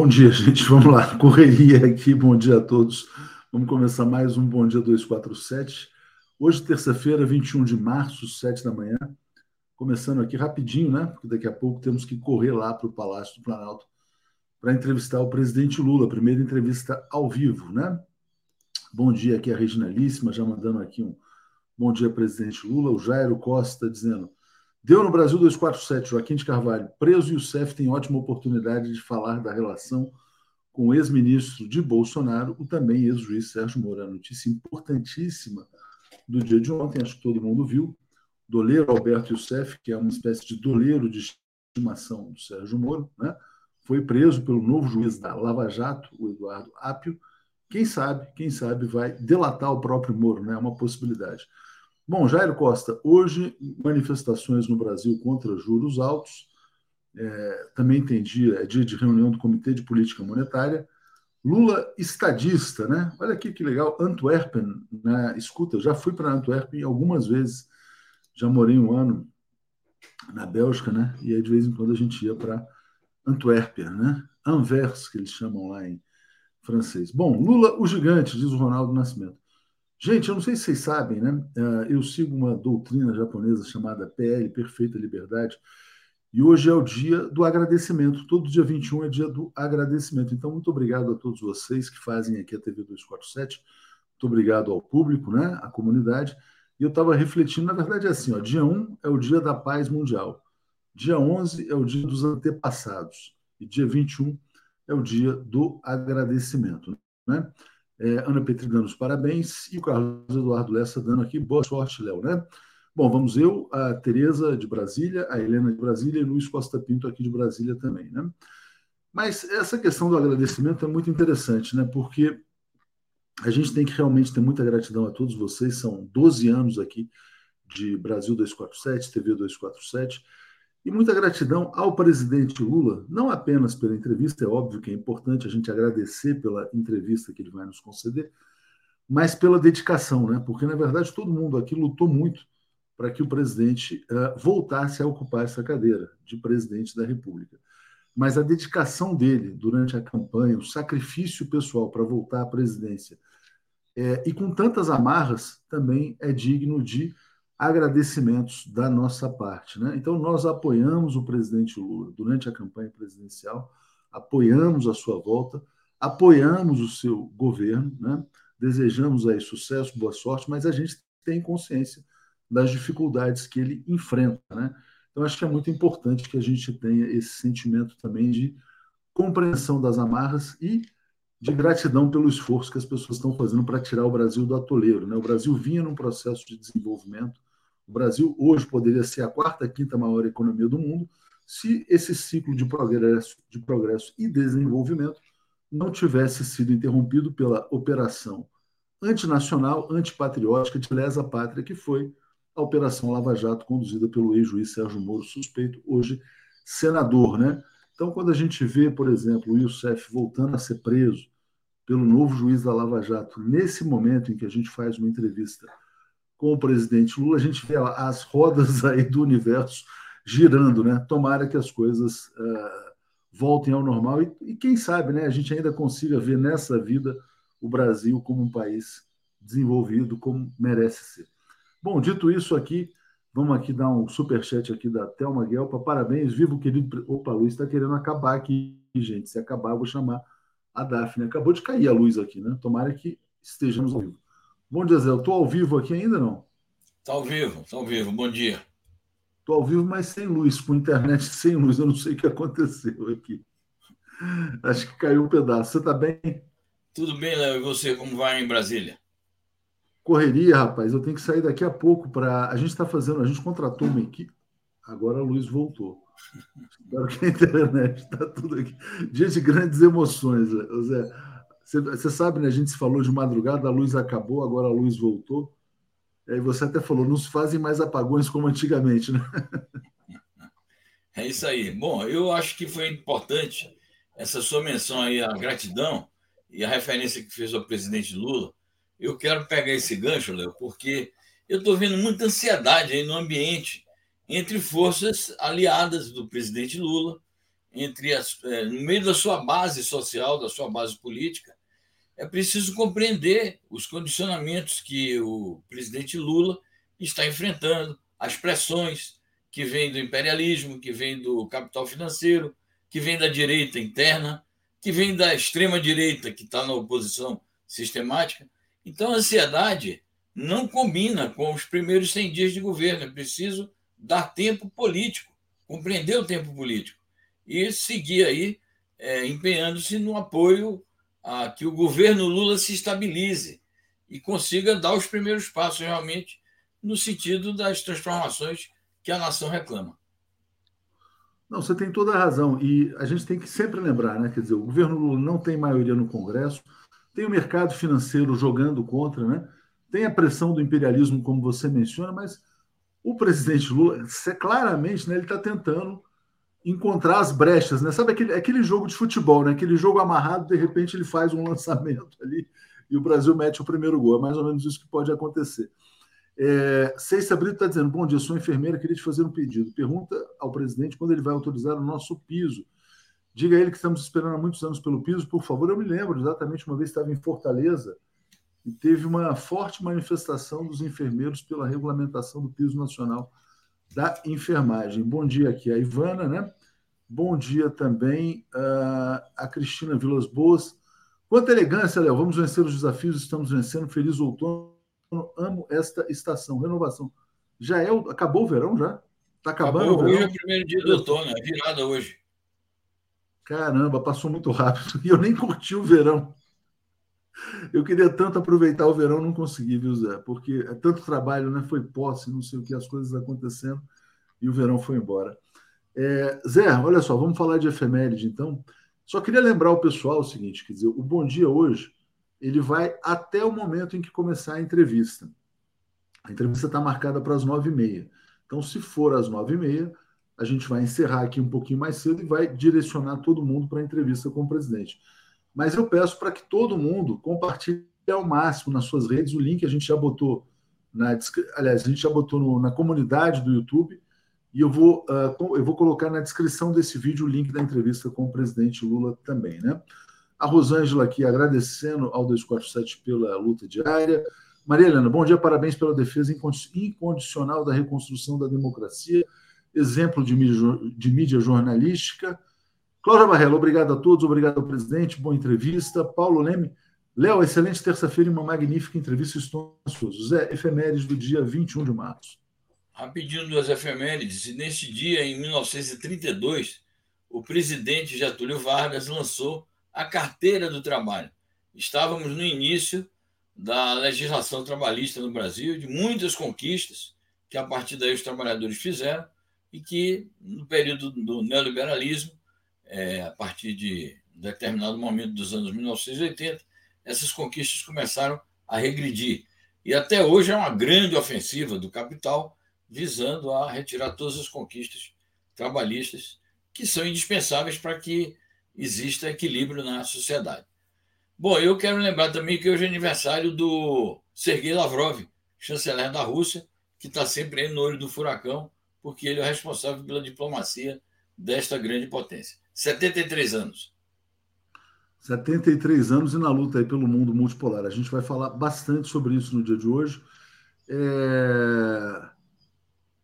Bom dia, gente. Vamos lá. Correria aqui. Bom dia a todos. Vamos começar mais um Bom Dia 247. Hoje, terça-feira, 21 de março, 7 da manhã. Começando aqui rapidinho, né? Porque daqui a pouco temos que correr lá para o Palácio do Planalto para entrevistar o presidente Lula. Primeira entrevista ao vivo, né? Bom dia aqui a Regina Líssima, já mandando aqui um bom dia, presidente Lula. O Jairo Costa dizendo Deu no Brasil 247, Joaquim de Carvalho. Preso e o CEF tem ótima oportunidade de falar da relação com o ex-ministro de Bolsonaro, o também ex-juiz Sérgio Moro. Notícia importantíssima do dia de ontem, acho que todo mundo viu. Doleiro Alberto Youssef, que é uma espécie de doleiro de estimação do Sérgio Moro, né? foi preso pelo novo juiz da Lava Jato, o Eduardo Apio. Quem sabe, quem sabe vai delatar o próprio Moro, né? É uma possibilidade. Bom, Jairo Costa, hoje manifestações no Brasil contra juros altos. É, também tem dia, é dia de reunião do Comitê de Política Monetária. Lula estadista, né? Olha aqui que legal, Antwerpen, né? escuta, já fui para Antwerpen algumas vezes, já morei um ano na Bélgica, né? E aí de vez em quando a gente ia para Antuérpia, né? Anvers, que eles chamam lá em francês. Bom, Lula o gigante, diz o Ronaldo Nascimento. Gente, eu não sei se vocês sabem, né? É, eu sigo uma doutrina japonesa chamada PL, Perfeita Liberdade, e hoje é o dia do agradecimento. Todo dia 21 é dia do agradecimento. Então, muito obrigado a todos vocês que fazem aqui a TV 247. Muito obrigado ao público, né? À comunidade. E eu estava refletindo, na verdade, é assim: ó, dia 1 é o dia da paz mundial, dia 11 é o dia dos antepassados, e dia 21 é o dia do agradecimento. Né? É, Ana Petri dando os parabéns e o Carlos Eduardo Lessa dando aqui boa sorte, Léo, né? Bom, vamos eu, a Tereza de Brasília, a Helena de Brasília e Luiz Costa Pinto aqui de Brasília também, né? Mas essa questão do agradecimento é muito interessante, né? Porque a gente tem que realmente ter muita gratidão a todos vocês. São 12 anos aqui de Brasil 247, TV 247, e muita gratidão ao presidente Lula, não apenas pela entrevista, é óbvio que é importante a gente agradecer pela entrevista que ele vai nos conceder, mas pela dedicação, né? Porque na verdade todo mundo aqui lutou muito para que o presidente uh, voltasse a ocupar essa cadeira de presidente da República. Mas a dedicação dele durante a campanha, o sacrifício pessoal para voltar à presidência, é, e com tantas amarras, também é digno de agradecimentos da nossa parte. Né? Então, nós apoiamos o presidente Lula durante a campanha presidencial, apoiamos a sua volta, apoiamos o seu governo, né? desejamos aí sucesso, boa sorte, mas a gente tem consciência das dificuldades que ele enfrenta. Né? Então, acho que é muito importante que a gente tenha esse sentimento também de compreensão das amarras e de gratidão pelo esforço que as pessoas estão fazendo para tirar o Brasil do atoleiro. Né? O Brasil vinha num processo de desenvolvimento, o Brasil hoje poderia ser a quarta, quinta maior economia do mundo se esse ciclo de progresso, de progresso e desenvolvimento não tivesse sido interrompido pela operação antinacional, antipatriótica de lesa pátria, que foi a Operação Lava Jato, conduzida pelo ex-juiz Sérgio Moro, suspeito, hoje senador. Né? Então, quando a gente vê, por exemplo, o Youssef voltando a ser preso pelo novo juiz da Lava Jato, nesse momento em que a gente faz uma entrevista com o presidente Lula, a gente vê as rodas aí do universo girando, né? Tomara que as coisas uh, voltem ao normal e, e, quem sabe, né? A gente ainda consiga ver nessa vida o Brasil como um país desenvolvido, como merece ser. Bom, dito isso aqui, vamos aqui dar um super chat aqui da Thelma Guelpa. Parabéns, vivo querido. Opa, a luz está querendo acabar aqui, gente. Se acabar, eu vou chamar a Daphne. Acabou de cair a luz aqui, né? Tomara que estejamos ao vivo. Bom dia, Zé. Estou ao vivo aqui ainda não? Está ao vivo, está ao vivo. Bom dia. Estou ao vivo, mas sem luz, com internet sem luz. Eu não sei o que aconteceu aqui. Acho que caiu um pedaço. Você está bem? Tudo bem, Léo. E você, como vai em Brasília? Correria, rapaz. Eu tenho que sair daqui a pouco para. A gente está fazendo, a gente contratou uma equipe. Agora a luz voltou. Espero que a internet está tudo aqui. Dia de grandes emoções, Zé. Você sabe, né? A gente se falou de madrugada, a luz acabou, agora a luz voltou. E aí você até falou, não se fazem mais apagões como antigamente, né? É isso aí. Bom, eu acho que foi importante essa sua menção aí, a gratidão e a referência que fez ao presidente Lula. Eu quero pegar esse gancho, Léo, porque eu estou vendo muita ansiedade aí no ambiente entre forças aliadas do presidente Lula, entre as, é, no meio da sua base social, da sua base política, é preciso compreender os condicionamentos que o presidente Lula está enfrentando, as pressões que vêm do imperialismo, que vêm do capital financeiro, que vêm da direita interna, que vêm da extrema direita que está na oposição sistemática. Então, a ansiedade não combina com os primeiros 100 dias de governo. É preciso dar tempo político, compreender o tempo político e seguir aí é, empenhando-se no apoio a que o governo Lula se estabilize e consiga dar os primeiros passos realmente no sentido das transformações que a nação reclama. Não, você tem toda a razão. E a gente tem que sempre lembrar, né? Quer dizer, o governo Lula não tem maioria no Congresso, tem o mercado financeiro jogando contra, né? Tem a pressão do imperialismo, como você menciona, mas o presidente Lula, claramente, né, ele está tentando encontrar as brechas, né? Sabe aquele, aquele jogo de futebol, né? Aquele jogo amarrado, de repente ele faz um lançamento ali e o Brasil mete o primeiro gol. É mais ou menos isso que pode acontecer. É, Ceissa Brito está dizendo: Bom dia, sou enfermeira, queria te fazer um pedido. Pergunta ao presidente quando ele vai autorizar o nosso piso. Diga a ele que estamos esperando há muitos anos pelo piso, por favor. Eu me lembro exatamente uma vez estava em Fortaleza e teve uma forte manifestação dos enfermeiros pela regulamentação do piso nacional da enfermagem. Bom dia aqui a Ivana, né? Bom dia também uh, a Cristina Vilas Boas. Quanta elegância, Léo. Vamos vencer os desafios, estamos vencendo. Feliz outono. Amo esta estação. Renovação. Já é o... Acabou o verão já? Está acabando Acabou, o verão? Hoje é o primeiro dia do outono, é virada hoje. Caramba, passou muito rápido. E eu nem curti o verão. Eu queria tanto aproveitar o verão, não consegui, viu, Zé? Porque é tanto trabalho, né? Foi posse, não sei o que, as coisas acontecendo e o verão foi embora. É, Zé, olha só, vamos falar de efeméride, então. Só queria lembrar o pessoal o seguinte, quer dizer, o Bom Dia hoje, ele vai até o momento em que começar a entrevista. A entrevista está marcada para as nove e meia. Então, se for às nove e meia, a gente vai encerrar aqui um pouquinho mais cedo e vai direcionar todo mundo para a entrevista com o presidente. Mas eu peço para que todo mundo compartilhe ao máximo nas suas redes. O link a gente já botou na aliás, a gente já botou no, na comunidade do YouTube e eu vou, uh, eu vou colocar na descrição desse vídeo o link da entrevista com o presidente Lula também, né? A Rosângela aqui agradecendo ao 247 pela luta diária. Maria Helena, bom dia, parabéns pela defesa incondicional da reconstrução da democracia, exemplo de mídia, de mídia jornalística. Cláudia Barrela, obrigado a todos, obrigado ao presidente, boa entrevista. Paulo Leme, Léo, excelente terça-feira e uma magnífica entrevista. Estou ansioso. Zé, efemérides do dia 21 de março. Rapidinho duas efemérides. Neste dia, em 1932, o presidente Getúlio Vargas lançou a carteira do trabalho. Estávamos no início da legislação trabalhista no Brasil, de muitas conquistas que a partir daí os trabalhadores fizeram e que no período do neoliberalismo é, a partir de determinado momento dos anos 1980, essas conquistas começaram a regredir. E até hoje é uma grande ofensiva do capital visando a retirar todas as conquistas trabalhistas que são indispensáveis para que exista equilíbrio na sociedade. Bom, eu quero lembrar também que hoje é aniversário do Sergei Lavrov, chanceler da Rússia, que está sempre no olho do furacão, porque ele é responsável pela diplomacia desta grande potência. 73 anos. 73 anos e na luta aí pelo mundo multipolar. A gente vai falar bastante sobre isso no dia de hoje. É...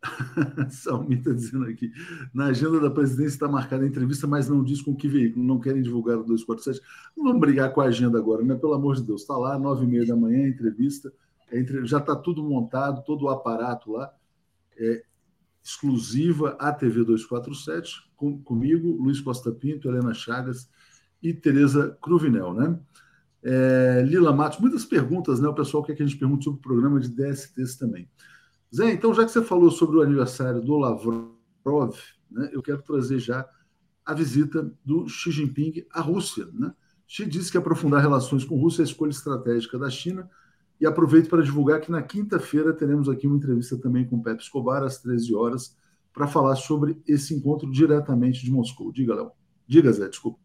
Salmi está dizendo aqui. Na agenda da presidência está marcada a entrevista, mas não diz com que veículo. Não querem divulgar o 247. Não vamos brigar com a agenda agora, né? Pelo amor de Deus. Está lá, nove e meia da manhã, entrevista. É, já está tudo montado, todo o aparato lá. É, exclusiva à TV 247, com, comigo, Luiz Costa Pinto, Helena Chagas e Tereza Cruvinel, né? É, Lila Matos, muitas perguntas, né? O pessoal quer que a gente pergunte sobre o programa de DSTs também. Zé, então, já que você falou sobre o aniversário do Lavrov, né, eu quero trazer já a visita do Xi Jinping à Rússia. Né? Xi disse que aprofundar relações com a Rússia é a escolha estratégica da China e aproveito para divulgar que na quinta-feira teremos aqui uma entrevista também com o Pepe Escobar, às 13 horas, para falar sobre esse encontro diretamente de Moscou. Diga, Léo. Diga, Zé, desculpa.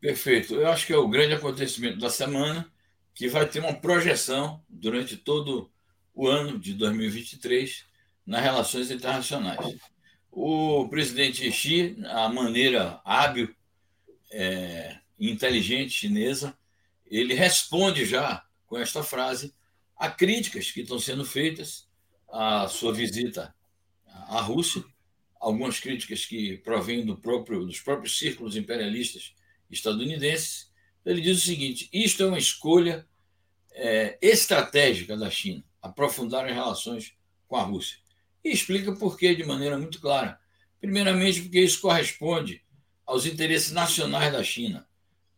Perfeito. Eu acho que é o grande acontecimento da semana, que vai ter uma projeção durante todo o ano de 2023 nas relações internacionais. O presidente Xi, a maneira hábil é, inteligente chinesa, ele responde já com esta frase a críticas que estão sendo feitas à sua visita à Rússia, algumas críticas que provêm do próprio, dos próprios círculos imperialistas estadunidenses. Ele diz o seguinte: isto é uma escolha é, estratégica da China, aprofundar as relações com a Rússia. E explica por quê de maneira muito clara. Primeiramente, porque isso corresponde aos interesses nacionais da China.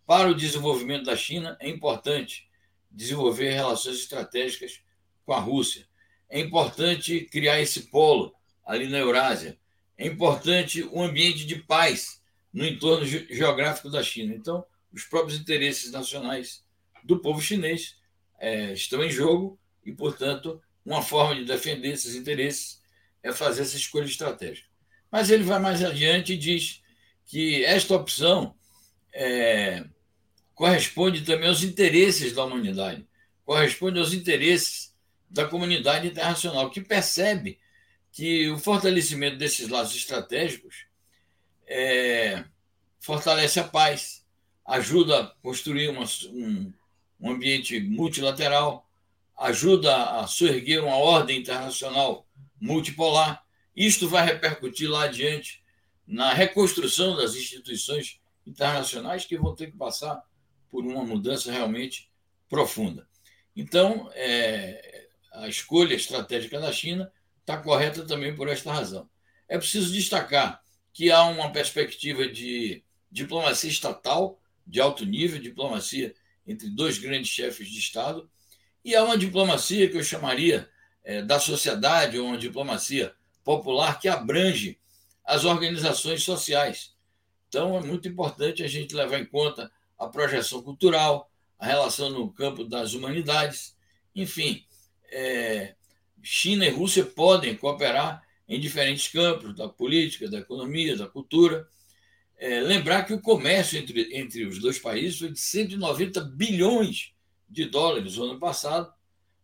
Para o desenvolvimento da China, é importante desenvolver relações estratégicas com a Rússia. É importante criar esse polo ali na Eurásia. É importante um ambiente de paz no entorno geográfico da China. Então, os próprios interesses nacionais do povo chinês é, estão em jogo e, portanto, uma forma de defender esses interesses é fazer essa escolha estratégica. Mas ele vai mais adiante e diz que esta opção é, corresponde também aos interesses da humanidade, corresponde aos interesses da comunidade internacional, que percebe que o fortalecimento desses laços estratégicos é, fortalece a paz, ajuda a construir uma, um, um ambiente multilateral, ajuda a surgir uma ordem internacional multipolar. Isto vai repercutir lá adiante na reconstrução das instituições internacionais que vão ter que passar por uma mudança realmente profunda. Então, é, a escolha estratégica da China está correta também por esta razão. É preciso destacar que há uma perspectiva de diplomacia estatal de alto nível, diplomacia entre dois grandes chefes de Estado, e há uma diplomacia que eu chamaria é, da sociedade, ou uma diplomacia popular que abrange as organizações sociais. Então, é muito importante a gente levar em conta a projeção cultural, a relação no campo das humanidades, enfim, é, China e Rússia podem cooperar em diferentes campos da política, da economia, da cultura. É, lembrar que o comércio entre, entre os dois países foi de 190 bilhões de dólares no ano passado,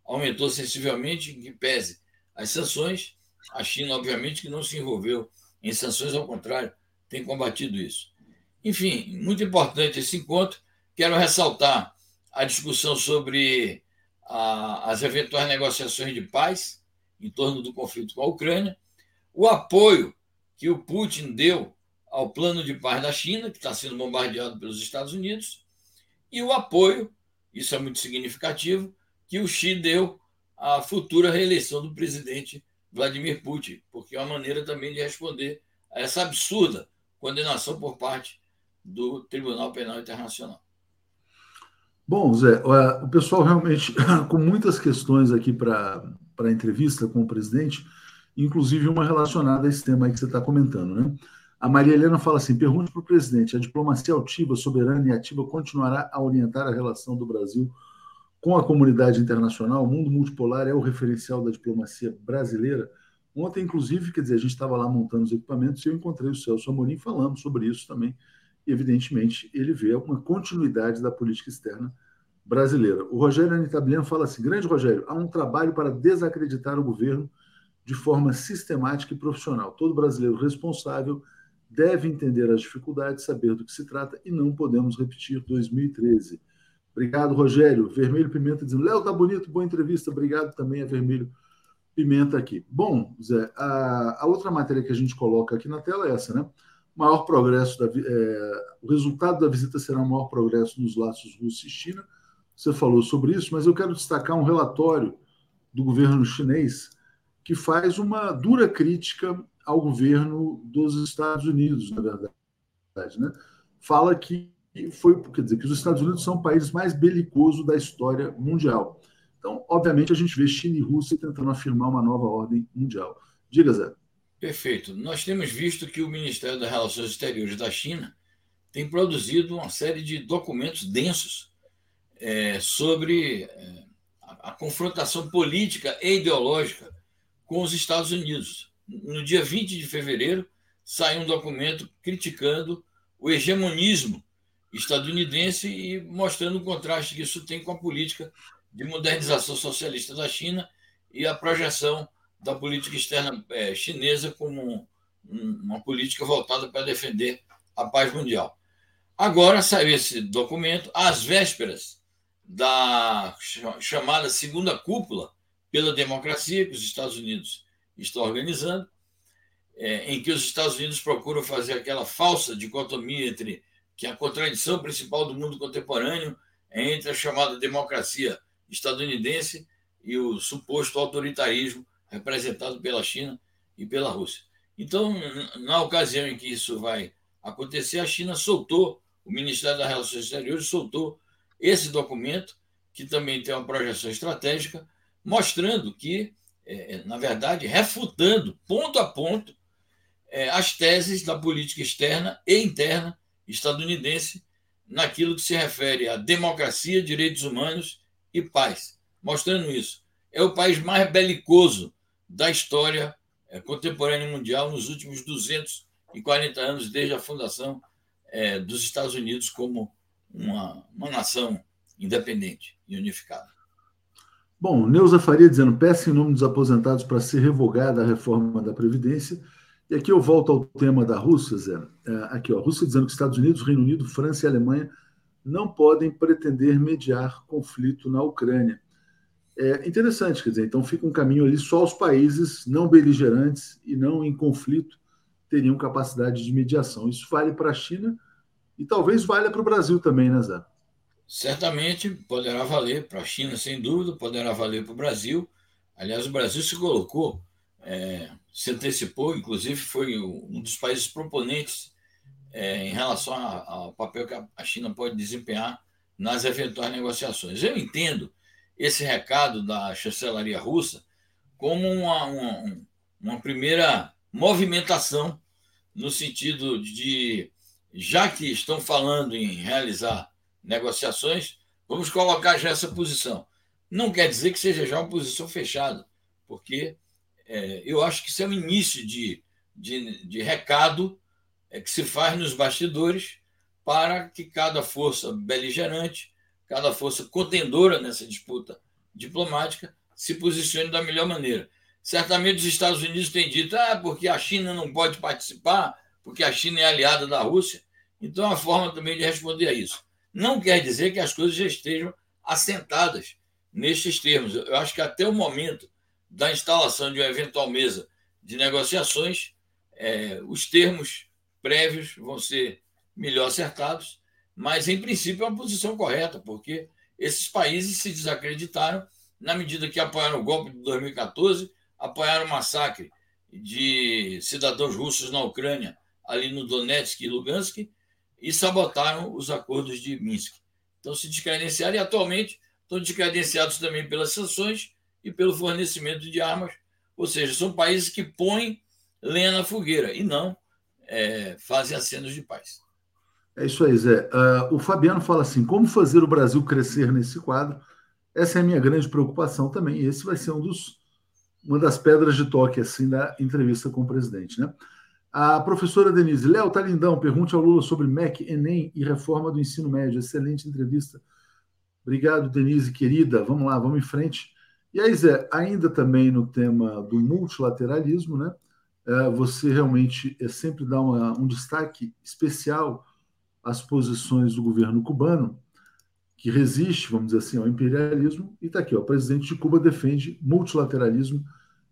aumentou sensivelmente, em que pese as sanções. A China, obviamente, que não se envolveu em sanções, ao contrário, tem combatido isso. Enfim, muito importante esse encontro. Quero ressaltar a discussão sobre a, as eventuais negociações de paz em torno do conflito com a Ucrânia, o apoio que o Putin deu ao plano de paz da China, que está sendo bombardeado pelos Estados Unidos, e o apoio, isso é muito significativo, que o Xi deu à futura reeleição do presidente Vladimir Putin, porque é uma maneira também de responder a essa absurda condenação por parte do Tribunal Penal Internacional. Bom, Zé, o pessoal realmente com muitas questões aqui para a entrevista com o presidente, inclusive uma relacionada a esse tema aí que você está comentando, né? A Maria Helena fala assim: pergunte para o presidente, a diplomacia altiva, soberana e ativa continuará a orientar a relação do Brasil com a comunidade internacional? O mundo multipolar é o referencial da diplomacia brasileira? Ontem, inclusive, quer dizer, a gente estava lá montando os equipamentos e eu encontrei o Celso Amorim falando sobre isso também evidentemente, ele vê uma continuidade da política externa brasileira. O Rogério Anitabliano fala assim: grande Rogério, há um trabalho para desacreditar o governo de forma sistemática e profissional. Todo brasileiro responsável deve entender as dificuldades, saber do que se trata e não podemos repetir 2013. Obrigado, Rogério. Vermelho Pimenta dizendo: Léo, tá bonito, boa entrevista. Obrigado também a Vermelho Pimenta aqui. Bom, Zé, a, a outra matéria que a gente coloca aqui na tela é essa, né? Maior progresso da, é, o resultado da visita será um maior progresso nos laços Rússia e China. Você falou sobre isso, mas eu quero destacar um relatório do governo chinês que faz uma dura crítica ao governo dos Estados Unidos, na verdade, né? Fala que foi, quer dizer, que os Estados Unidos são o país mais belicoso da história mundial. Então, obviamente, a gente vê China e Rússia tentando afirmar uma nova ordem mundial. Diga, Zé. Perfeito. Nós temos visto que o Ministério das Relações Exteriores da China tem produzido uma série de documentos densos é, sobre é, a, a confrontação política e ideológica com os Estados Unidos. No dia 20 de fevereiro, saiu um documento criticando o hegemonismo estadunidense e mostrando o contraste que isso tem com a política de modernização socialista da China e a projeção da política externa é, chinesa como um, uma política voltada para defender a paz mundial. Agora saiu esse documento às vésperas da chamada segunda cúpula pela democracia que os Estados Unidos estão organizando, é, em que os Estados Unidos procuram fazer aquela falsa dicotomia entre que a contradição principal do mundo contemporâneo é entre a chamada democracia estadunidense e o suposto autoritarismo representado pela China e pela Rússia. Então, na ocasião em que isso vai acontecer, a China soltou, o Ministério das Relações Exteriores soltou esse documento, que também tem uma projeção estratégica, mostrando que, é, na verdade, refutando ponto a ponto é, as teses da política externa e interna estadunidense naquilo que se refere à democracia, direitos humanos e paz. Mostrando isso. É o país mais belicoso da história é, contemporânea mundial nos últimos 240 anos, desde a fundação é, dos Estados Unidos como uma, uma nação independente e unificada. Bom, Neuza Faria dizendo: peça em nome dos aposentados para ser revogada a reforma da Previdência. E aqui eu volto ao tema da Rússia, Zé. É, aqui, ó, a Rússia dizendo que Estados Unidos, Reino Unido, França e Alemanha não podem pretender mediar conflito na Ucrânia é interessante, quer dizer, então fica um caminho ali, só os países não beligerantes e não em conflito teriam capacidade de mediação. Isso vale para a China e talvez valha para o Brasil também, né, Zé? Certamente poderá valer para a China, sem dúvida, poderá valer para o Brasil. Aliás, o Brasil se colocou, é, se antecipou, inclusive foi um dos países proponentes é, em relação ao papel que a China pode desempenhar nas eventuais negociações. Eu entendo esse recado da chancelaria russa como uma, uma, uma primeira movimentação no sentido de, já que estão falando em realizar negociações, vamos colocar já essa posição. Não quer dizer que seja já uma posição fechada, porque é, eu acho que isso é um início de, de, de recado é, que se faz nos bastidores para que cada força beligerante, cada força contendora nessa disputa diplomática se posicione da melhor maneira. Certamente os Estados Unidos têm dito, ah, porque a China não pode participar, porque a China é aliada da Rússia. Então, a forma também de responder a isso. Não quer dizer que as coisas já estejam assentadas nestes termos. Eu acho que até o momento da instalação de uma eventual mesa de negociações, é, os termos prévios vão ser melhor acertados, mas, em princípio, é uma posição correta, porque esses países se desacreditaram na medida que apoiaram o golpe de 2014, apoiaram o massacre de cidadãos russos na Ucrânia, ali no Donetsk e Lugansk, e sabotaram os acordos de Minsk. Então, se descredenciaram e, atualmente, estão descredenciados também pelas sanções e pelo fornecimento de armas. Ou seja, são países que põem lenha na fogueira e não é, fazem acenos de paz. É isso aí, Zé. Uh, o Fabiano fala assim: como fazer o Brasil crescer nesse quadro? Essa é a minha grande preocupação também. E esse vai ser um dos, uma das pedras de toque assim da entrevista com o presidente, né? A professora Denise, Léo, tá lindão. Pergunte ao Lula sobre MEC, Enem e reforma do ensino médio. Excelente entrevista. Obrigado, Denise, querida. Vamos lá, vamos em frente. E aí, Zé, ainda também no tema do multilateralismo, né? É, você realmente é sempre dá uma, um destaque especial as posições do governo cubano, que resiste, vamos dizer assim, ao imperialismo, e está aqui, ó, o presidente de Cuba defende multilateralismo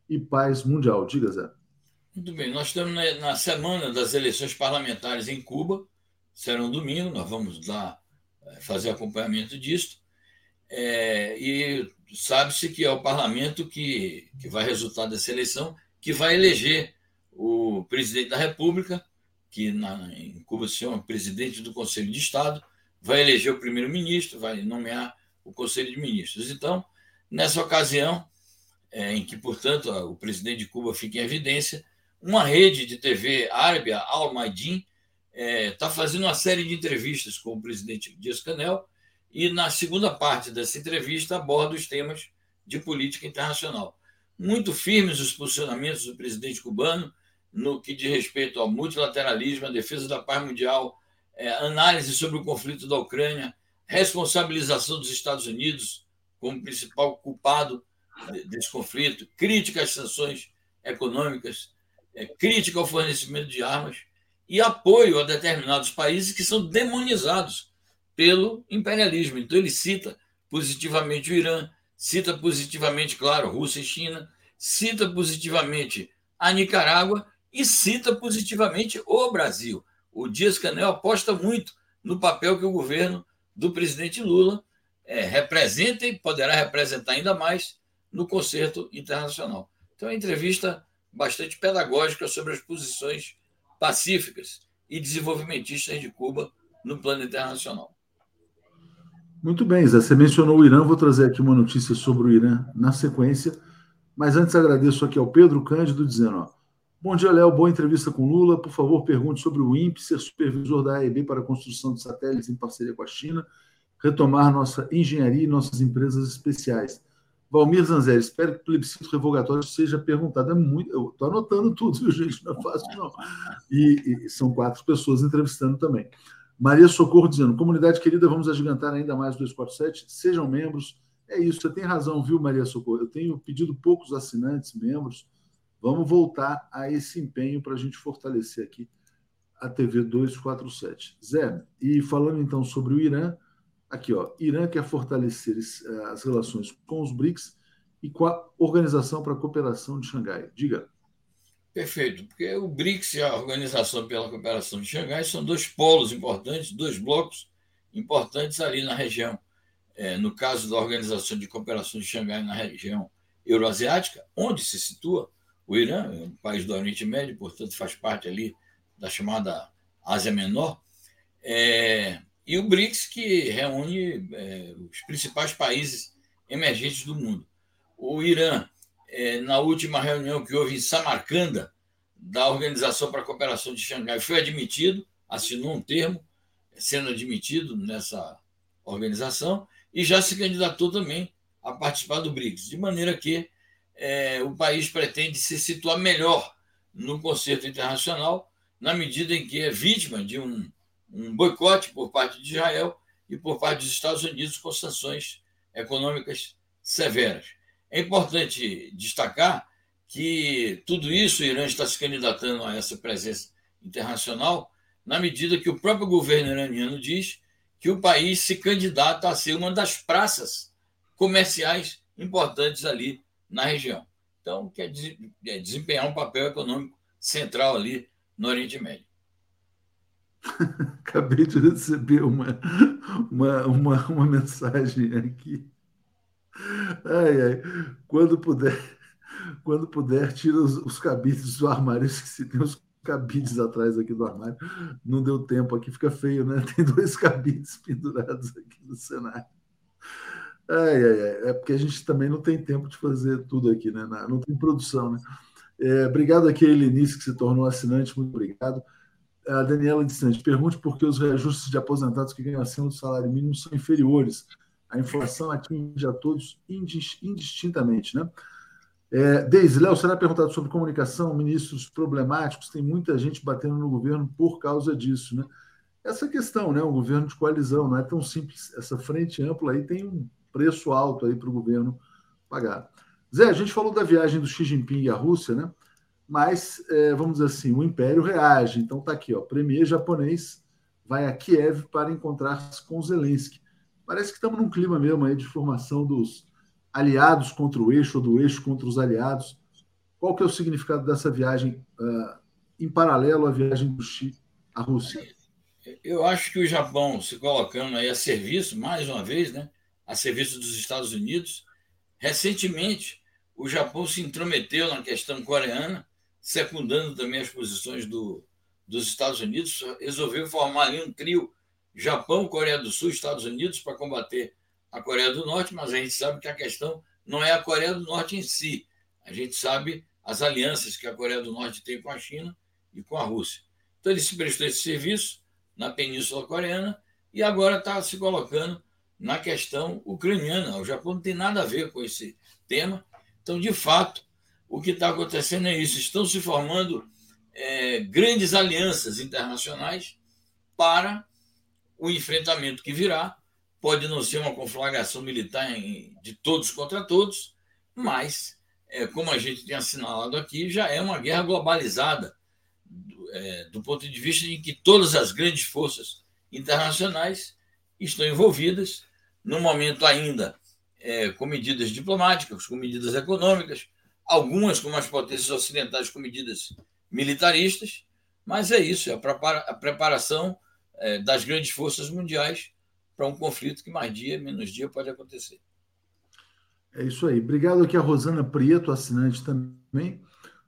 e paz mundial. Diga, Zé. Muito bem, nós estamos na semana das eleições parlamentares em Cuba, será um domingo, nós vamos lá eh, fazer acompanhamento disso, é, e sabe-se que é o parlamento que, que vai resultar dessa eleição, que vai eleger o presidente da República, que na, em Cuba se chama presidente do Conselho de Estado, vai eleger o primeiro-ministro, vai nomear o Conselho de Ministros. Então, nessa ocasião, é, em que, portanto, o presidente de Cuba fica em evidência, uma rede de TV árabe, Al Maidin, está é, tá fazendo uma série de entrevistas com o presidente Dias-Canel e, na segunda parte dessa entrevista, aborda os temas de política internacional. Muito firmes os posicionamentos do presidente cubano, no que diz respeito ao multilateralismo, à defesa da paz mundial, é, análise sobre o conflito da Ucrânia, responsabilização dos Estados Unidos como principal culpado desse conflito, crítica às sanções econômicas, é, crítica ao fornecimento de armas e apoio a determinados países que são demonizados pelo imperialismo. Então, ele cita positivamente o Irã, cita positivamente, claro, Rússia e China, cita positivamente a Nicarágua e cita positivamente o Brasil. O Dias Canel aposta muito no papel que o governo do presidente Lula é, representa e poderá representar ainda mais no concerto internacional. Então, é uma entrevista bastante pedagógica sobre as posições pacíficas e desenvolvimentistas de Cuba no plano internacional. Muito bem, Zé. Você mencionou o Irã, vou trazer aqui uma notícia sobre o Irã na sequência. Mas antes agradeço aqui ao Pedro Cândido dizendo, ó, Bom dia, Léo. Boa entrevista com Lula. Por favor, pergunte sobre o INPE ser supervisor da AEB para a construção de satélites em parceria com a China, retomar nossa engenharia e nossas empresas especiais. Valmir Zanzeri, espero que o plebiscito revogatório seja perguntado. É muito, eu estou anotando tudo, viu, gente? Não é fácil, não. E, e, são quatro pessoas entrevistando também. Maria Socorro dizendo: comunidade querida, vamos agigantar ainda mais o 247. Sejam membros. É isso, você tem razão, viu, Maria Socorro? Eu tenho pedido poucos assinantes, membros Vamos voltar a esse empenho para a gente fortalecer aqui a TV 247. Zé, e falando então sobre o Irã, aqui ó, Irã quer fortalecer eh, as relações com os BRICS e com a Organização para a Cooperação de Xangai. Diga. Perfeito, porque o BRICS e a Organização pela Cooperação de Xangai são dois polos importantes, dois blocos importantes ali na região. É, no caso da Organização de Cooperação de Xangai na região euroasiática, onde se situa o Irã um país do Oriente Médio, portanto, faz parte ali da chamada Ásia Menor. É, e o BRICS, que reúne é, os principais países emergentes do mundo. O Irã, é, na última reunião que houve em Samarcanda, da Organização para a Cooperação de Xangai, foi admitido, assinou um termo, sendo admitido nessa organização, e já se candidatou também a participar do BRICS, de maneira que é, o país pretende se situar melhor no concerto internacional, na medida em que é vítima de um, um boicote por parte de Israel e por parte dos Estados Unidos com sanções econômicas severas. É importante destacar que tudo isso o Irã está se candidatando a essa presença internacional na medida que o próprio governo iraniano diz que o país se candidata a ser uma das praças comerciais importantes ali na região. Então, quer é desempenhar um papel econômico central ali no Oriente Médio. Acabei de receber uma, uma, uma, uma mensagem aqui. Ai, ai. Quando puder, quando puder, tira os, os cabides do armário. se tem os cabides atrás aqui do armário. Não deu tempo aqui, fica feio, né? Tem dois cabides pendurados aqui no cenário. Ai, ai, ai. É porque a gente também não tem tempo de fazer tudo aqui, né? Não tem produção, né? É, obrigado aqui a Helenice, que se tornou assinante, muito obrigado. A Daniela de Santos, pergunte por que os reajustes de aposentados que ganham acima do salário mínimo são inferiores. A inflação atinge a todos indistintamente, né? É, Deise, Léo, será perguntado sobre comunicação, ministros problemáticos, tem muita gente batendo no governo por causa disso, né? Essa questão, né? Um governo de coalizão, não é tão simples. Essa frente ampla aí tem um preço alto aí para o governo pagar. Zé, a gente falou da viagem do Xi Jinping à Rússia, né? Mas, é, vamos dizer assim, o império reage. Então tá aqui, ó, premier japonês vai a Kiev para encontrar-se com Zelensky. Parece que estamos num clima mesmo aí de formação dos aliados contra o eixo ou do eixo contra os aliados. Qual que é o significado dessa viagem uh, em paralelo à viagem do Xi à Rússia? Eu acho que o Japão se colocando aí a serviço, mais uma vez, né, a serviço dos Estados Unidos. Recentemente, o Japão se intrometeu na questão coreana, secundando também as posições do, dos Estados Unidos, resolveu formar ali um trio Japão, Coreia do Sul, Estados Unidos para combater a Coreia do Norte, mas a gente sabe que a questão não é a Coreia do Norte em si. A gente sabe as alianças que a Coreia do Norte tem com a China e com a Rússia. Então ele se prestou esse serviço na Península Coreana e agora está se colocando na questão ucraniana. O Japão não tem nada a ver com esse tema. Então, de fato, o que está acontecendo é isso: estão se formando é, grandes alianças internacionais para o enfrentamento que virá Pode não ser uma conflagração militar em, de todos contra todos, mas, é, como a gente tem assinalado aqui, já é uma guerra globalizada, do, é, do ponto de vista em que todas as grandes forças internacionais estão envolvidas, no momento ainda é, com medidas diplomáticas, com medidas econômicas, algumas com as potências ocidentais com medidas militaristas, mas é isso, é a preparação é, das grandes forças mundiais para um conflito que mais dia, menos dia pode acontecer. É isso aí. Obrigado aqui a Rosana Prieto, assinante também.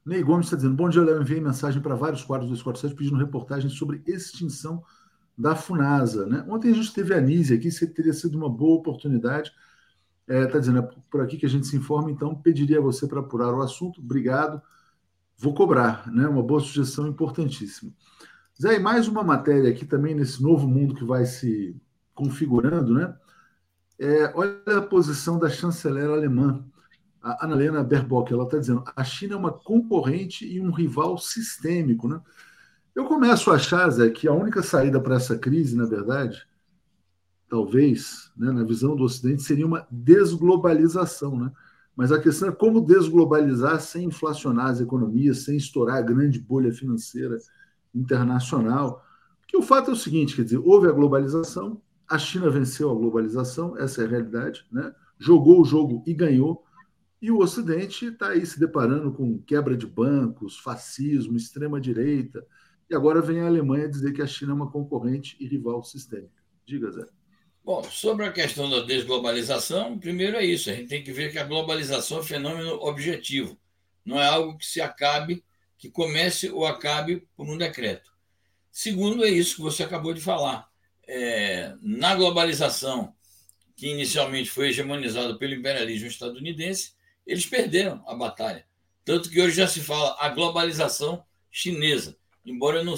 Ney Gomes está dizendo: Bom dia, Léo. Enviei mensagem para vários quadros do 247 pedindo reportagem sobre extinção da FUNASA. Né? Ontem a gente teve a Nise aqui, se teria sido uma boa oportunidade. Está é, tá dizendo, é por aqui que a gente se informa, então pediria a você para apurar o assunto. Obrigado. Vou cobrar, né? Uma boa sugestão importantíssima. Zé, e mais uma matéria aqui também nesse novo mundo que vai se configurando, né? É, olha a posição da chanceler alemã, a Annalena Baerbock. Ela está dizendo a China é uma concorrente e um rival sistêmico, né? Eu começo a achar, Zé, que a única saída para essa crise, na verdade, talvez, né, na visão do Ocidente, seria uma desglobalização, né? Mas a questão é como desglobalizar sem inflacionar as economias, sem estourar a grande bolha financeira internacional. Porque o fato é o seguinte, quer dizer, houve a globalização, a China venceu a globalização, essa é a realidade, né? jogou o jogo e ganhou. E o Ocidente está aí se deparando com quebra de bancos, fascismo, extrema-direita. E agora vem a Alemanha dizer que a China é uma concorrente e rival sistêmica. Diga, Zé. Bom, sobre a questão da desglobalização, primeiro é isso. A gente tem que ver que a globalização é um fenômeno objetivo. Não é algo que se acabe, que comece ou acabe por um decreto. Segundo, é isso que você acabou de falar é, na globalização, que inicialmente foi hegemonizada pelo imperialismo estadunidense, eles perderam a batalha. Tanto que hoje já se fala a globalização chinesa, embora eu não,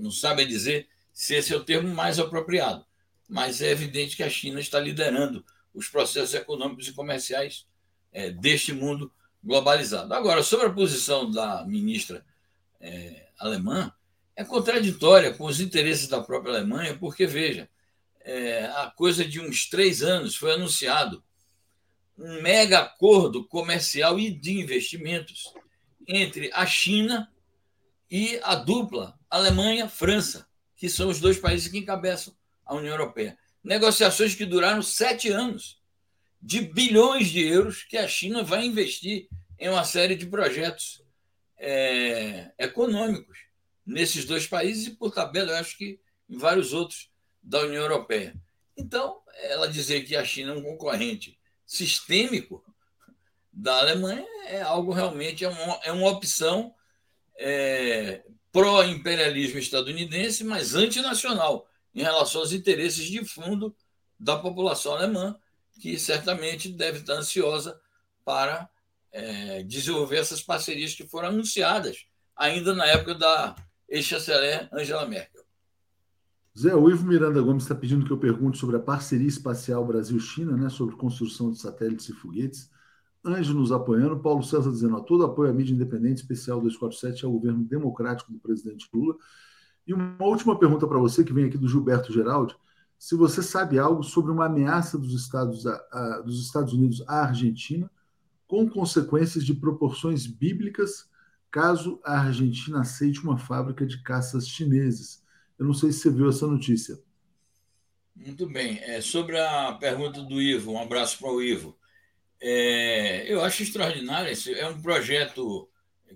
não saiba dizer se esse é o termo mais apropriado. Mas é evidente que a China está liderando os processos econômicos e comerciais é, deste mundo globalizado. Agora, sobre a posição da ministra é, alemã, é contraditória com os interesses da própria Alemanha, porque, veja, é, a coisa de uns três anos foi anunciado um mega acordo comercial e de investimentos entre a China e a dupla Alemanha-França, que são os dois países que encabeçam a União Europeia. Negociações que duraram sete anos, de bilhões de euros que a China vai investir em uma série de projetos é, econômicos nesses dois países e, por tabela, eu acho que em vários outros da União Europeia. Então, ela dizer que a China é um concorrente sistêmico da Alemanha é algo realmente, é uma, é uma opção é, pró-imperialismo estadunidense, mas antinacional em relação aos interesses de fundo da população alemã, que certamente deve estar ansiosa para é, desenvolver essas parcerias que foram anunciadas ainda na época da ex-chanceler Angela Merkel. Zé, o Ivo Miranda Gomes está pedindo que eu pergunte sobre a parceria espacial Brasil-China, né, sobre construção de satélites e foguetes. Anjo nos apoiando, Paulo César dizendo: todo apoio à mídia independente, especial 247, ao governo democrático do presidente Lula. E uma última pergunta para você, que vem aqui do Gilberto Geraldi: se você sabe algo sobre uma ameaça dos Estados, a, a, dos Estados Unidos à Argentina, com consequências de proporções bíblicas, caso a Argentina aceite uma fábrica de caças chineses. Eu não sei se você viu essa notícia. Muito bem. É, sobre a pergunta do Ivo, um abraço para o Ivo. É, eu acho extraordinário. Esse é um projeto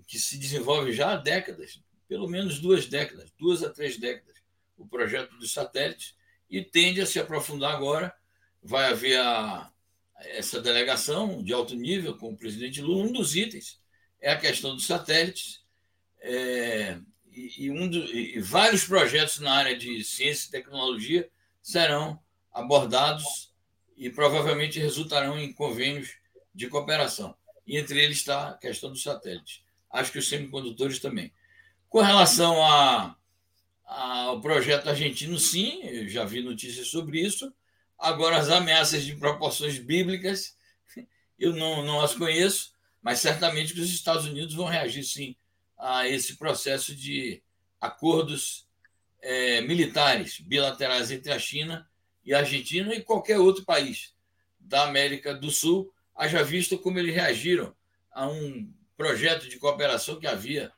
que se desenvolve já há décadas pelo menos duas décadas, duas a três décadas, o projeto dos satélites e tende a se aprofundar agora. Vai haver a, essa delegação de alto nível com o presidente Lula. Um dos itens é a questão dos satélites. É, e, e, um do, e vários projetos na área de ciência e tecnologia serão abordados e provavelmente resultarão em convênios de cooperação. E entre eles está a questão dos satélites. Acho que os semicondutores também. Com relação a, ao projeto argentino, sim, eu já vi notícias sobre isso. Agora, as ameaças de proporções bíblicas, eu não, não as conheço, mas certamente que os Estados Unidos vão reagir, sim, a esse processo de acordos é, militares bilaterais entre a China e Argentina e qualquer outro país da América do Sul, haja visto como eles reagiram a um projeto de cooperação que havia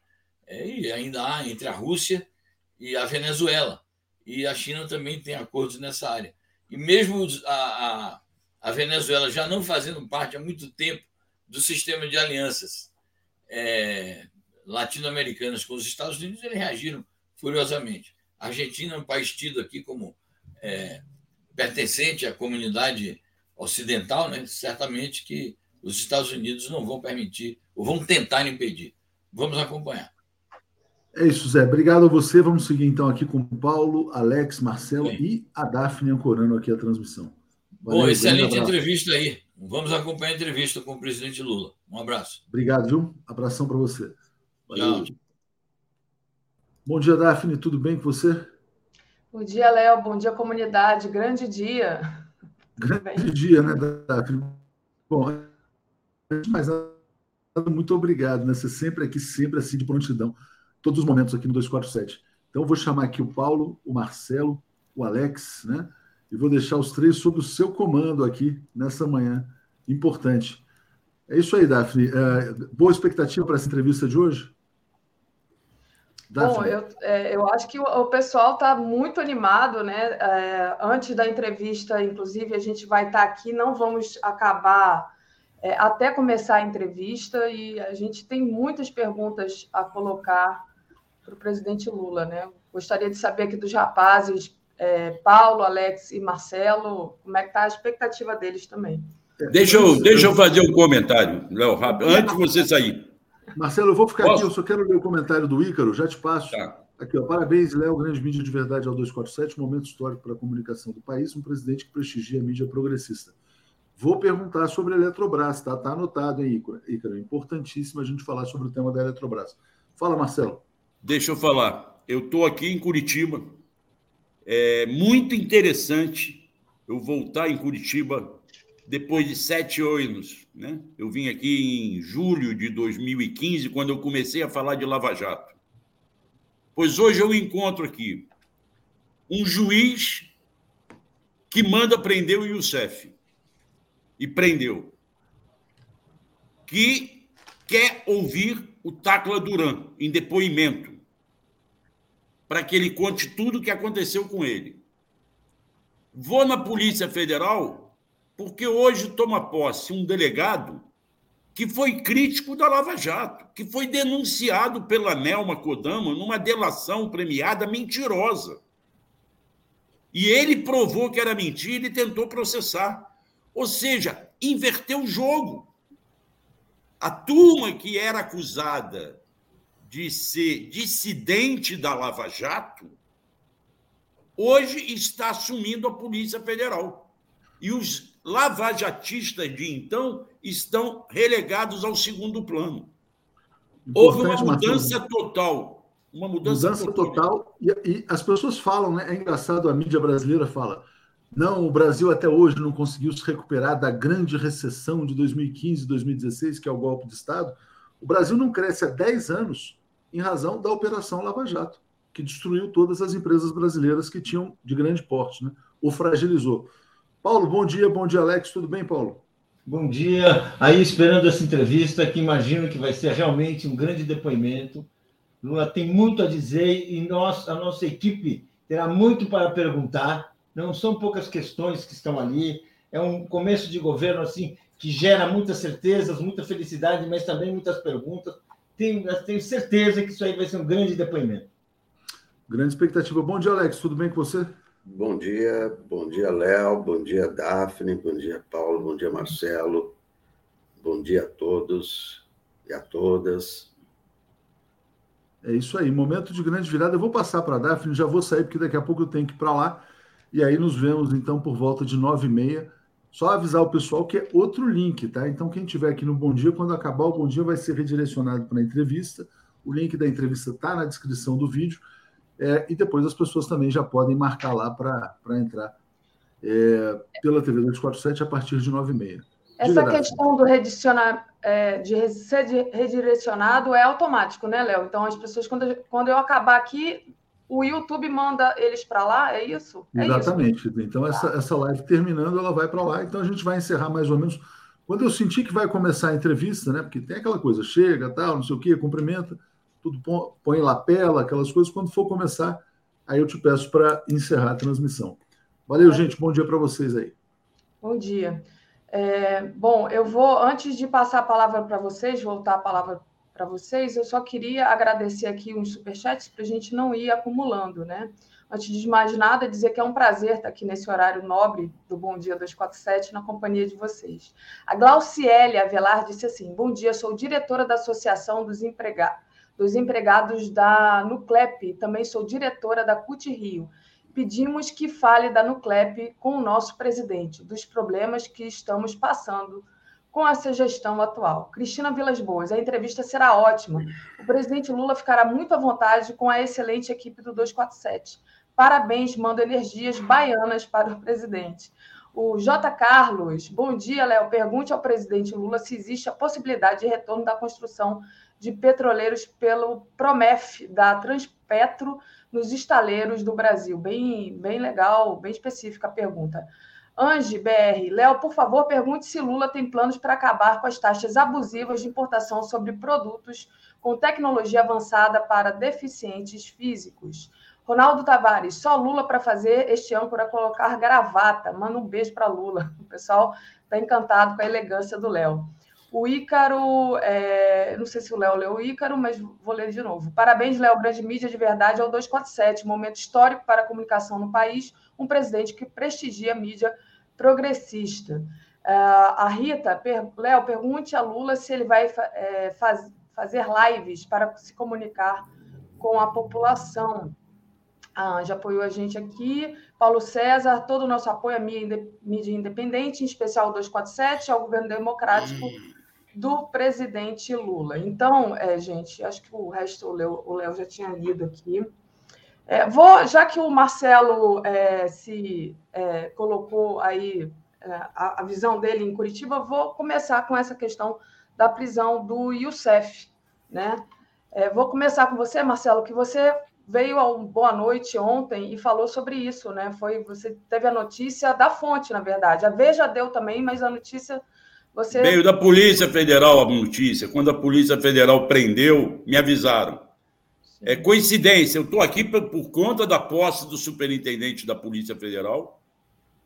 é, e ainda há entre a Rússia e a Venezuela. E a China também tem acordos nessa área. E mesmo a, a, a Venezuela já não fazendo parte há muito tempo do sistema de alianças é, latino-americanas com os Estados Unidos, eles reagiram furiosamente. A Argentina é um país tido aqui como é, pertencente à comunidade ocidental, né? certamente que os Estados Unidos não vão permitir, ou vão tentar impedir. Vamos acompanhar. É isso, Zé. Obrigado a você. Vamos seguir então aqui com o Paulo, Alex, Marcelo Sim. e a Daphne ancorando aqui a transmissão. Valeu, Bom, excelente entrevista aí. Vamos acompanhar a entrevista com o presidente Lula. Um abraço. Obrigado, viu? Abração para você. Valeu. Tchau. Bom dia, Daphne. Tudo bem com você? Bom dia, Léo. Bom dia, comunidade. Grande dia. Grande dia, né, Daphne? Bom, nada, muito obrigado, né? Você sempre aqui, sempre assim de prontidão todos os momentos aqui no 247. Então, eu vou chamar aqui o Paulo, o Marcelo, o Alex, né? E vou deixar os três sob o seu comando aqui nessa manhã importante. É isso aí, Daphne. É, boa expectativa para essa entrevista de hoje? Bom, eu, é, eu acho que o, o pessoal está muito animado, né? É, antes da entrevista, inclusive, a gente vai estar tá aqui, não vamos acabar é, até começar a entrevista, e a gente tem muitas perguntas a colocar para o presidente Lula, né? Gostaria de saber aqui dos rapazes, é, Paulo, Alex e Marcelo, como é que está a expectativa deles também. Deixa eu, deixa eu fazer um comentário, Léo, rápido, antes de você sair. Marcelo, eu vou ficar Posso? aqui, eu só quero ler o comentário do Ícaro, já te passo. Tá. Aqui, ó, parabéns, Léo, grande mídia de verdade ao 247, momento histórico para a comunicação do país, um presidente que prestigia a mídia progressista. Vou perguntar sobre a Eletrobras, tá? Tá anotado aí, Ícaro. Importantíssimo a gente falar sobre o tema da Eletrobras. Fala, Marcelo. Deixa eu falar. Eu estou aqui em Curitiba. É muito interessante eu voltar em Curitiba depois de sete anos. Né? Eu vim aqui em julho de 2015, quando eu comecei a falar de Lava Jato. Pois hoje eu encontro aqui um juiz que manda prender o Youssef. E prendeu. Que quer ouvir o Tacla Duran em depoimento. Para que ele conte tudo o que aconteceu com ele. Vou na Polícia Federal porque hoje toma posse um delegado que foi crítico da Lava Jato, que foi denunciado pela Nelma Kodama numa delação premiada mentirosa. E ele provou que era mentira e tentou processar. Ou seja, inverteu o jogo. A turma que era acusada de ser dissidente da Lava Jato, hoje está assumindo a Polícia Federal. E os lavajatistas de então estão relegados ao segundo plano. Houve uma mudança total. Uma mudança, mudança total. e, e, as pessoas falam, né? É engraçado, a mídia brasileira fala. Não, o Brasil até hoje não conseguiu se recuperar da grande recessão de 2015 2016, que é o golpe de Estado. O Brasil não cresce há 10 anos em razão da Operação Lava Jato, que destruiu todas as empresas brasileiras que tinham de grande porte, né? ou fragilizou. Paulo, bom dia, bom dia, Alex. Tudo bem, Paulo? Bom dia. Aí, esperando essa entrevista, que imagino que vai ser realmente um grande depoimento. Lula tem muito a dizer e nós, a nossa equipe terá muito para perguntar. Não são poucas questões que estão ali. É um começo de governo assim que gera muitas certezas, muita felicidade, mas também muitas perguntas. Tenho, tenho certeza que isso aí vai ser um grande depoimento. Grande expectativa. Bom dia, Alex. Tudo bem com você? Bom dia, bom dia, Léo, bom dia, Daphne, bom dia, Paulo, bom dia, Marcelo, bom dia a todos e a todas. É isso aí, momento de grande virada. Eu vou passar para a Daphne, já vou sair, porque daqui a pouco eu tenho que ir para lá. E aí nos vemos, então, por volta de nove e meia. Só avisar o pessoal que é outro link, tá? Então, quem estiver aqui no Bom Dia, quando acabar o Bom Dia, vai ser redirecionado para a entrevista. O link da entrevista está na descrição do vídeo. É, e depois as pessoas também já podem marcar lá para entrar é, pela TV 247 a partir de 9h30. Essa questão do redicionar, é, de ser redirecionado é automático, né, Léo? Então, as pessoas, quando, quando eu acabar aqui, o YouTube manda eles para lá, é isso? É Exatamente. Isso. Então, essa, essa live terminando, ela vai para lá. Então, a gente vai encerrar mais ou menos. Quando eu sentir que vai começar a entrevista, né? Porque tem aquela coisa, chega, tal, não sei o quê, cumprimenta tudo põe lapela, aquelas coisas. Quando for começar, aí eu te peço para encerrar a transmissão. Valeu, gente. Bom dia para vocês aí. Bom dia. É, bom, eu vou, antes de passar a palavra para vocês, voltar a palavra para vocês, eu só queria agradecer aqui uns superchats para a gente não ir acumulando, né? Antes de mais nada, dizer que é um prazer estar aqui nesse horário nobre do Bom Dia 247 na companhia de vocês. A Glauciele Avelar disse assim: Bom dia, sou diretora da Associação dos Empregados dos empregados da Nuclep, também sou diretora da CUT Rio. Pedimos que fale da Nuclep com o nosso presidente, dos problemas que estamos passando com essa gestão atual. Cristina Vilas Boas, a entrevista será ótima. O presidente Lula ficará muito à vontade com a excelente equipe do 247. Parabéns, mando energias baianas para o presidente. O J. Carlos, bom dia, Léo. Pergunte ao presidente Lula se existe a possibilidade de retorno da construção de petroleiros pelo Promef, da Transpetro, nos estaleiros do Brasil. Bem, bem legal, bem específica a pergunta. Ange BR, Léo, por favor, pergunte se Lula tem planos para acabar com as taxas abusivas de importação sobre produtos com tecnologia avançada para deficientes físicos. Ronaldo Tavares, só Lula para fazer este âncora colocar gravata. Manda um beijo para Lula. O pessoal está encantado com a elegância do Léo. O Ícaro, é, não sei se o Léo leu o Ícaro, mas vou ler de novo. Parabéns, Léo, grande mídia de verdade, ao 247, momento histórico para a comunicação no país, um presidente que prestigia a mídia progressista. Uh, a Rita, per, Léo, pergunte a Lula se ele vai é, faz, fazer lives para se comunicar com a população. A Anja apoiou a gente aqui, Paulo César, todo o nosso apoio à mídia independente, em especial o 247, ao governo democrático do presidente Lula. Então, é, gente, acho que o resto o Léo já tinha lido aqui. É, vou, já que o Marcelo é, se é, colocou aí é, a, a, visão dele em Curitiba, vou começar com essa questão da prisão do Youssef. Né? É, vou começar com você, Marcelo, que você veio ao Boa Noite ontem e falou sobre isso, né? Foi você teve a notícia da fonte, na verdade. A Veja deu também, mas a notícia você veio da Polícia Federal a notícia. Quando a Polícia Federal prendeu, me avisaram. É coincidência, eu estou aqui por, por conta da posse do superintendente da Polícia Federal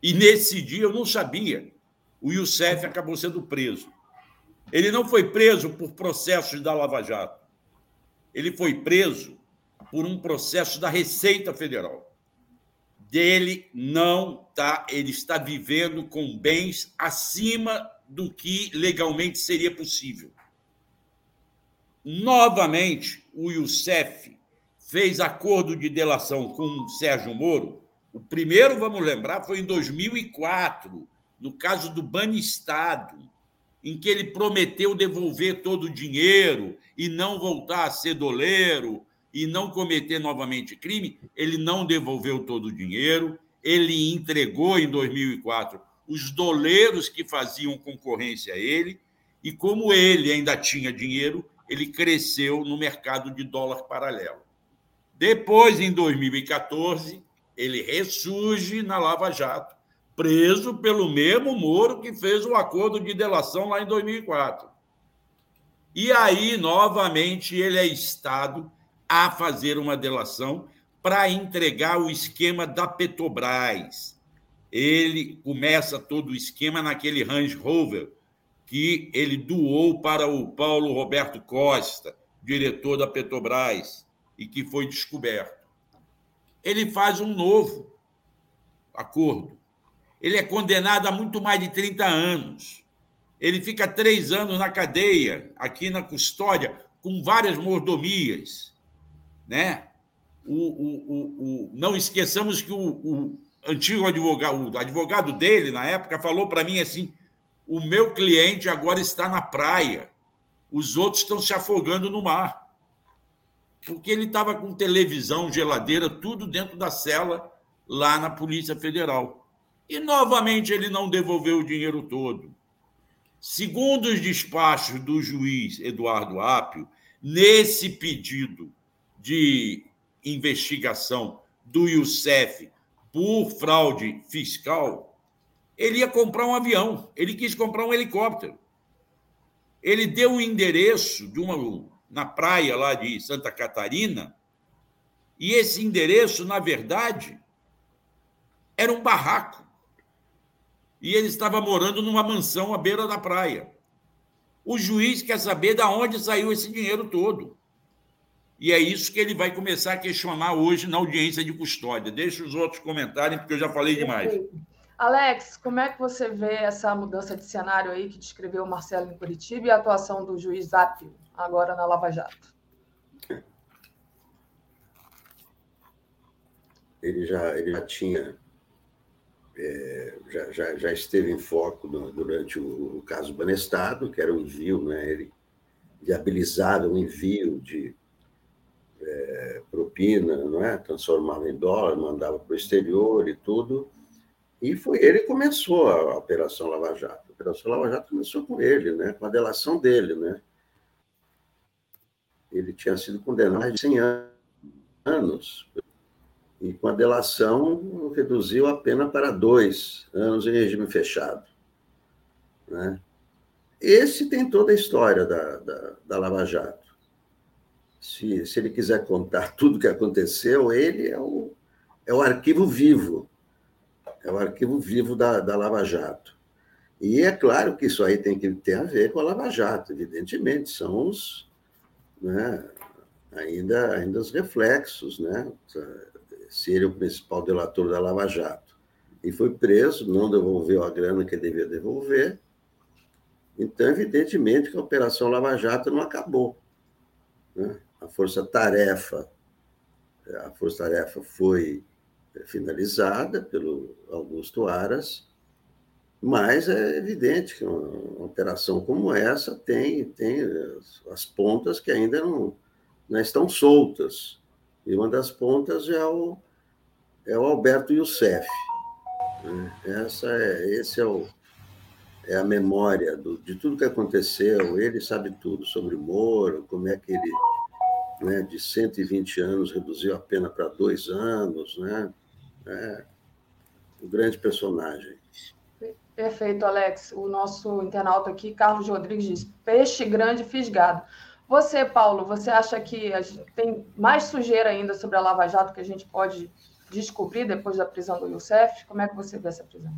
e nesse dia eu não sabia. O Youssef acabou sendo preso. Ele não foi preso por processos da Lava Jato. Ele foi preso por um processo da Receita Federal. Dele não tá, ele está vivendo com bens acima do que legalmente seria possível. Novamente, o Youssef fez acordo de delação com o Sérgio Moro. O primeiro, vamos lembrar, foi em 2004, no caso do Banistado, em que ele prometeu devolver todo o dinheiro e não voltar a ser doleiro e não cometer novamente crime. Ele não devolveu todo o dinheiro, ele entregou em 2004 os doleiros que faziam concorrência a ele, e como ele ainda tinha dinheiro, ele cresceu no mercado de dólar paralelo. Depois, em 2014, ele ressurge na Lava Jato, preso pelo mesmo Moro que fez o acordo de delação lá em 2004. E aí, novamente, ele é estado a fazer uma delação para entregar o esquema da Petrobras. Ele começa todo o esquema naquele Range Rover que ele doou para o Paulo Roberto Costa, diretor da Petrobras, e que foi descoberto. Ele faz um novo acordo. Ele é condenado a muito mais de 30 anos. Ele fica três anos na cadeia, aqui na custódia, com várias mordomias. Né? O, o, o, o não esqueçamos que o, antigo advogado, o advogado dele, na época, falou para mim assim: o meu cliente agora está na praia, os outros estão se afogando no mar. Porque ele estava com televisão, geladeira, tudo dentro da cela lá na Polícia Federal. E novamente ele não devolveu o dinheiro todo. Segundo os despachos do juiz Eduardo Apio, nesse pedido de investigação do Youssef por fraude fiscal, ele ia comprar um avião, ele quis comprar um helicóptero. Ele deu um endereço de uma na praia lá de Santa Catarina, e esse endereço, na verdade, era um barraco. E ele estava morando numa mansão à beira da praia. O juiz quer saber de onde saiu esse dinheiro todo. E é isso que ele vai começar a questionar hoje na audiência de custódia. Deixa os outros comentarem, porque eu já falei demais. Alex, como é que você vê essa mudança de cenário aí que descreveu o Marcelo em Curitiba e a atuação do juiz Zapio agora na Lava Jato? Ele já, ele já tinha, é, já, já, já, esteve em foco no, durante o, o, caso Banestado, que era o envio, né? ele viabilizava o envio de é, propina, não é? transformava em dólar, mandava para o exterior e tudo e foi ele que começou a Operação Lava Jato. A Operação Lava Jato começou com ele, né? com a delação dele. Né? Ele tinha sido condenado a 100 anos, e com a delação reduziu a pena para dois anos em regime fechado. Né? Esse tem toda a história da, da, da Lava Jato. Se, se ele quiser contar tudo o que aconteceu, ele é o, é o arquivo vivo é o arquivo vivo da, da Lava Jato. E é claro que isso aí tem que ter a ver com a Lava Jato, evidentemente, são os, né, ainda, ainda os reflexos, né? Se ele é o principal delator da Lava Jato e foi preso, não devolveu a grana que devia devolver, então, evidentemente, que a Operação Lava Jato não acabou. Né? A força-tarefa a força-tarefa foi finalizada pelo Augusto Aras, mas é evidente que uma operação como essa tem, tem as pontas que ainda não, não estão soltas. E uma das pontas é o, é o Alberto Youssef. Né? Essa é, esse é, o, é a memória do, de tudo que aconteceu. Ele sabe tudo sobre Moro, como é que ele, né, de 120 anos, reduziu a pena para dois anos. Né? É um grande personagem. Perfeito, Alex. O nosso internauta aqui, Carlos Rodrigues, diz: peixe grande fisgado. Você, Paulo, você acha que tem mais sujeira ainda sobre a Lava Jato que a gente pode descobrir depois da prisão do Youssef? Como é que você vê essa prisão?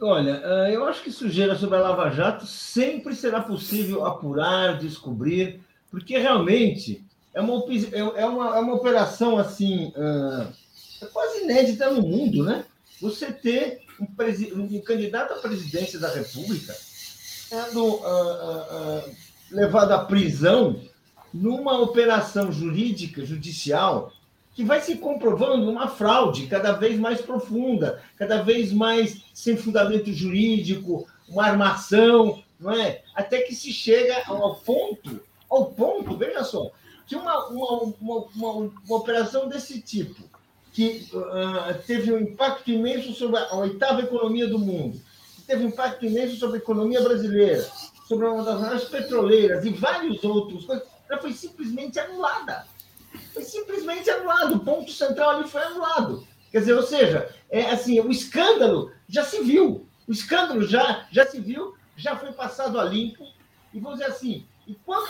Olha, eh, eu acho que sujeira sobre a Lava Jato sempre será possível apurar, descobrir, porque realmente é uma, é, é uma, é uma operação assim, é quase inédita no mundo, né? Você ter um, um candidato à presidência da República sendo uh, uh, uh, levado à prisão numa operação jurídica, judicial, que vai se comprovando uma fraude cada vez mais profunda, cada vez mais sem fundamento jurídico, uma armação, não é? Até que se chega ao ponto, ao ponto, veja só, que uma, uma, uma, uma, operação desse tipo, que uh, teve um impacto imenso sobre a oitava economia do mundo, que teve um impacto imenso sobre a economia brasileira, sobre uma das maiores petroleiras e vários outros ela foi simplesmente anulada. Foi simplesmente anulado. O ponto central ali foi anulado. Quer dizer, ou seja, é assim, o escândalo já se viu. O escândalo já, já se viu, já foi passado a limpo. E vamos dizer assim, enquanto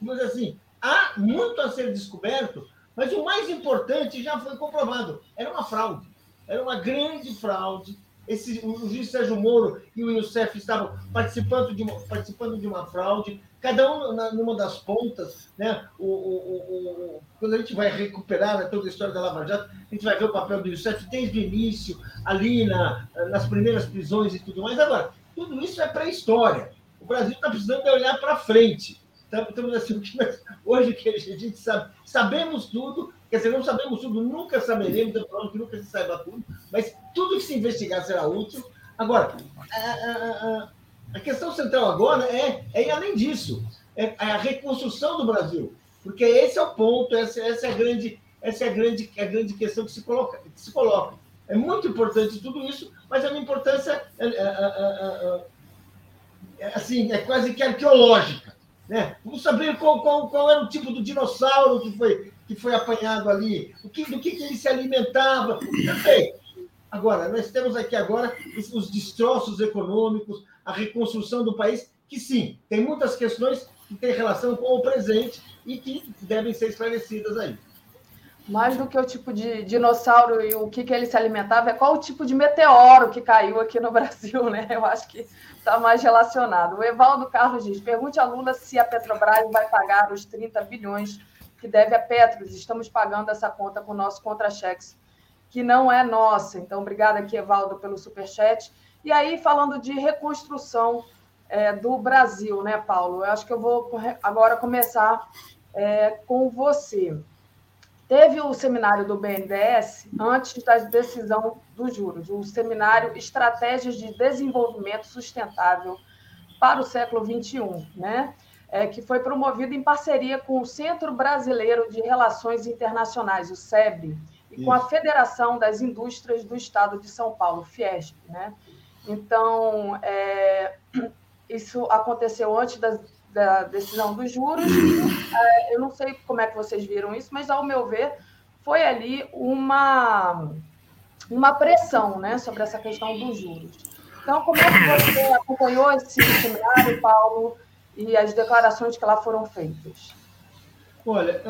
vamos dizer assim, há muito a ser descoberto, mas o mais importante já foi comprovado. Era uma fraude. Era uma grande fraude. Esse, o juiz Sérgio Moro e o Youssef estavam participando de uma, participando de uma fraude cada um na, numa das pontas, né? O, o, o, quando a gente vai recuperar né, toda a história da Lava Jato, a gente vai ver o papel do Youssef desde o início, ali na, nas primeiras prisões e tudo mais. Agora, tudo isso é pré-história. O Brasil está precisando olhar para frente. Estamos hoje que a gente sabe, sabemos tudo, quer dizer, não sabemos tudo, nunca saberemos, falando que nunca se saiba tudo, mas tudo que se investigar será útil. Agora, a, a, a, questão central agora é, é além disso, é, é a reconstrução do Brasil, porque esse é o ponto, essa, essa é a grande, essa é a grande, a grande questão que se coloca, que se coloca. É muito importante tudo isso, mas é uma importância é, é, é, assim, é quase que arqueológica. Né? Vamos saber qual, qual, qual era o tipo do dinossauro que foi, que foi apanhado ali, o que, do que, que ele se alimentava. Perfeito. Agora, nós temos aqui agora os destroços econômicos, a reconstrução do país, que sim, tem muitas questões que têm relação com o presente e que devem ser esclarecidas aí. Mais do que o tipo de dinossauro e o que, que ele se alimentava, é qual o tipo de meteoro que caiu aqui no Brasil, né? Eu acho que está mais relacionado. O Evaldo Carlos diz: pergunte a Lula se a Petrobras vai pagar os 30 bilhões que deve a Petros. Estamos pagando essa conta com o nosso contra-cheques, que não é nossa. Então, obrigada aqui, Evaldo, pelo superchat. E aí, falando de reconstrução é, do Brasil, né, Paulo? Eu acho que eu vou agora começar é, com você. Teve o seminário do BNDES antes da decisão dos juros, o seminário Estratégias de Desenvolvimento Sustentável para o século XXI, né? É, que foi promovido em parceria com o Centro Brasileiro de Relações Internacionais, o SEB, e Isso. com a Federação das Indústrias do Estado de São Paulo, Fiesp, né? Então, é, isso aconteceu antes da, da, decisão dos juros. É, eu não sei como é que vocês viram isso, mas, ao meu ver, foi ali uma, uma pressão né, sobre essa questão dos juros. Então, como é que você acompanhou esse seminário, Paulo, e as declarações que lá foram feitas? Olha,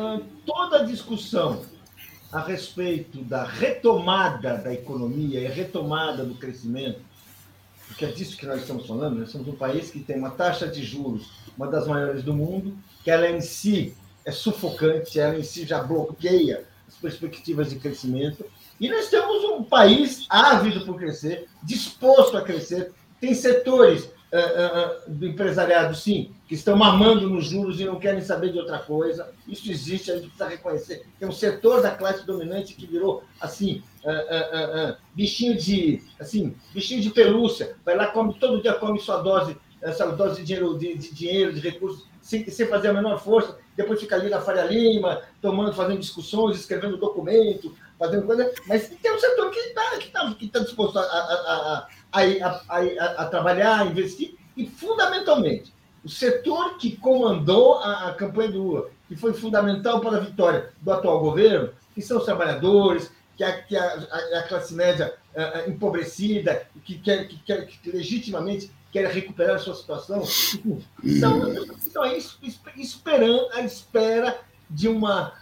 toda a discussão a respeito da retomada da economia e retomada do crescimento porque é disso que nós estamos falando, nós somos um país que tem uma taxa de juros, uma das maiores do mundo, que ela em si é sufocante, ela em si já bloqueia as perspectivas de crescimento, e nós temos um país ávido por crescer, disposto a crescer, tem setores do empresariado, sim, que estão mamando nos juros e não querem saber de outra coisa. Isso existe, a gente precisa reconhecer. Tem um setor da classe dominante que virou assim, bichinho de assim, bichinho de pelúcia. Vai lá, come todo dia come sua dose, essa dose de dinheiro, de, de dinheiro, de recursos, sem, sem fazer a menor força. Depois fica ali na Faria Lima, tomando, fazendo discussões, escrevendo documento, fazendo coisa. Mas tem um setor que está que tá, que tá disposto a, a, a, a, a trabalhar, a investir, e fundamentalmente, o setor que comandou a, a campanha do Lula, que foi fundamental para a vitória do atual governo, que são os trabalhadores, que a, que a, a classe média uh, empobrecida, que, quer, que, quer, que legitimamente quer recuperar a sua situação, estão, estão aí esperando, à espera de uma,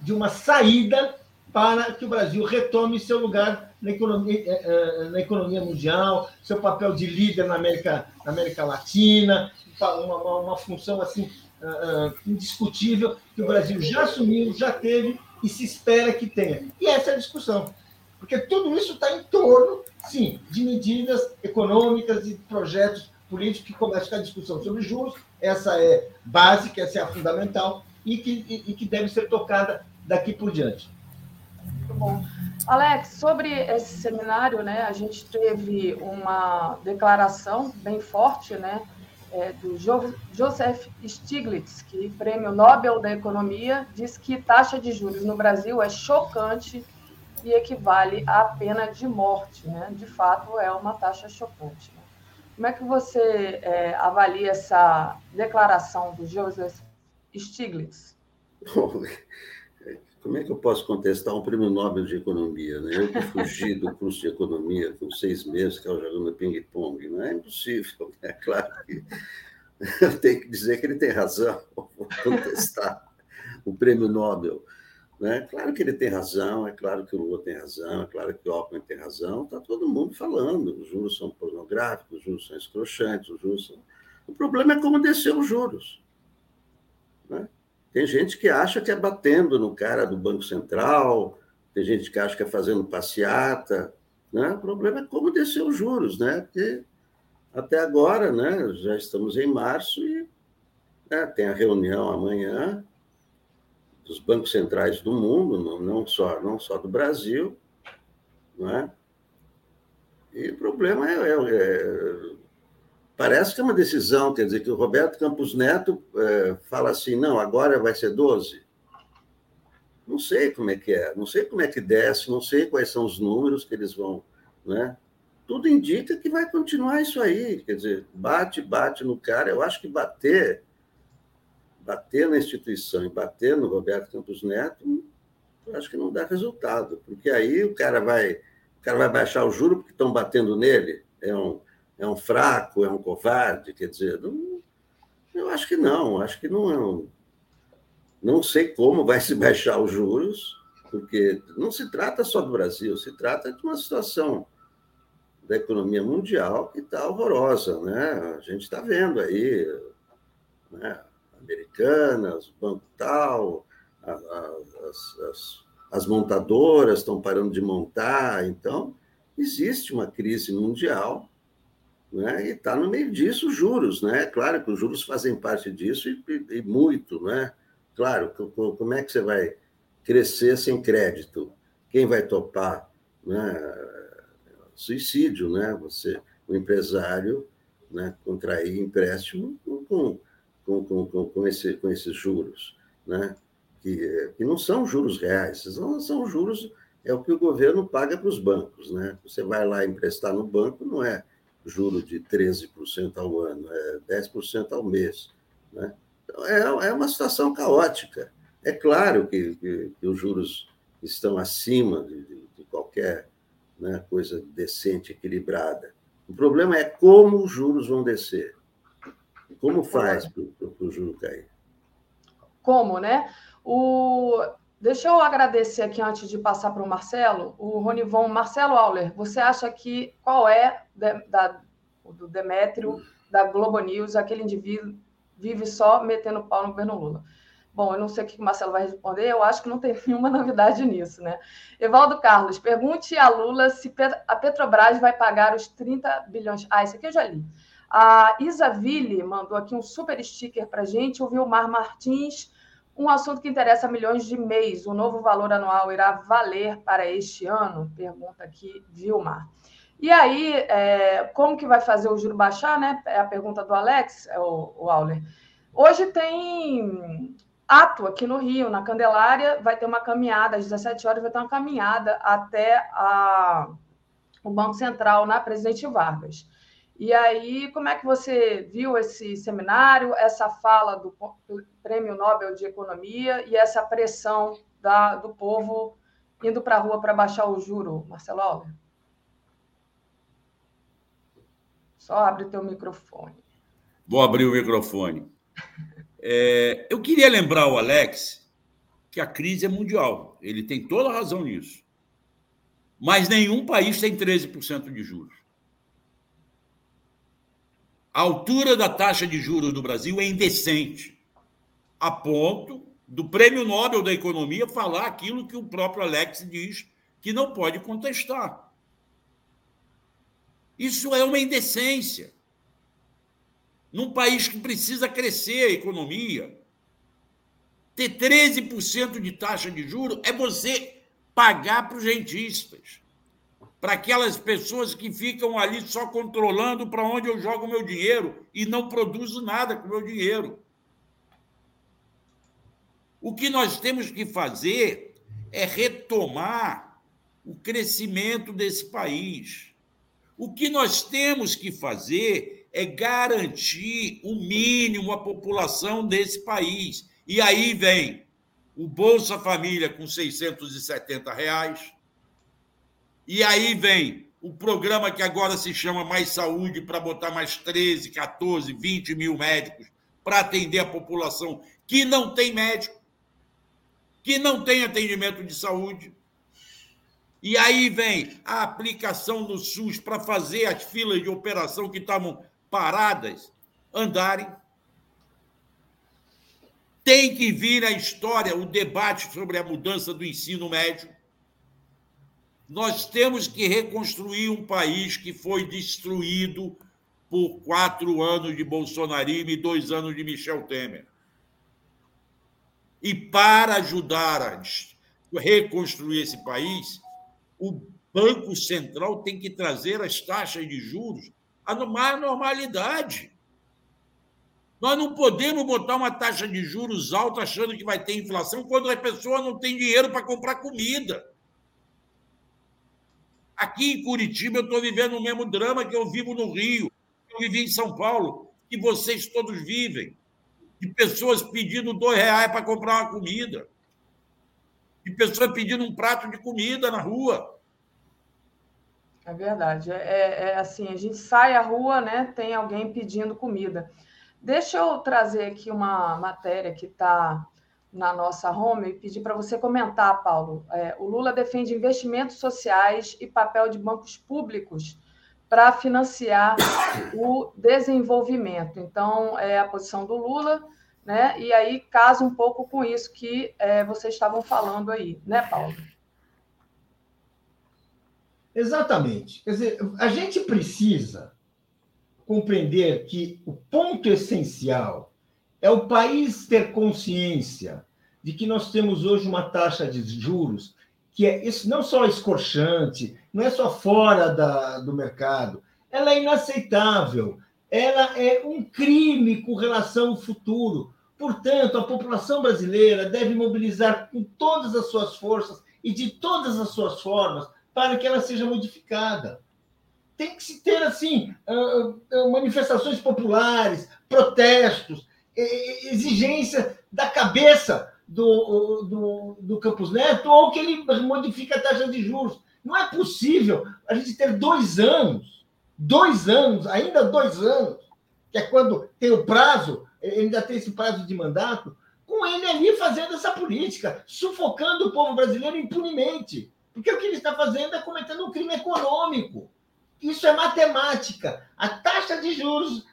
de uma saída para que o Brasil retome seu lugar na economia, eh, eh, na economia mundial, seu papel de líder na América, na América Latina, uma, uma, uma função assim uh, indiscutível que o Brasil já assumiu, já teve e se espera que tenha. E essa é a discussão. Porque tudo isso está em torno, sim, de medidas econômicas e projetos políticos que começam com a discussão sobre juros. Essa é básica, essa é a fundamental e que, e, e que deve ser tocada daqui por diante. Muito bom. Alex, sobre esse seminário, né, a gente teve uma declaração bem forte, né, é, do jo Joseph Stiglitz, que prêmio Nobel da Economia, diz que taxa de juros no Brasil é chocante e equivale à pena de morte, né? De fato, é uma taxa chocante. Né? Como é que você é, avalia essa declaração do Joseph Stiglitz? Como é que eu posso contestar um prêmio Nobel de Economia? Né? Eu que fugi do curso de Economia com seis meses, que é jogando ping-pong. Não é impossível. É claro que eu tenho que dizer que ele tem razão. Vou contestar o prêmio Nobel. Né? Claro que ele tem razão, é claro que o Lula tem razão, é claro que o Alckmin tem razão, está todo mundo falando. Os juros são pornográficos, os juros são escrochantes, os juros são... O problema é como descer os juros. Né? Tem gente que acha que é batendo no cara do Banco Central, tem gente que acha que é fazendo passeata. Né? O problema é como descer os juros, né? Porque até agora, né, já estamos em março e né, tem a reunião amanhã dos bancos centrais do mundo, não só, não só do Brasil, né? E o problema é, é, é Parece que é uma decisão, quer dizer, que o Roberto Campos Neto é, fala assim: não, agora vai ser 12. Não sei como é que é, não sei como é que desce, não sei quais são os números que eles vão. Né? Tudo indica que vai continuar isso aí, quer dizer, bate, bate no cara. Eu acho que bater, bater na instituição e bater no Roberto Campos Neto, eu acho que não dá resultado, porque aí o cara vai, o cara vai baixar o juro porque estão batendo nele. É um, é um fraco, é um covarde? Quer dizer, não, eu acho que não, acho que não é um, Não sei como vai se baixar os juros, porque não se trata só do Brasil, se trata de uma situação da economia mundial que está horrorosa, né? A gente está vendo aí, né? Americanas, banco tal, a, a, as, as, as montadoras estão parando de montar, então existe uma crise mundial né? e está no meio disso os juros. Né? Claro que os juros fazem parte disso e, e, e muito. Né? Claro, como é que você vai crescer sem crédito? Quem vai topar? Né? Suicídio, né? Você, o empresário, né? contrair empréstimo com, com, com, com, com, esse, com esses juros, né? que, que não são juros reais, são, são juros, é o que o governo paga para os bancos. Né? Você vai lá emprestar no banco, não é juro de 13% ao ano, é 10% ao mês. Né? Então, é, é uma situação caótica. É claro que, que, que os juros estão acima de, de, qualquer né, coisa decente, equilibrada. O problema é como os juros vão descer. Como faz para o juro cair? Como, né? O, Deixa eu agradecer aqui antes de passar para o Marcelo, o Ronivon. Marcelo Auler, você acha que qual é da, do Demétrio, da Globo News, aquele indivíduo vive só metendo pau no governo Lula? Bom, eu não sei o que o Marcelo vai responder, eu acho que não tem nenhuma novidade nisso, né? Evaldo Carlos, pergunte a Lula se a Petrobras vai pagar os 30 bilhões. Ah, isso aqui eu já li. A Isa Ville mandou aqui um super sticker para gente. O Vilmar Martins, um assunto que interessa a milhões de mês. O novo valor anual irá valer para este ano? Pergunta aqui, Vilmar. E aí, é, como que vai fazer o juro baixar, né? É a pergunta do Alex, é o, o Auler. Hoje tem ato aqui no Rio, na Candelária, vai ter uma caminhada, às 17 horas vai ter uma caminhada até a, o Banco Central, na Presidente Vargas. E aí, como é que você viu esse seminário, essa fala do Prêmio Nobel de Economia e essa pressão da, do povo indo para a rua para baixar o juro, Marcelo Alves? Só abre teu microfone. Vou abrir o microfone. É, eu queria lembrar o Alex que a crise é mundial. Ele tem toda a razão nisso. Mas nenhum país tem 13% de juros. A altura da taxa de juros do Brasil é indecente, a ponto do Prêmio Nobel da Economia falar aquilo que o próprio Alex diz que não pode contestar. Isso é uma indecência num país que precisa crescer a economia, ter 13% de taxa de juros é você pagar para os rentistas, para aquelas pessoas que ficam ali só controlando para onde eu jogo meu dinheiro e não produzo nada com meu dinheiro. O que nós temos que fazer é retomar o crescimento desse país. O que nós temos que fazer é garantir o mínimo à população desse país. E aí vem o Bolsa Família com 670 reais. E aí vem o programa que agora se chama Mais Saúde para botar mais 13, 14, 20 mil médicos para atender a população que não tem médico, que não tem atendimento de saúde. E aí vem a aplicação do SUS para fazer as filas de operação que estavam paradas andarem. Tem que vir a história, o debate sobre a mudança do ensino médio. Nós temos que reconstruir um país que foi destruído por quatro anos de bolsonarismo e dois anos de Michel Temer. E para ajudar a reconstruir esse país, o Banco Central tem que trazer as taxas de juros a mais normalidade. Nós não podemos botar uma taxa de juros alta achando que vai ter inflação quando a pessoa não tem dinheiro para comprar comida. Aqui em Curitiba, eu estou vivendo o mesmo drama que eu vivo no Rio, que eu vivi em São Paulo, que vocês todos vivem. De pessoas pedindo dois reais para comprar uma comida. De pessoas pedindo um prato de comida na rua. É verdade. É, é, é, assim, a gente sai à rua, né? Tem alguém pedindo comida. Deixa eu trazer aqui uma matéria que está na nossa home e pedir para você comentar, Paulo. É, o Lula defende investimentos sociais e papel de bancos públicos para financiar o desenvolvimento. Então, é a posição do Lula, né? E aí casa um pouco com isso que é, vocês estavam falando aí, né, Paulo? Exatamente. Quer dizer, a gente precisa compreender que o ponto essencial é o país ter consciência de que nós temos hoje uma taxa de juros que é isso não só escorchante, não é só fora da, do mercado, ela é inaceitável, ela é um crime com relação ao futuro. Portanto, a população brasileira deve mobilizar com todas as suas forças e de todas as suas formas para que ela seja modificada. Tem que se ter, assim, manifestações populares, protestos, exigência da cabeça do, do, do Campos Neto ou que ele modifique a taxa de juros. Não é possível a gente ter dois anos, dois anos, ainda dois anos, que é quando tem o prazo, ele ainda tem esse prazo de mandato, com ele ali fazendo essa política, sufocando o povo brasileiro impunemente. Porque o que ele está fazendo é cometendo um crime econômico. Isso é matemática. A taxa de juros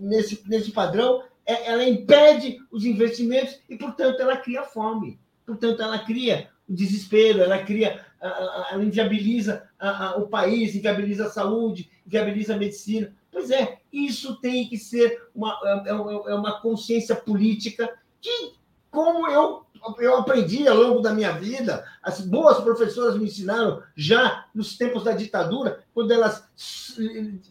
nesse, nesse padrão é, ela impede os investimentos e, portanto, ela cria fome. Portanto, ela cria o desespero, ela cria, ela inviabiliza o país, inviabiliza a saúde, inviabiliza a medicina. Pois é, isso tem que ser uma, é, é uma consciência política que, como eu eu aprendi ao longo da minha vida, as boas professoras me ensinaram já nos tempos da ditadura, quando elas,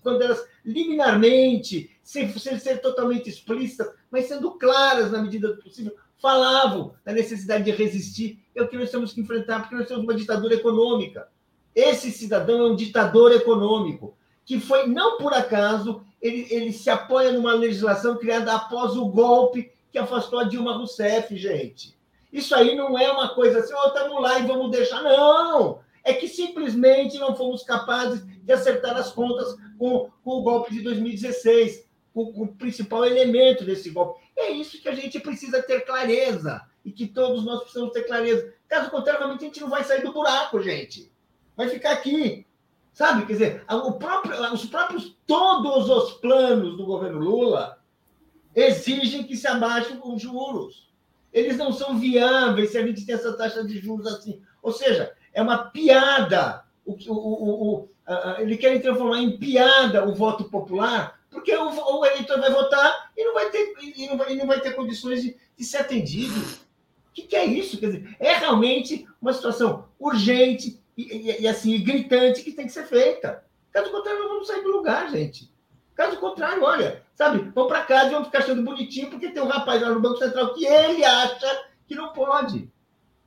quando elas liminarmente, sem, sem ser totalmente explícitas, mas sendo claras na medida do possível, falavam da necessidade de resistir. É o que nós temos que enfrentar, porque nós temos uma ditadura econômica. Esse cidadão é um ditador econômico, que foi, não por acaso, ele, ele se apoia numa legislação criada após o golpe que afastou a Dilma Rousseff, gente. Isso aí não é uma coisa assim, oh, estamos lá e vamos deixar. Não! É que simplesmente não fomos capazes de acertar as contas com, com o golpe de 2016, o, o principal elemento desse golpe. É isso que a gente precisa ter clareza e que todos nós precisamos ter clareza. Caso contrário, a gente não vai sair do buraco, gente. Vai ficar aqui. Sabe? Quer dizer, próprio, os próprios, todos os planos do governo Lula exigem que se abaixem os juros eles não são viáveis se a gente tem essa taxa de juros assim. Ou seja, é uma piada. O, o, o, o ele querem transformar em piada o voto popular, porque o, o, eleitor vai votar e não vai ter, e não vai, e não vai ter condições de, de ser atendido. O que, que, é isso? Quer dizer, é realmente uma situação urgente e, e, e assim, gritante que tem que ser feita. Caso contrário, nós vamos sair do lugar, gente. Caso contrário, olha, sabe, vão para casa e vão ficar achando bonitinho porque tem um rapaz lá no Banco Central que ele acha que não pode,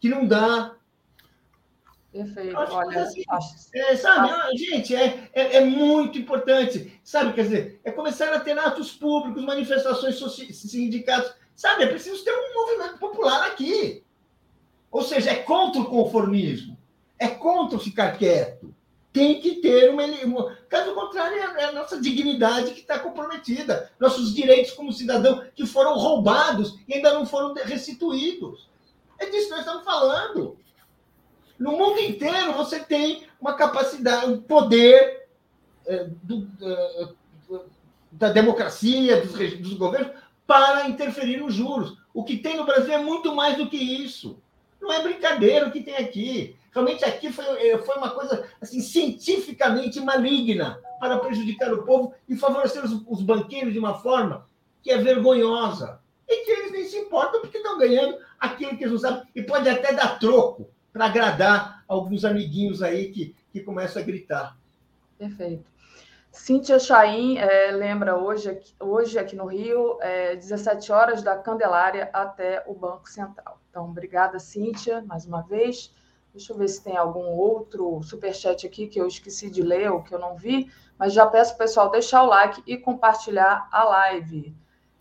que não dá. Perfeito. Acho olha, assim. É, sabe, acho... gente, é, é, é, muito importante. Sabe, quer dizer, é começar a ter atos públicos, manifestações sindicatos. Sabe, é preciso ter um movimento popular aqui. Ou seja, é contra o conformismo. É contra ficar quieto tem que ter uma. Caso contrário, é a nossa dignidade que está comprometida, nossos direitos como cidadão que foram roubados e ainda não foram restituídos. É disso que nós estamos falando. No mundo inteiro, você tem uma capacidade, um poder é, do, é, da democracia, dos, dos governos, para interferir nos juros. O que tem no Brasil é muito mais do que isso. Não é brincadeira o que tem aqui. Realmente aqui foi, eh, foi uma coisa assim, cientificamente maligna para prejudicar o povo e favorecer os, os banqueiros de uma forma que é vergonhosa. E que eles nem se importam porque estão ganhando aquilo que eles não sabem. E pode até dar troco para agradar alguns amiguinhos aí que, que começam a gritar. Perfeito. Cíntia Chaim é, lembra hoje, hoje aqui no Rio, é, 17 horas da Candelária até o Banco Central. Então, obrigada, Cíntia, mais uma vez. Deixa eu ver se tem algum outro superchat aqui que eu esqueci de ler ou que eu não vi, mas já peço pessoal deixar o like e compartilhar a live.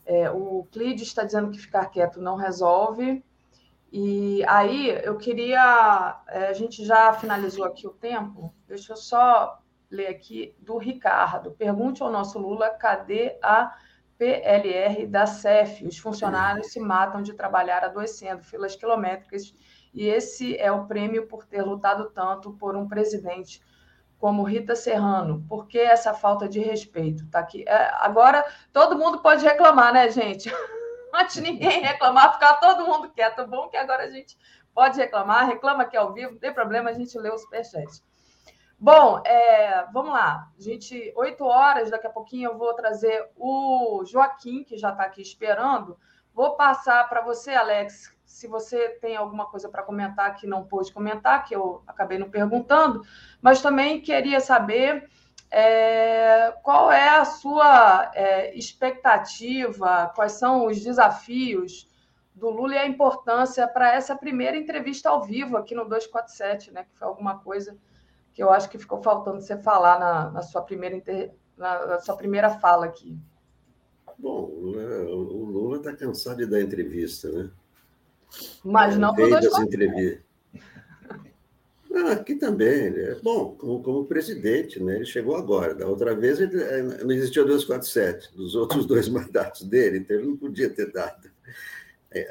É, o Clide está dizendo que ficar quieto não resolve. E aí eu queria. É, a gente já finalizou aqui o tempo. Deixa eu só ler aqui do Ricardo. Pergunte ao nosso Lula cadê a PLR da CEF? Os funcionários se matam de trabalhar adoecendo, filas quilométricas e esse é o prêmio por ter lutado tanto por um presidente como Rita Serrano. Por que essa falta de respeito? Tá aqui. É, agora todo mundo pode reclamar, né, gente? Antes ninguém reclamar, ficar todo mundo quieto. Bom que agora a gente pode reclamar, reclama aqui ao vivo, não tem problema, a gente lê o superchat. Bom, é, vamos lá. Gente, oito horas, daqui a pouquinho eu vou trazer o Joaquim, que já está aqui esperando. Vou passar para você, Alex, se você tem alguma coisa para comentar que não pôde comentar, que eu acabei não perguntando, mas também queria saber é, qual é a sua é, expectativa, quais são os desafios do Lula e a importância para essa primeira entrevista ao vivo aqui no 247, né? Que foi alguma coisa que eu acho que ficou faltando você falar na, na sua, primeira inter... na, na sua primeira fala aqui. Bom, o Lula está cansado de dar entrevista, né? Mas não das entrevistas. Ah, aqui também. É bom, como, como presidente, né? Ele chegou agora. Da outra vez ele, eh, não existia 247, dos outros dois mandatos dele, então ele não podia ter dado. É,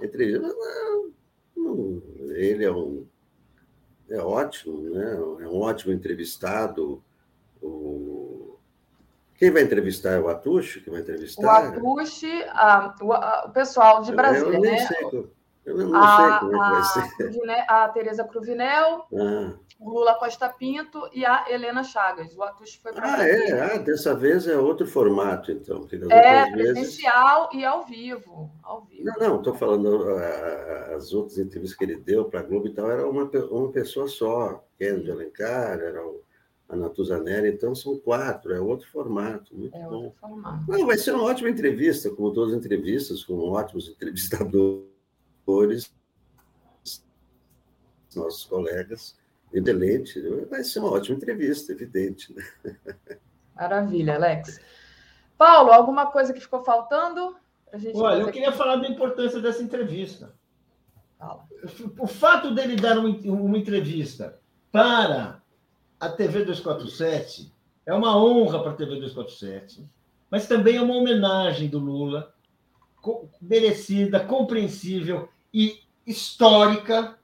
a entrevista. Não, não, ele é um. É ótimo, né? É um ótimo entrevistado. O, Quem vai entrevistar é o Atushi? Que vai entrevistar? O Atushi, a, o, a, o, pessoal de Brasília, eu, eu né? Sei, eu não, a, sei como é que vai ser. A Tereza Cruvinel, ah. o Lula Costa Pinto e a Helena Chagas. O Atushi foi para Ah, é? Ah, dessa vez é outro formato, então. É, presencial vezes... e ao vivo. Ao vivo. Não, não, estou falando as outras entrevistas que ele deu para a Globo e tal, era uma, uma pessoa só. Ken de Alencar, era o a Natuzanera, então são quatro, é outro formato, muito é bom. Formato. Não, vai ser uma ótima entrevista, como todas as entrevistas, com ótimos entrevistadores, nossos colegas, excelente, vai ser uma ótima entrevista, evidente. Né? Maravilha, Alex. Paulo, alguma coisa que ficou faltando? Olha, eu queria aqui? falar da importância dessa entrevista. Fala. O fato dele dar uma entrevista para a TV 247 é uma honra para a TV 247, mas também é uma homenagem do Lula, merecida, compreensível e histórica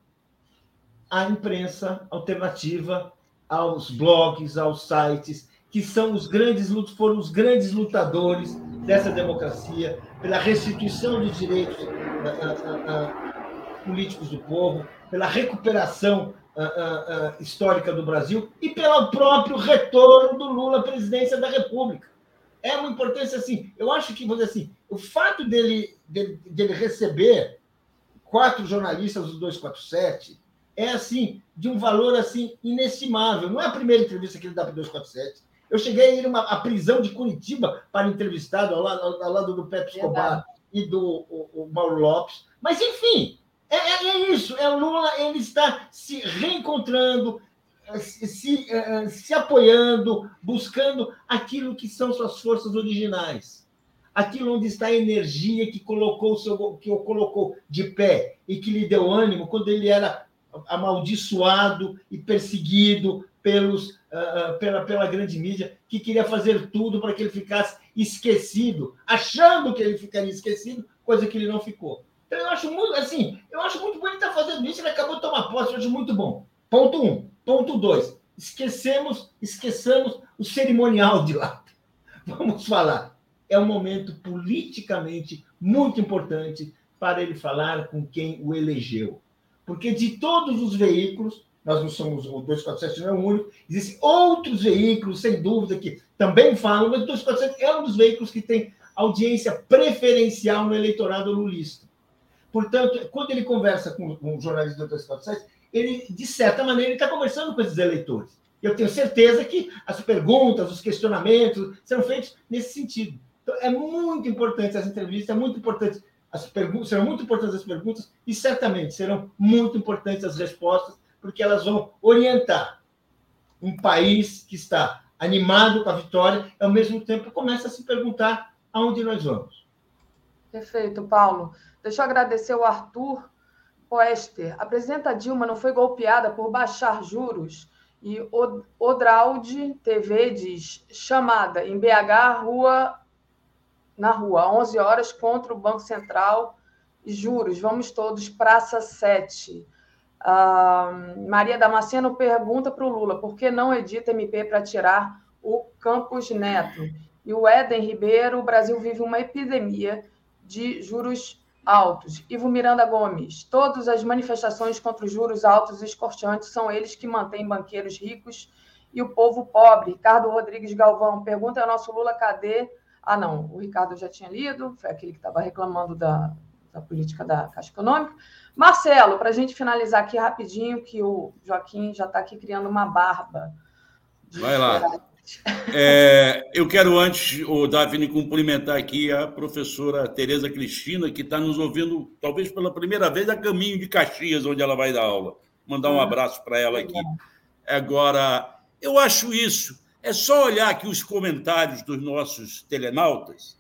à imprensa alternativa, aos blogs, aos sites, que são os grandes foram os grandes lutadores dessa democracia pela restituição de direitos a, a, a, políticos do povo, pela recuperação histórica do Brasil e pelo próprio retorno do Lula à presidência da República. É uma importância assim. Eu acho que, vou dizer assim, o fato dele, dele, dele receber quatro jornalistas do 247 é assim de um valor assim inestimável. Não é a primeira entrevista que ele dá para o 247. Eu cheguei a ir à prisão de Curitiba para entrevistado ao lado, ao lado do Pepe Escobar e do o, o Mauro Lopes. Mas, enfim, é, é, é, isso, é o Lula, ele está se reencontrando, eh, se, se, eh, se apoiando, buscando aquilo que são suas forças originais. Aquilo onde está a energia que colocou seu, que o colocou de pé e que lhe deu ânimo quando ele era amaldiçoado e perseguido pelos, uh, pela, pela grande mídia, que queria fazer tudo para que ele ficasse esquecido, achando que ele ficaria esquecido, coisa que ele não ficou. Então, eu acho muito, assim, eu acho muito bom ele estar fazendo isso, ele acabou de tomar posse, eu acho muito bom. Ponto um. Ponto dois. Esquecemos, esqueçamos o cerimonial de lá. Vamos falar. É um momento politicamente muito importante para ele falar com quem o elegeu. Porque de todos os veículos, nós não somos o 247 não é o único, existem outros veículos, sem dúvida, que também falam, mas o 247 é um dos veículos que tem audiência preferencial no eleitorado lulista. Portanto, quando ele conversa com um jornalista do 247, ele, de certa maneira, está conversando com esses eleitores. Eu tenho certeza que as perguntas, os questionamentos serão feitos nesse sentido. Então, é muito importante essa entrevista, é muito importante as perguntas, serão muito importantes as perguntas e certamente serão muito importantes as respostas, porque elas vão orientar um país que está animado com a vitória, e ao mesmo tempo começa a se perguntar aonde nós vamos. Perfeito, Paulo. Deixa eu agradecer o Arthur Poester. A presidenta Dilma não foi golpeada por baixar juros. E Odralde TV diz: chamada em BH, rua na rua, 11 horas contra o Banco Central e juros. Vamos todos, Praça 7. Uh, Maria Damasceno pergunta para o Lula por que não edita MP para tirar o Campos Neto. E o Éden Ribeiro: o Brasil vive uma epidemia de juros altos. Ivo Miranda Gomes, todas as manifestações contra os juros altos e escorteantes são eles que mantêm banqueiros ricos e o povo pobre. Ricardo Rodrigues Galvão, pergunta ao nosso Lula, cadê? Ah, não, o Ricardo já tinha lido, foi aquele que estava reclamando da, da política da Caixa Econômica. Marcelo, para a gente finalizar aqui rapidinho, que o Joaquim já está aqui criando uma barba. Vai lá. É, eu quero antes, o Daphne, cumprimentar aqui a professora Tereza Cristina, que está nos ouvindo, talvez pela primeira vez, a caminho de Caxias, onde ela vai dar aula. Mandar um abraço para ela aqui. Agora, eu acho isso. É só olhar aqui os comentários dos nossos telenautas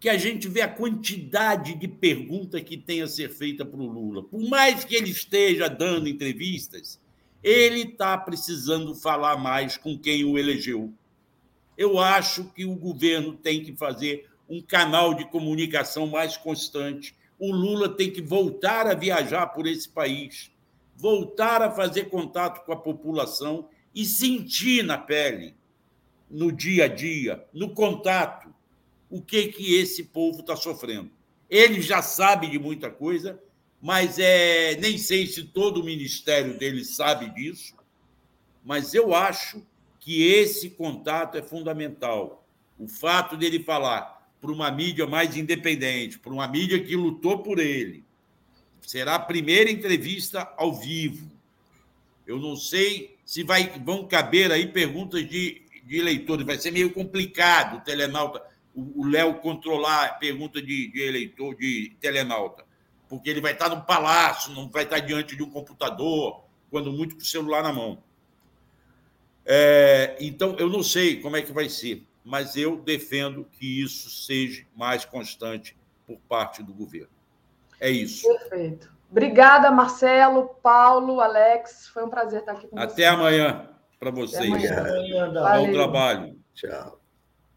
que a gente vê a quantidade de pergunta que tem a ser feita para o Lula. Por mais que ele esteja dando entrevistas, ele está precisando falar mais com quem o elegeu. Eu acho que o governo tem que fazer um canal de comunicação mais constante. O Lula tem que voltar a viajar por esse país, voltar a fazer contato com a população e sentir na pele no dia a dia, no contato, o que que esse povo está sofrendo. Ele já sabe de muita coisa, mas é, nem sei se todo o ministério dele sabe disso, mas eu acho que esse contato é fundamental. O fato dele falar para uma mídia mais independente, para uma mídia que lutou por ele, será a primeira entrevista ao vivo. Eu não sei se vai, vão caber aí perguntas de, de eleitores, vai ser meio complicado o telenauta, o Léo controlar a pergunta de, de eleitor, de telenauta, porque ele vai estar no palácio, não vai estar diante de um computador, quando muito com o celular na mão. É, então, eu não sei como é que vai ser, mas eu defendo que isso seja mais constante por parte do governo. É isso. Perfeito. Obrigada, Marcelo, Paulo, Alex. Foi um prazer estar aqui com Até vocês. Até amanhã para vocês. Amanhã. Bom trabalho. Tchau.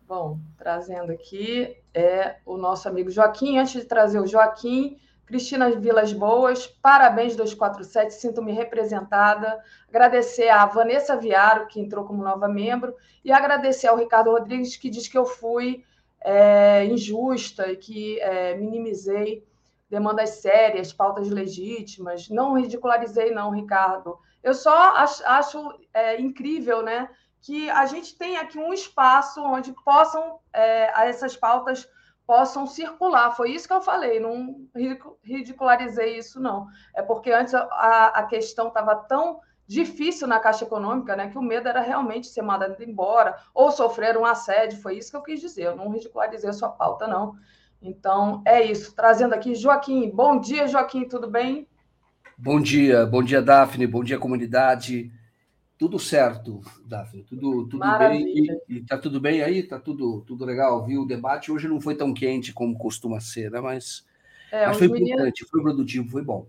Bom, trazendo aqui é o nosso amigo Joaquim. Antes de trazer o Joaquim, Cristina Vilas Boas, parabéns 247, sinto-me representada. Agradecer a Vanessa Viaro, que entrou como nova membro, e agradecer ao Ricardo Rodrigues, que diz que eu fui é, injusta e que é, minimizei demandas sérias, pautas legítimas. Não ridicularizei, não, Ricardo. Eu só acho, acho é, incrível né, que a gente tenha aqui um espaço onde possam é, essas pautas possam circular. Foi isso que eu falei, não ridicularizei isso, não. É porque antes a, a questão estava tão difícil na Caixa Econômica, né, que o medo era realmente ser mandado embora ou sofrer um assédio. Foi isso que eu quis dizer. Eu não ridicularizei a sua pauta, não. Então, é isso. Trazendo aqui Joaquim. Bom dia, Joaquim, tudo bem? Bom dia, bom dia, Daphne, bom dia, comunidade. Tudo certo, Daphne, tudo, tudo bem. E, tá tudo bem aí? Tá tudo, tudo legal, viu? O debate hoje não foi tão quente como costuma ser, né? Mas, é, mas foi meninos... importante, foi produtivo, foi bom.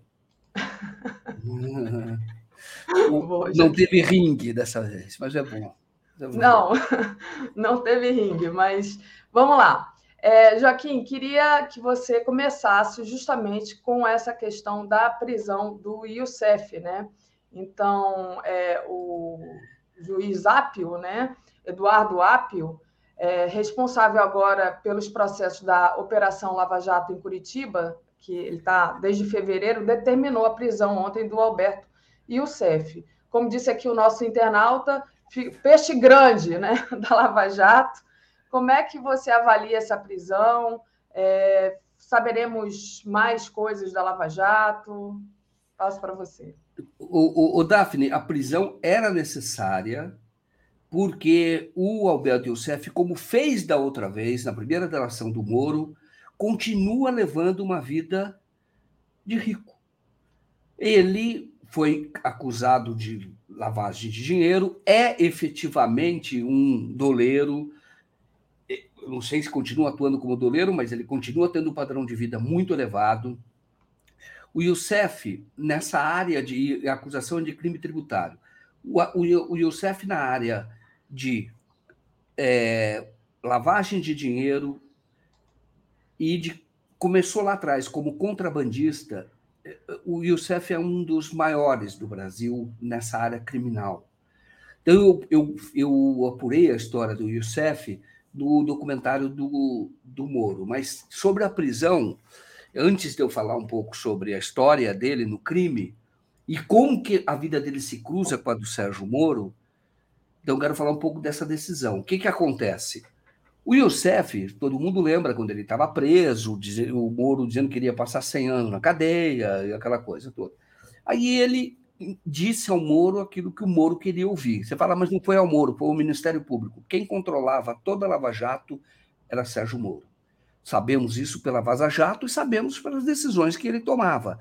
não teve ringue dessa vez, mas é bom. É bom. Não, não teve ringue, mas vamos lá. É, Joaquim, queria que você começasse justamente com essa questão da prisão do Youssef, né? Então, é, o juiz Apio, né, Eduardo Apio, é responsável agora pelos processos da Operação Lava Jato em Curitiba, que ele está desde fevereiro, determinou a prisão ontem do Alberto Youssef. Como disse aqui o nosso internauta, peixe grande né, da Lava Jato. Como é que você avalia essa prisão? É, saberemos mais coisas da Lava Jato? Passo para você. O, o, o Daphne, a prisão era necessária porque o Alberto Youssef, como fez da outra vez, na primeira delação do Moro, continua levando uma vida de rico. Ele foi acusado de lavagem de dinheiro, é efetivamente um doleiro. Não sei se continua atuando como doleiro, mas ele continua tendo um padrão de vida muito elevado. O Youssef, nessa área de acusação de crime tributário, o, o, o Youssef na área de é, lavagem de dinheiro e de começou lá atrás como contrabandista. O Youssef é um dos maiores do Brasil nessa área criminal. Então, eu, eu, eu apurei a história do Youssef no documentário do, do Moro, mas sobre a prisão, antes de eu falar um pouco sobre a história dele no crime e como que a vida dele se cruza com a do Sérgio Moro, então quero falar um pouco dessa decisão. O que, que acontece? O Youssef, todo mundo lembra quando ele estava preso, o Moro dizendo que iria passar 100 anos na cadeia e aquela coisa toda. Aí ele disse ao Moro aquilo que o Moro queria ouvir. Você fala, mas não foi ao Moro, foi ao Ministério Público. Quem controlava toda a Lava Jato era Sérgio Moro. Sabemos isso pela Vaza Jato e sabemos pelas decisões que ele tomava.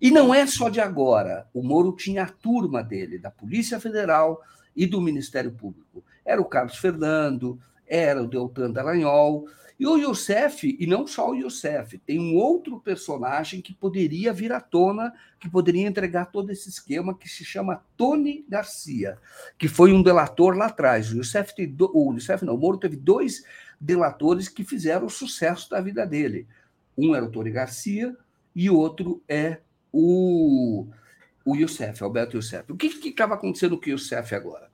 E não é só de agora. O Moro tinha a turma dele, da Polícia Federal e do Ministério Público. Era o Carlos Fernando, era o Deltan Dallagnol, e o Youssef, e não só o Youssef, tem um outro personagem que poderia vir à tona, que poderia entregar todo esse esquema, que se chama Tony Garcia, que foi um delator lá atrás. O Youssef, tem do... o Youssef não, o Moro teve dois delatores que fizeram o sucesso da vida dele. Um era o Tony Garcia e o outro é o, o Youssef, Alberto Youssef. O que estava acontecendo com o Youssef agora?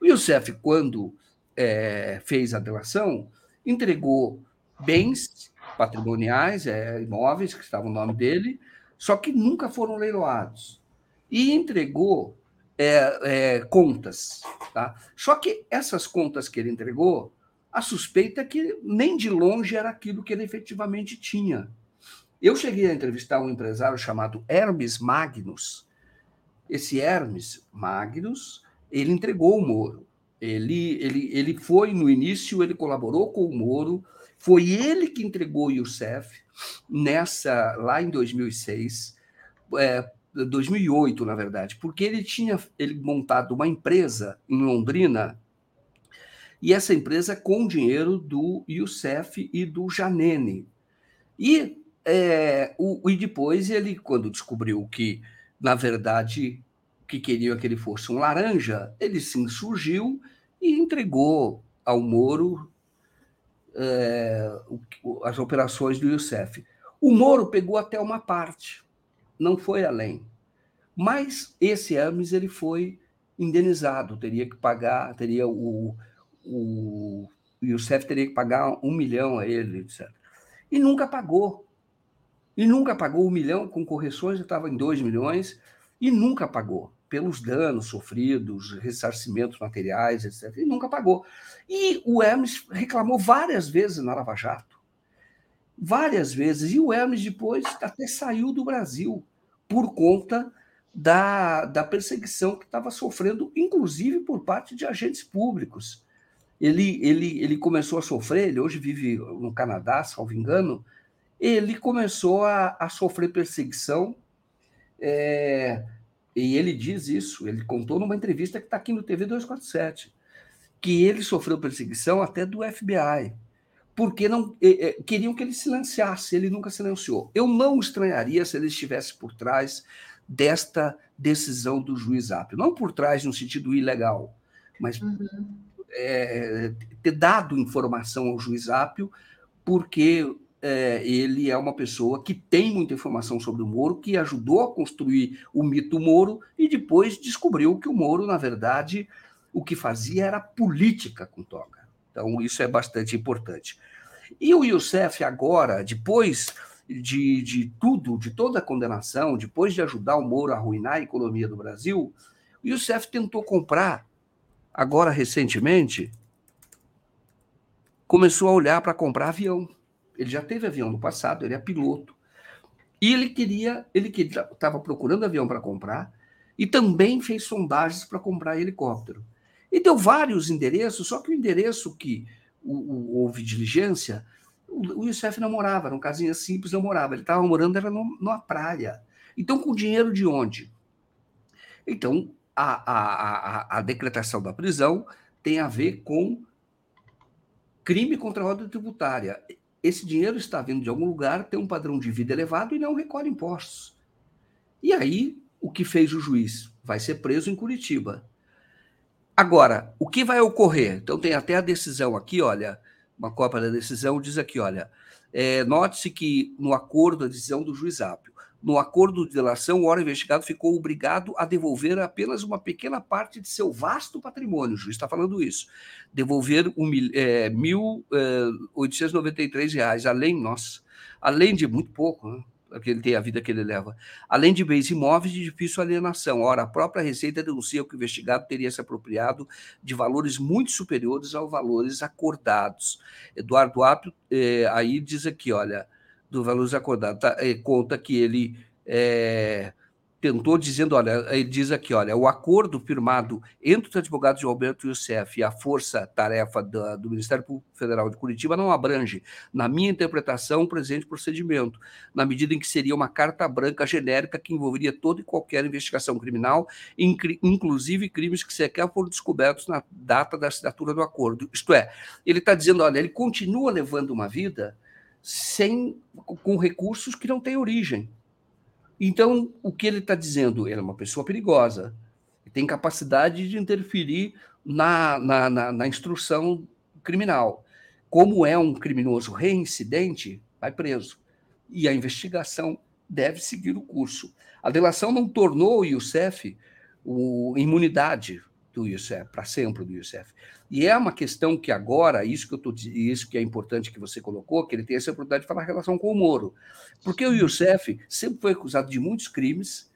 O Youssef, quando é, fez a delação entregou bens patrimoniais, é, imóveis que estavam no nome dele, só que nunca foram leiloados. E entregou é, é, contas. Tá? Só que essas contas que ele entregou, a suspeita é que nem de longe era aquilo que ele efetivamente tinha. Eu cheguei a entrevistar um empresário chamado Hermes Magnus. Esse Hermes Magnus, ele entregou o Moro. Ele, ele, ele foi, no início, ele colaborou com o Moro, foi ele que entregou o Youssef nessa, lá em 2006, é, 2008, na verdade, porque ele tinha ele montado uma empresa em Londrina, e essa empresa com dinheiro do Youssef e do Janene. E, é, o, e depois ele, quando descobriu que, na verdade, que queriam que ele fosse um laranja, ele se insurgiu e entregou ao Moro é, as operações do Youssef. O Moro pegou até uma parte, não foi além. Mas esse Hermes ele foi indenizado, teria que pagar, teria o, o, Youssef teria que pagar um milhão a ele, etc. E nunca pagou. E nunca pagou um milhão, com correções estava em dois milhões, e nunca pagou pelos danos sofridos, ressarcimentos materiais, etc. E nunca pagou. E o Hermes reclamou várias vezes na Lava Jato. Várias vezes. E o Hermes depois até saiu do Brasil por conta da, da perseguição que estava sofrendo, inclusive por parte de agentes públicos. Ele, ele, ele começou a sofrer, ele hoje vive no Canadá, salvo engano, ele começou a, a sofrer perseguição é, e ele diz isso, ele contou numa entrevista que está aqui no TV 247, que ele sofreu perseguição até do FBI, porque não eh, queriam que ele silenciasse, ele nunca silenciou. Eu não estranharia se ele estivesse por trás desta decisão do juiz Apio, não por trás no sentido ilegal, mas uhum. é, ter dado informação ao juiz Apio, porque é, ele é uma pessoa que tem muita informação sobre o Moro, que ajudou a construir o mito Moro e depois descobriu que o Moro, na verdade, o que fazia era política com toga. Então, isso é bastante importante. E o Youssef, agora, depois de, de tudo, de toda a condenação, depois de ajudar o Moro a arruinar a economia do Brasil, o Youssef tentou comprar, agora recentemente, começou a olhar para comprar avião. Ele já teve avião no passado, ele é piloto. E ele queria, ele estava procurando avião para comprar e também fez sondagens para comprar helicóptero. E deu vários endereços, só que o endereço que o, o, houve diligência, o, o Youssef não morava, era um casinha simples, não morava. Ele estava morando era numa praia. Então, com dinheiro de onde? Então, a, a, a, a decretação da prisão tem a ver com crime contra a ordem tributária esse dinheiro está vindo de algum lugar, tem um padrão de vida elevado e não recolhe impostos. E aí, o que fez o juiz? Vai ser preso em Curitiba. Agora, o que vai ocorrer? Então, tem até a decisão aqui, olha, uma cópia da decisão diz aqui, olha, é, note-se que no acordo, a decisão do juiz Ápio, no acordo de delação, o órgão investigado ficou obrigado a devolver apenas uma pequena parte de seu vasto patrimônio. O juiz está falando isso. Devolver um, é, 1.893 é, reais, além, nossa, além de muito pouco, né? que ele tem a vida que ele leva, além de bens imóveis de difícil alienação. Ora, a própria Receita denuncia que o investigado teria se apropriado de valores muito superiores aos valores acordados. Eduardo Apio, eh, aí diz aqui, olha, do valores acordados. Tá? Conta que ele é, tentou dizendo, olha, ele diz aqui, olha, o acordo firmado entre os advogados de Alberto Youssef e a força-tarefa do Ministério Público Federal de Curitiba não abrange, na minha interpretação, o presente procedimento, na medida em que seria uma carta branca genérica que envolveria toda e qualquer investigação criminal, inclusive crimes que sequer foram descobertos na data da assinatura do acordo. Isto é, ele está dizendo, olha, ele continua levando uma vida sem com recursos que não têm origem. Então, o que ele está dizendo? Ele é uma pessoa perigosa, tem capacidade de interferir na, na, na, na instrução criminal. Como é um criminoso reincidente, vai preso. E a investigação deve seguir o curso. A delação não tornou o Youssef o, imunidade. Do Youssef, para sempre do Youssef. E é uma questão que agora, isso que eu tô, isso que é importante que você colocou, que ele tem essa oportunidade de falar em relação com o Moro. Porque o Youssef sempre foi acusado de muitos crimes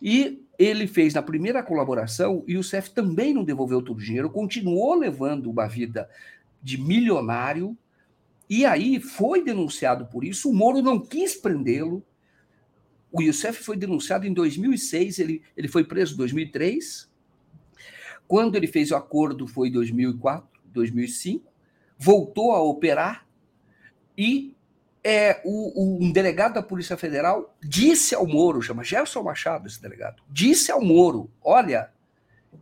e ele fez na primeira colaboração, e o Youssef também não devolveu todo o dinheiro, continuou levando uma vida de milionário, e aí foi denunciado por isso, o Moro não quis prendê-lo, o Youssef foi denunciado em 2006, ele, ele foi preso em 2003. Quando ele fez o acordo foi em 2004, 2005. Voltou a operar e é, o, o, um delegado da Polícia Federal disse ao Moro, chama Gerson Machado esse delegado, disse ao Moro, olha,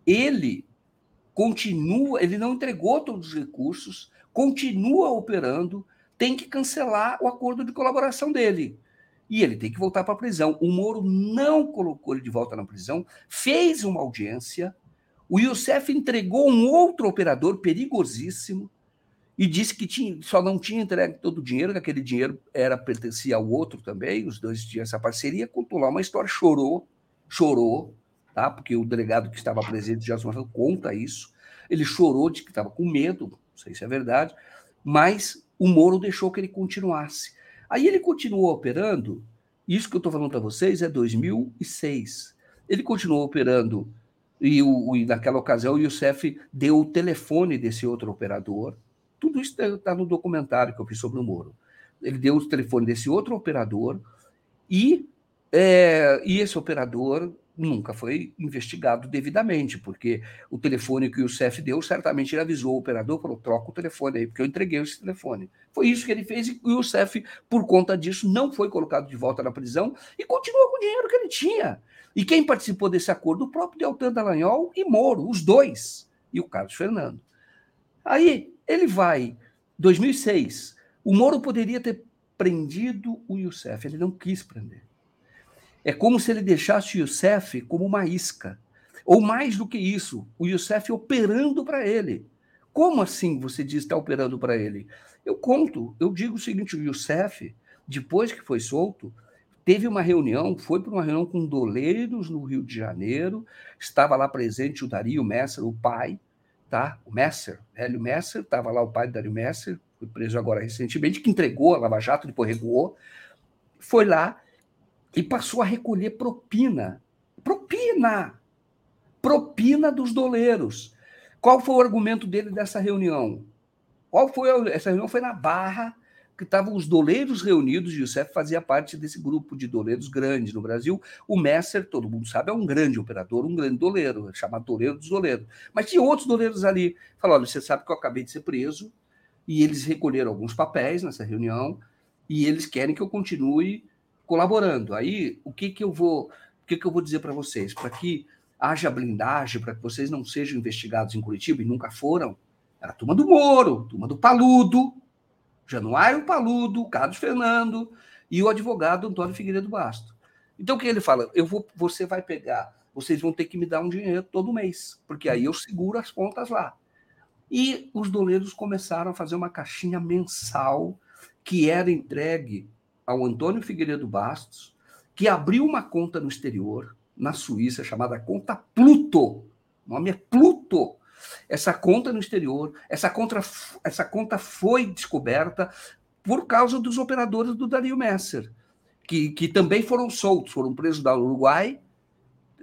ele continua, ele não entregou todos os recursos, continua operando, tem que cancelar o acordo de colaboração dele e ele tem que voltar para a prisão. O Moro não colocou ele de volta na prisão, fez uma audiência. O Youssef entregou um outro operador perigosíssimo e disse que tinha, só não tinha entregue todo o dinheiro, que aquele dinheiro era pertencia ao outro também, os dois tinham essa parceria, contou lá uma história, chorou, chorou, tá? Porque o delegado que estava presente, Gelson Marcelo, conta isso. Ele chorou de que estava com medo, não sei se é verdade, mas o Moro deixou que ele continuasse. Aí ele continuou operando, isso que eu estou falando para vocês é 2006. Ele continuou operando, e, o, e naquela ocasião o Youssef deu o telefone desse outro operador. Tudo isso está no documentário que eu fiz sobre o Moro. Ele deu o telefone desse outro operador e, é, e esse operador nunca foi investigado devidamente, porque o telefone que o CEF deu, certamente ele avisou o operador, falou, troca o telefone aí, porque eu entreguei esse telefone. Foi isso que ele fez e o CEF, por conta disso, não foi colocado de volta na prisão e continuou com o dinheiro que ele tinha. E quem participou desse acordo? O próprio Deltan Dallagnol e Moro, os dois, e o Carlos Fernando. Aí ele vai, 2006, o Moro poderia ter prendido o Youssef, ele não quis prender. É como se ele deixasse o Youssef como uma isca. Ou mais do que isso, o Youssef operando para ele. Como assim você diz está operando para ele? Eu conto, eu digo o seguinte: o Youssef, depois que foi solto, teve uma reunião, foi para uma reunião com doleiros no Rio de Janeiro, estava lá presente o Dario Messer, o pai, tá? O Messer, Hélio Messer, estava lá o pai do Dario Messer, foi preso agora recentemente, que entregou a Lava Jato, depois recuou, foi lá e passou a recolher propina. Propina! Propina dos doleiros. Qual foi o argumento dele dessa reunião? Qual foi essa reunião? Foi na Barra, que estavam os doleiros reunidos, CEF fazia parte desse grupo de doleiros grandes no Brasil. O Messer, todo mundo sabe, é um grande operador, um grande doleiro, é chamado doleiro dos doleiros. Mas tinha outros doleiros ali. Falaram: olha, você sabe que eu acabei de ser preso, e eles recolheram alguns papéis nessa reunião, e eles querem que eu continue colaborando. Aí, o que, que eu vou, o que, que eu vou dizer para vocês? Para que haja blindagem, para que vocês não sejam investigados em Curitiba, e nunca foram, era a turma do Moro, turma do Paludo, Januário Paludo, Carlos Fernando e o advogado Antônio Figueiredo Basto. Então, o que ele fala? Eu vou, você vai pegar, vocês vão ter que me dar um dinheiro todo mês, porque aí eu seguro as contas lá. E os doleiros começaram a fazer uma caixinha mensal que era entregue ao Antônio Figueiredo Bastos, que abriu uma conta no exterior, na Suíça, chamada conta Pluto. O nome é Pluto. Essa conta no exterior, essa conta, essa conta foi descoberta por causa dos operadores do Dario Messer, que, que também foram soltos, foram presos da Uruguai,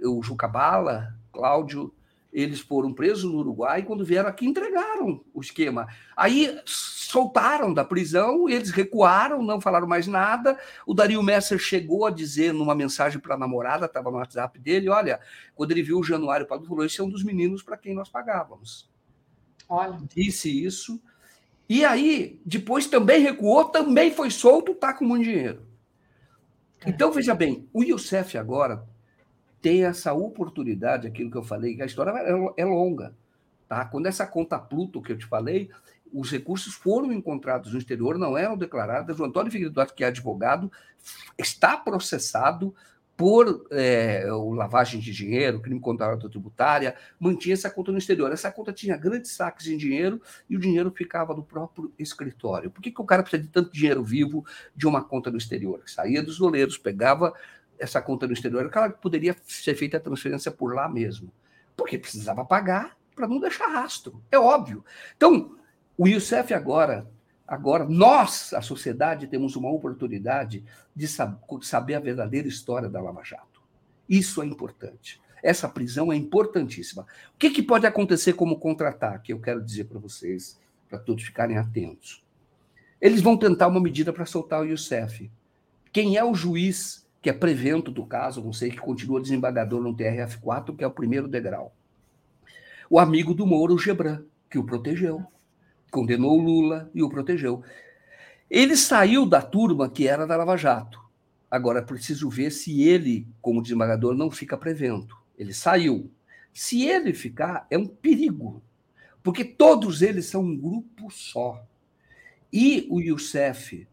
o Jucabala, Cláudio, eles foram presos no Uruguai e quando vieram aqui entregaram o esquema. Aí soltaram da prisão, eles recuaram, não falaram mais nada. O Dario Messer chegou a dizer numa mensagem para a namorada, estava no WhatsApp dele, olha, quando ele viu o Januário Paulo, falou, esse é um dos meninos para quem nós pagávamos. Olha. Disse isso. E aí, depois também recuou, também foi solto, está com muito dinheiro. É. Então, veja bem, o Youssef agora tem essa oportunidade, aquilo que eu falei, que a história é, é longa. Tá? Quando essa conta Pluto que eu te falei, os recursos foram encontrados no exterior, não eram declarados. O Antônio Figueiredo Duarte, que é advogado, está processado por é, lavagem de dinheiro, crime contra a ordem tributária, mantinha essa conta no exterior. Essa conta tinha grandes saques em dinheiro e o dinheiro ficava no próprio escritório. Por que, que o cara precisa de tanto dinheiro vivo de uma conta no exterior? Saía dos doleiros, pegava essa conta no exterior, claro que poderia ser feita a transferência por lá mesmo. Porque precisava pagar para não deixar rastro. É óbvio. Então, o Youssef agora, agora nós, a sociedade, temos uma oportunidade de saber a verdadeira história da Lava Jato. Isso é importante. Essa prisão é importantíssima. O que, que pode acontecer como contra-ataque? Eu quero dizer para vocês, para todos ficarem atentos. Eles vão tentar uma medida para soltar o Youssef. Quem é o juiz que é prevento do caso, não sei, que continua desembargador no TRF4, que é o primeiro degrau? O amigo do Moro, o Gebran, que o protegeu. Condenou Lula e o protegeu. Ele saiu da turma que era da Lava Jato. Agora é preciso ver se ele, como desembargador, não fica prevento. Ele saiu. Se ele ficar, é um perigo, porque todos eles são um grupo só. E o Youssef,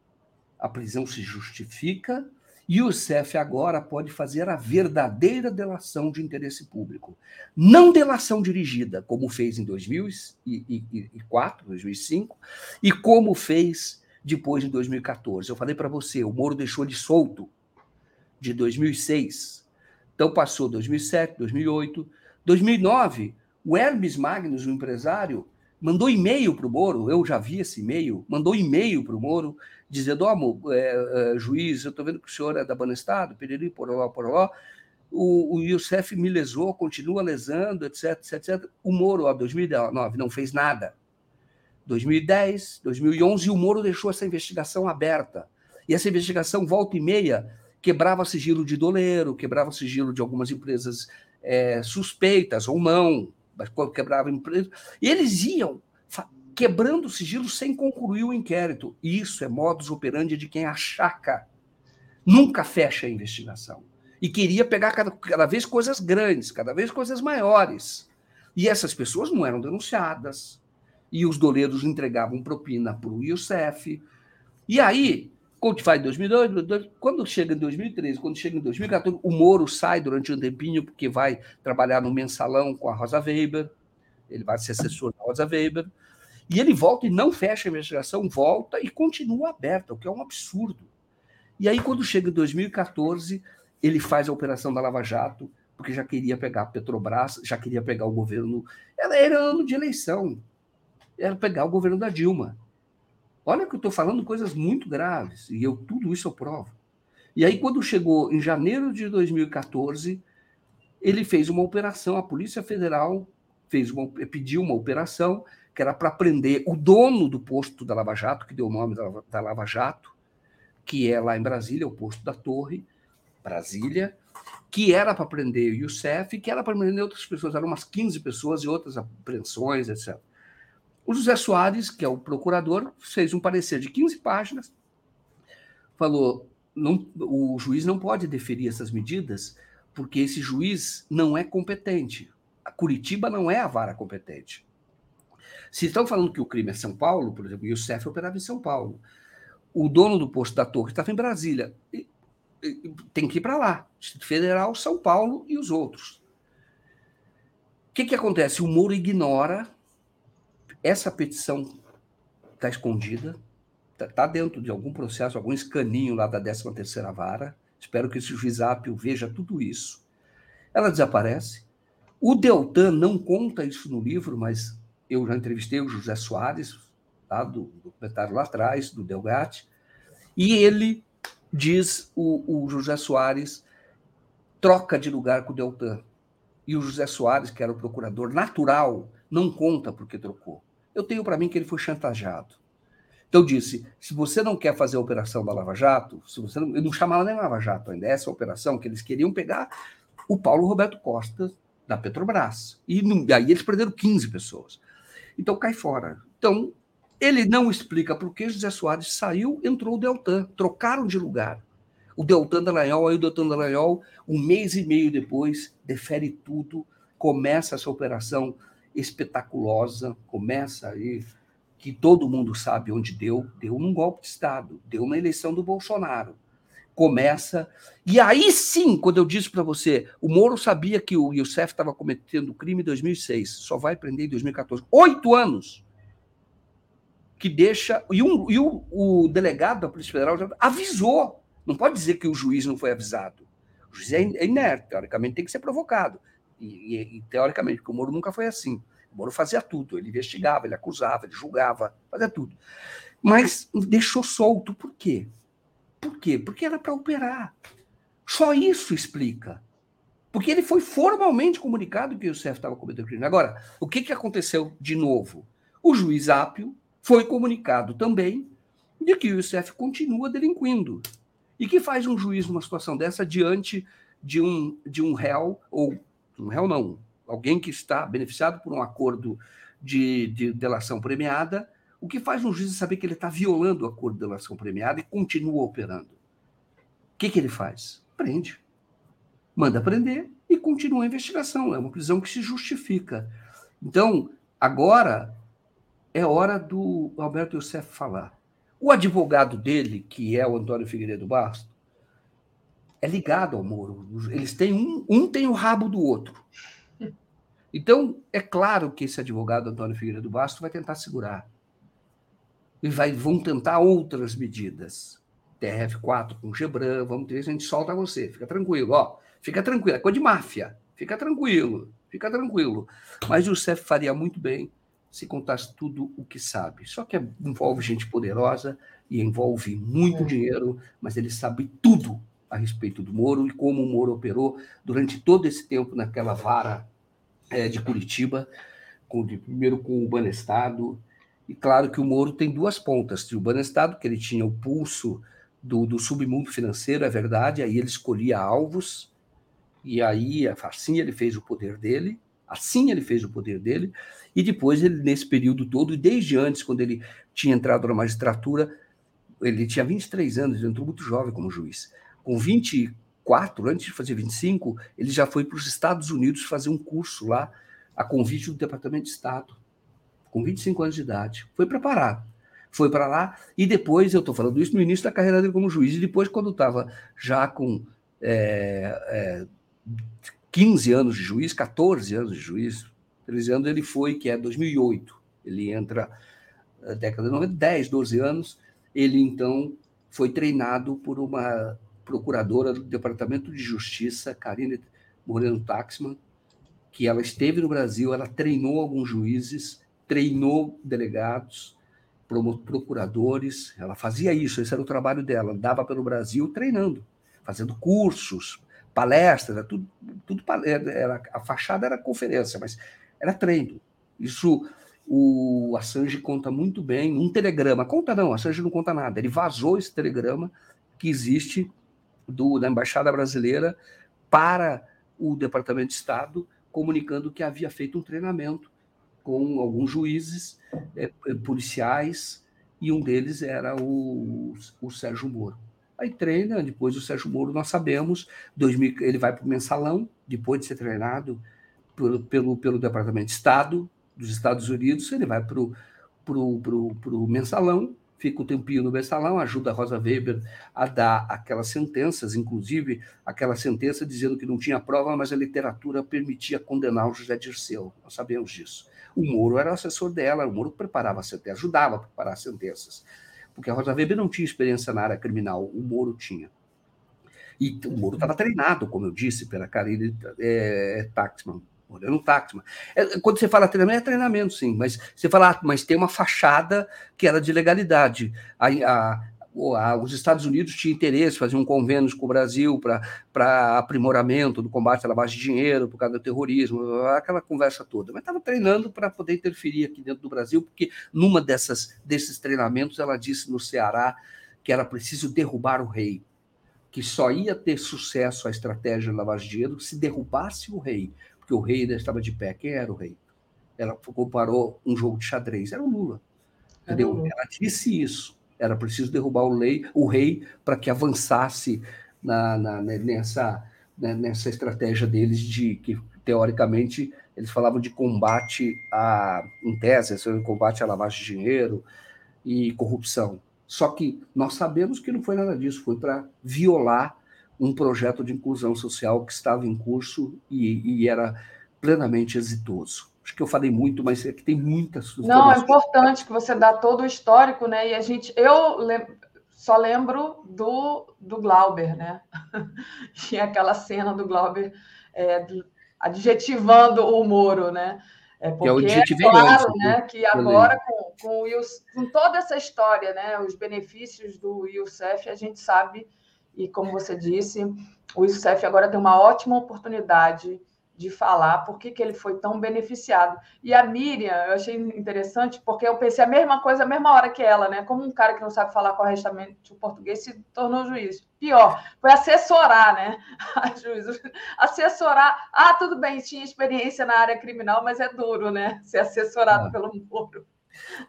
a prisão se justifica, e o Youssef agora pode fazer a verdadeira delação de interesse público. Não delação dirigida, como fez em 2004, 2005, e como fez depois em 2014. Eu falei para você, o Moro deixou de solto de 2006 então passou 2007, 2008, 2009, o Hermes Magnus, o empresário, mandou e-mail para o Moro, eu já vi esse e-mail, mandou e-mail para o Moro, dizendo, ó, é, é, juiz, eu estou vendo que o senhor é da Banestado, piriri, poroló, poroló, o, o Youssef me lesou, continua lesando, etc, etc, etc. O Moro, ó, 2009, não fez nada. 2010, 2011, o Moro deixou essa investigação aberta. E essa investigação, volta e meia, quebrava sigilo de doleiro, quebrava sigilo de algumas empresas é, suspeitas ou não, mas quebrava empresa. E eles iam quebrando sigilo sem concluir o inquérito. Isso é modus operandi de quem achaca. Nunca fecha a investigação. E queria pegar cada, cada vez coisas grandes, cada vez coisas maiores. E essas pessoas não eram denunciadas. E os doleiros entregavam propina para o Youssef. E aí, quando faz em 2002, quando chega em 2013, quando chega em 2014, o Moro sai durante um tempinho, porque vai trabalhar no mensalão com a Rosa Weber, ele vai ser assessor da Rosa Weber, e ele volta e não fecha a investigação, volta e continua aberta, o que é um absurdo. E aí, quando chega em 2014, ele faz a operação da Lava Jato, porque já queria pegar a Petrobras, já queria pegar o governo. Era, era ano de eleição, era pegar o governo da Dilma. Olha que eu estou falando coisas muito graves, e eu tudo isso eu provo. E aí, quando chegou em janeiro de 2014, ele fez uma operação, a Polícia Federal fez uma, pediu uma operação que era para prender o dono do posto da Lava Jato, que deu o nome da, da Lava Jato, que é lá em Brasília, o posto da Torre, Brasília, que era para prender o Youssef, que era para prender outras pessoas, eram umas 15 pessoas e outras apreensões, etc. O José Soares, que é o procurador, fez um parecer de 15 páginas, falou: não, o juiz não pode deferir essas medidas porque esse juiz não é competente. A Curitiba não é a vara competente. Se estão falando que o crime é São Paulo, por exemplo, e o CEF operava em São Paulo, o dono do posto da torre estava em Brasília, tem que ir para lá. Distrito Federal, São Paulo e os outros. O que, que acontece? O Moro ignora essa petição está escondida, está tá dentro de algum processo, algum escaninho lá da 13ª Vara. Espero que esse juiz Apio veja tudo isso. Ela desaparece. O Deltan não conta isso no livro, mas eu já entrevistei o José Soares, tá, do documentário lá atrás, do Delgatti, e ele diz, o, o José Soares troca de lugar com o Deltan. E o José Soares, que era o procurador natural, não conta porque trocou. Eu tenho para mim que ele foi chantageado. Então, eu disse: se você não quer fazer a operação da Lava Jato, se você não, eu não chamava nem Lava Jato ainda, essa operação que eles queriam pegar o Paulo Roberto Costa da Petrobras. E aí eles perderam 15 pessoas. Então, cai fora. Então, ele não explica por que José Soares saiu, entrou o Deltan, trocaram de lugar. O Deltan Dallagnol, aí o Deltan Dallagnol, um mês e meio depois, defere tudo, começa essa operação espetaculosa, começa aí, que todo mundo sabe onde deu, deu num golpe de Estado, deu na eleição do Bolsonaro. Começa. E aí sim, quando eu disse para você, o Moro sabia que o Youssef estava cometendo crime em 2006, só vai prender em 2014. Oito anos! Que deixa. E, um, e o, o delegado da Polícia Federal já avisou. Não pode dizer que o juiz não foi avisado. O juiz é, é inerte, teoricamente tem que ser provocado. E, e, e, teoricamente, porque o Moro nunca foi assim. O Moro fazia tudo, ele investigava, ele acusava, ele julgava, fazia tudo. Mas deixou solto, por quê? Por quê? Porque era para operar. Só isso explica. Porque ele foi formalmente comunicado que o CEF estava cometendo crime. Agora, o que, que aconteceu de novo? O juiz Ápio foi comunicado também de que o ICF continua delinquindo. E que faz um juiz numa situação dessa diante de um, de um réu, ou um réu não, alguém que está beneficiado por um acordo de, de delação premiada, o que faz um juiz saber que ele está violando o acordo de delação premiada e continua operando? O que, que ele faz? Prende. Manda prender e continua a investigação. É uma prisão que se justifica. Então, agora é hora do Alberto Youssef falar. O advogado dele, que é o Antônio Figueiredo Bastos, é ligado ao Moro. Eles têm um, um tem o rabo do outro. Então, é claro que esse advogado, Antônio Figueiredo Bastos, vai tentar segurar. E vai, vão tentar outras medidas. TRF4 com Gebran, vamos ter, a gente solta você, fica tranquilo, ó. Fica tranquilo, é coisa de máfia. Fica tranquilo, fica tranquilo. Mas o Cef faria muito bem se contasse tudo o que sabe. Só que envolve gente poderosa e envolve muito é. dinheiro, mas ele sabe tudo a respeito do Moro e como o Moro operou durante todo esse tempo naquela vara é, de Curitiba, com, de, primeiro com o Banestado. E claro que o Moro tem duas pontas. O Banestado, que ele tinha o pulso do, do submundo financeiro, é verdade, aí ele escolhia alvos, e aí assim ele fez o poder dele, Assim ele fez o poder dele, e depois ele, nesse período todo, desde antes, quando ele tinha entrado na magistratura, ele tinha 23 anos, ele entrou muito jovem como juiz. Com 24, antes de fazer 25, ele já foi para os Estados Unidos fazer um curso lá, a convite do Departamento de Estado, com 25 anos de idade. Foi preparado. Foi para lá, e depois, eu estou falando isso no início da carreira dele como juiz, e depois, quando estava já com é, é, 15 anos de juiz, 14 anos de juiz, 13 anos ele foi, que é 2008. Ele entra na década de 90, 10, 12 anos. Ele, então, foi treinado por uma procuradora do Departamento de Justiça, Karine Moreno Taxman, que ela esteve no Brasil, ela treinou alguns juízes, treinou delegados, procuradores, ela fazia isso, esse era o trabalho dela, andava pelo Brasil treinando, fazendo cursos, palestras, era tudo, tudo era, a fachada era conferência, mas era treino. Isso o Assange conta muito bem, um telegrama, conta não, Assange não conta nada, ele vazou esse telegrama que existe do, da Embaixada Brasileira para o Departamento de Estado, comunicando que havia feito um treinamento com alguns juízes é, policiais, e um deles era o, o Sérgio Moro. Aí treina, depois o Sérgio Moro, nós sabemos, 2000, ele vai para o mensalão, depois de ser treinado pelo, pelo, pelo Departamento de Estado dos Estados Unidos, ele vai para o pro, pro, pro mensalão, fica um tempinho no mensalão, ajuda a Rosa Weber a dar aquelas sentenças, inclusive aquela sentença dizendo que não tinha prova, mas a literatura permitia condenar o José Dirceu. Nós sabemos disso. O Moro era assessor dela, o Moro preparava a sentença, ajudava a preparar as sentenças porque a Rosa Weber não tinha experiência na área criminal, o Moro tinha. E o Moro estava treinado, como eu disse, pela Karine é, Taxman, Moreno Taxman. É, quando você fala treinamento, é treinamento, sim, mas você fala, ah, mas tem uma fachada que era de legalidade. A, a, os Estados Unidos tinham interesse, faziam convênios com o Brasil para aprimoramento do combate à lavagem de dinheiro, por causa do terrorismo, aquela conversa toda. Mas estava treinando para poder interferir aqui dentro do Brasil, porque numa dessas, desses treinamentos ela disse no Ceará que era preciso derrubar o rei, que só ia ter sucesso a estratégia de lavagem de dinheiro se derrubasse o rei, porque o rei ainda estava de pé. Quem era o rei? Ela comparou um jogo de xadrez, era o Lula. Entendeu? Ela disse isso era preciso derrubar o, lei, o rei para que avançasse na, na, né, nessa, né, nessa estratégia deles de que, teoricamente, eles falavam de combate a, em tese, combate à lavagem de dinheiro e corrupção. Só que nós sabemos que não foi nada disso, foi para violar um projeto de inclusão social que estava em curso e, e era plenamente exitoso. Acho que eu falei muito, mas é que tem muitas. Não, é importante que você dá todo o histórico, né? E a gente, eu só lembro do, do Glauber, né? E aquela cena do Glauber é, adjetivando o Moro, né? É porque é, é claro né, que agora, com, com, com, toda essa história, né, os benefícios do Youssef, a gente sabe, e como você disse, o Youssef agora tem uma ótima oportunidade de falar por que, que ele foi tão beneficiado. E a Miriam, eu achei interessante, porque eu pensei a mesma coisa, a mesma hora que ela, né? Como um cara que não sabe falar corretamente o português se tornou juiz. Pior, foi assessorar, né? A juiz. Assessorar. Ah, tudo bem, tinha experiência na área criminal, mas é duro, né? Ser assessorado ah. pelo Moro.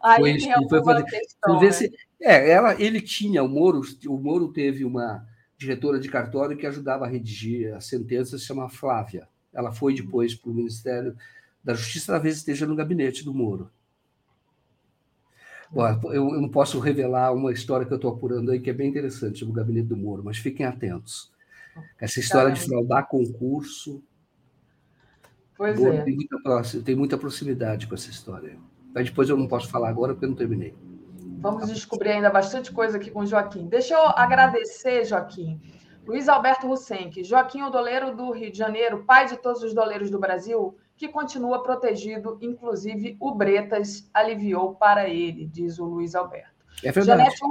Aí foi, tem foi fazer, questão, né? se, é, ela, ele tinha, o Moro, o Moro teve uma diretora de cartório que ajudava a redigir as sentenças, se chama Flávia. Ela foi depois para o Ministério da Justiça, talvez esteja no gabinete do Moro. Bom, eu, eu, não posso revelar uma história que eu estou apurando aí, que é bem interessante, sobre o gabinete do Moro, mas fiquem atentos. Essa história de fraudar concurso. Pois Moro é. Tem muita, tem muita proximidade com essa história. Mas depois eu não posso falar agora porque eu não terminei. Vamos descobrir ainda bastante coisa aqui com o Joaquim. Deixa eu agradecer, Joaquim, Luiz Alberto Rusenck, Joaquim Odoleiro do Rio de Janeiro, pai de todos os doleiros do Brasil, que continua protegido, inclusive o Bretas aliviou para ele, diz o Luiz Alberto. É verdade. Janete,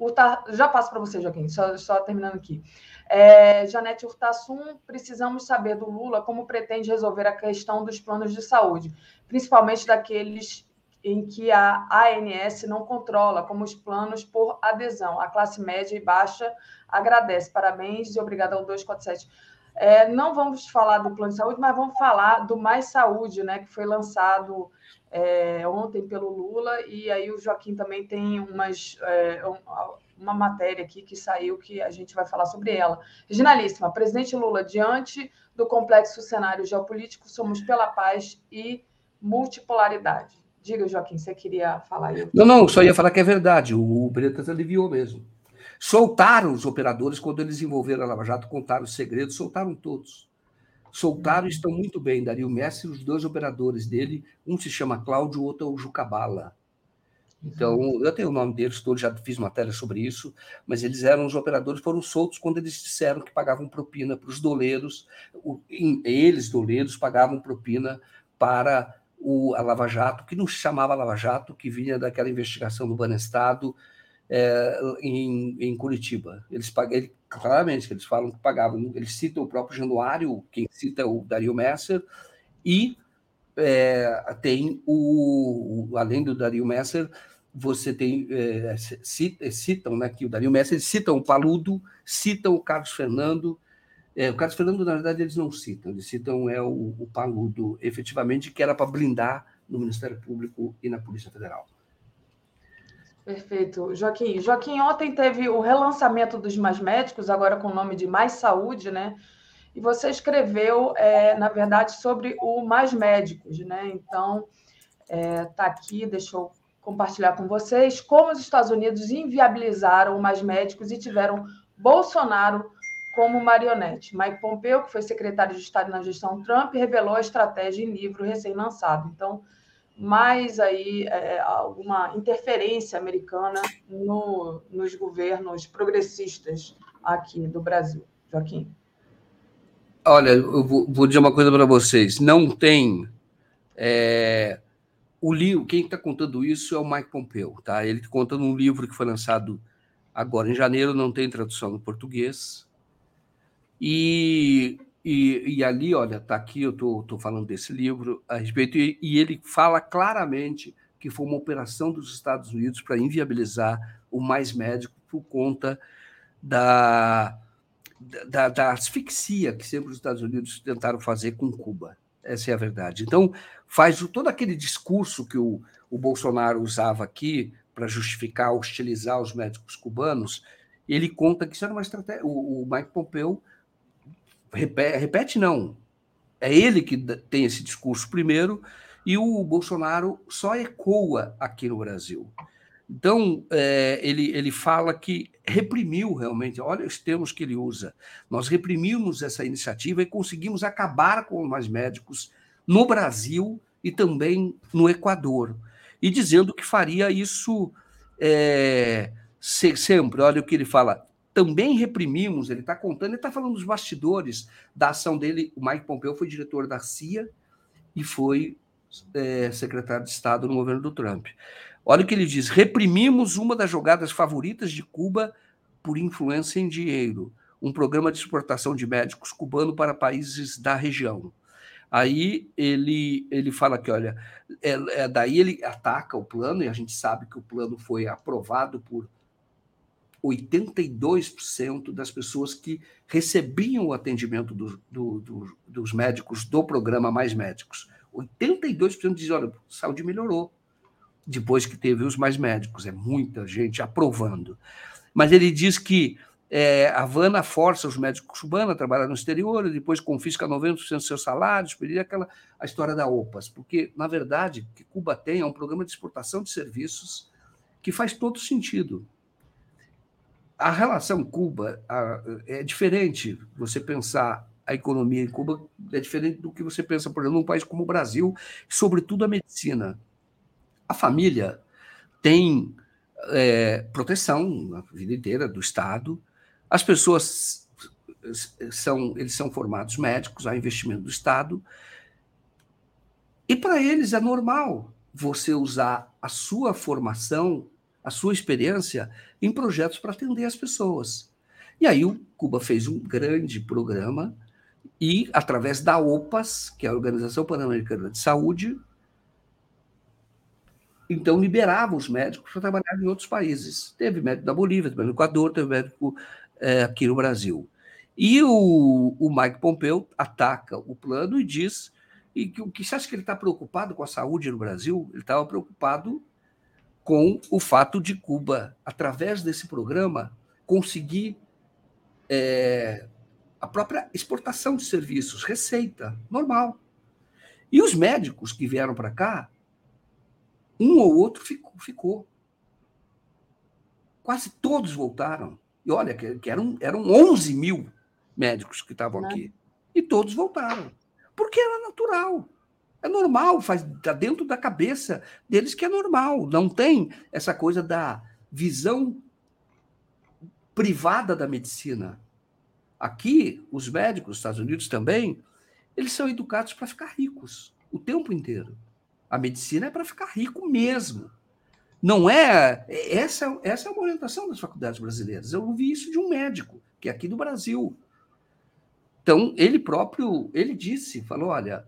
Urta, já passo para você, Joaquim, só, só terminando aqui. É, Janete Urtasun, precisamos saber do Lula como pretende resolver a questão dos planos de saúde, principalmente daqueles em que a ANS não controla, como os planos por adesão. A classe média e baixa agradece. Parabéns e obrigada ao 247. É, não vamos falar do plano de saúde, mas vamos falar do Mais Saúde, né, que foi lançado é, ontem pelo Lula, e aí o Joaquim também tem umas, é, uma matéria aqui que saiu que a gente vai falar sobre ela. Reginalíssima, presidente Lula, diante do complexo cenário geopolítico, somos pela paz e multipolaridade. Diga, Joaquim, você queria falar aí? Não, não, só ia falar que é verdade. O Bretas aliviou mesmo. Soltaram os operadores quando eles envolveram a Lava Jato, contaram os segredos, soltaram todos. Soltaram e estão muito bem. Dario Messi, os dois operadores dele, um se chama Cláudio, o outro é o Jucabala. Então, eu tenho o nome deles todos, já fiz matéria sobre isso, mas eles eram os operadores, foram soltos quando eles disseram que pagavam propina para os doleiros, eles, doleiros, pagavam propina para o, a Lava Jato, que não chamava Lava Jato, que vinha daquela investigação do Banestado é, em, em Curitiba. Eles pagam, claramente, eles falam que pagavam, eles citam o próprio Januário, quem cita o Dario Messer, e é, tem o, o, além do Dario Messer, você tem, é, citam né, que o Dario Messer, citam o Paludo, citam o Carlos Fernando, é, o Carlos Fernando, na verdade, eles não citam, eles citam é o, o Paludo, efetivamente, que era para blindar no Ministério Público e na Polícia Federal. Perfeito. Joaquim, Joaquim, ontem teve o relançamento dos Mais Médicos, agora com o nome de Mais Saúde, né? E você escreveu, é, na verdade, sobre o Mais Médicos, né? Então, está é, tá aqui, deixa eu compartilhar com vocês, como os Estados Unidos inviabilizaram o Mais Médicos e tiveram Bolsonaro como marionete. Mike Pompeo, que foi secretário de Estado na gestão Trump, revelou a estratégia em livro recém-lançado. Então, mais aí é, alguma interferência americana no, nos governos progressistas aqui do Brasil. Joaquim. Olha, eu vou, dizer uma coisa para vocês. Não tem é, o livro. Quem está contando isso é o Mike Pompeo, tá? Ele conta num livro que foi lançado agora em janeiro, não tem tradução no português. E, e, e ali, olha, está aqui, eu estou falando desse livro a respeito, e, e ele fala claramente que foi uma operação dos Estados Unidos para inviabilizar o mais médico por conta da, da, da, asfixia que sempre os Estados Unidos tentaram fazer com Cuba. Essa é a verdade. Então, faz todo aquele discurso que o, o Bolsonaro usava aqui para justificar, hostilizar os médicos cubanos, ele conta que isso era uma estratégia. O, o Mike Pompeo repete, repete não. É ele que tem esse discurso primeiro e o Bolsonaro só ecoa aqui no Brasil. Então, é, ele, ele fala que reprimiu realmente, olha os termos que ele usa. Nós reprimimos essa iniciativa e conseguimos acabar com os mais médicos no Brasil e também no Equador. E dizendo que faria isso é, sempre. Olha o que ele fala: também reprimimos, ele está contando, ele está falando dos bastidores da ação dele. O Mike Pompeo foi diretor da CIA e foi é, secretário de Estado no governo do Trump. Olha o que ele diz: reprimimos uma das jogadas favoritas de Cuba por influência em dinheiro, um programa de exportação de médicos cubano para países da região. Aí ele, ele fala que, olha, é, é, daí ele ataca o plano, e a gente sabe que o plano foi aprovado por 82% das pessoas que recebiam o atendimento do, do, do, dos médicos do programa Mais Médicos. 82% dizem, olha, saúde melhorou depois que teve os mais médicos. É muita gente aprovando. Mas ele diz que é, a Havana força os médicos cubanos a trabalhar no exterior e depois confisca 90% dos seus salários, pedir aquela a história da OPAS, porque, na verdade, o que Cuba tem é um programa de exportação de serviços que faz todo sentido. A relação Cuba a, é diferente. Você pensar a economia em Cuba é diferente do que você pensa, por exemplo, num país como o Brasil, sobretudo a medicina. A família tem é, proteção a vida inteira do Estado, as pessoas são, eles são formados médicos, há investimento do Estado, e para eles é normal você usar a sua formação, a sua experiência em projetos para atender as pessoas. E aí o Cuba fez um grande programa e, através da OPAS, que é a Organização Pan-Americana de Saúde, então liberava os médicos para trabalhar em outros países. Teve médico da Bolívia, teve médico do Equador, teve médico é, aqui no Brasil. E o, o Mike Pompeo ataca o plano e diz e que que você acha que ele está preocupado com a saúde no Brasil? Ele estava preocupado com o fato de Cuba, através desse programa, conseguir é, a própria exportação de serviços, receita, normal. E os médicos que vieram para cá, um ou outro ficou, ficou. Quase todos voltaram. E olha, que, eram, eram 11 mil médicos que estavam né? aqui. E todos voltaram. Porque era natural. É normal, faz tá dentro da cabeça deles que é normal. Não tem essa coisa da visão privada da medicina. Aqui, os médicos, nos Estados Unidos também, eles são educados para ficar ricos o tempo inteiro. A medicina é para ficar rico mesmo. Não é. Essa, essa é uma orientação das faculdades brasileiras. Eu ouvi isso de um médico, que é aqui do Brasil. Então, ele próprio, ele disse, falou, olha,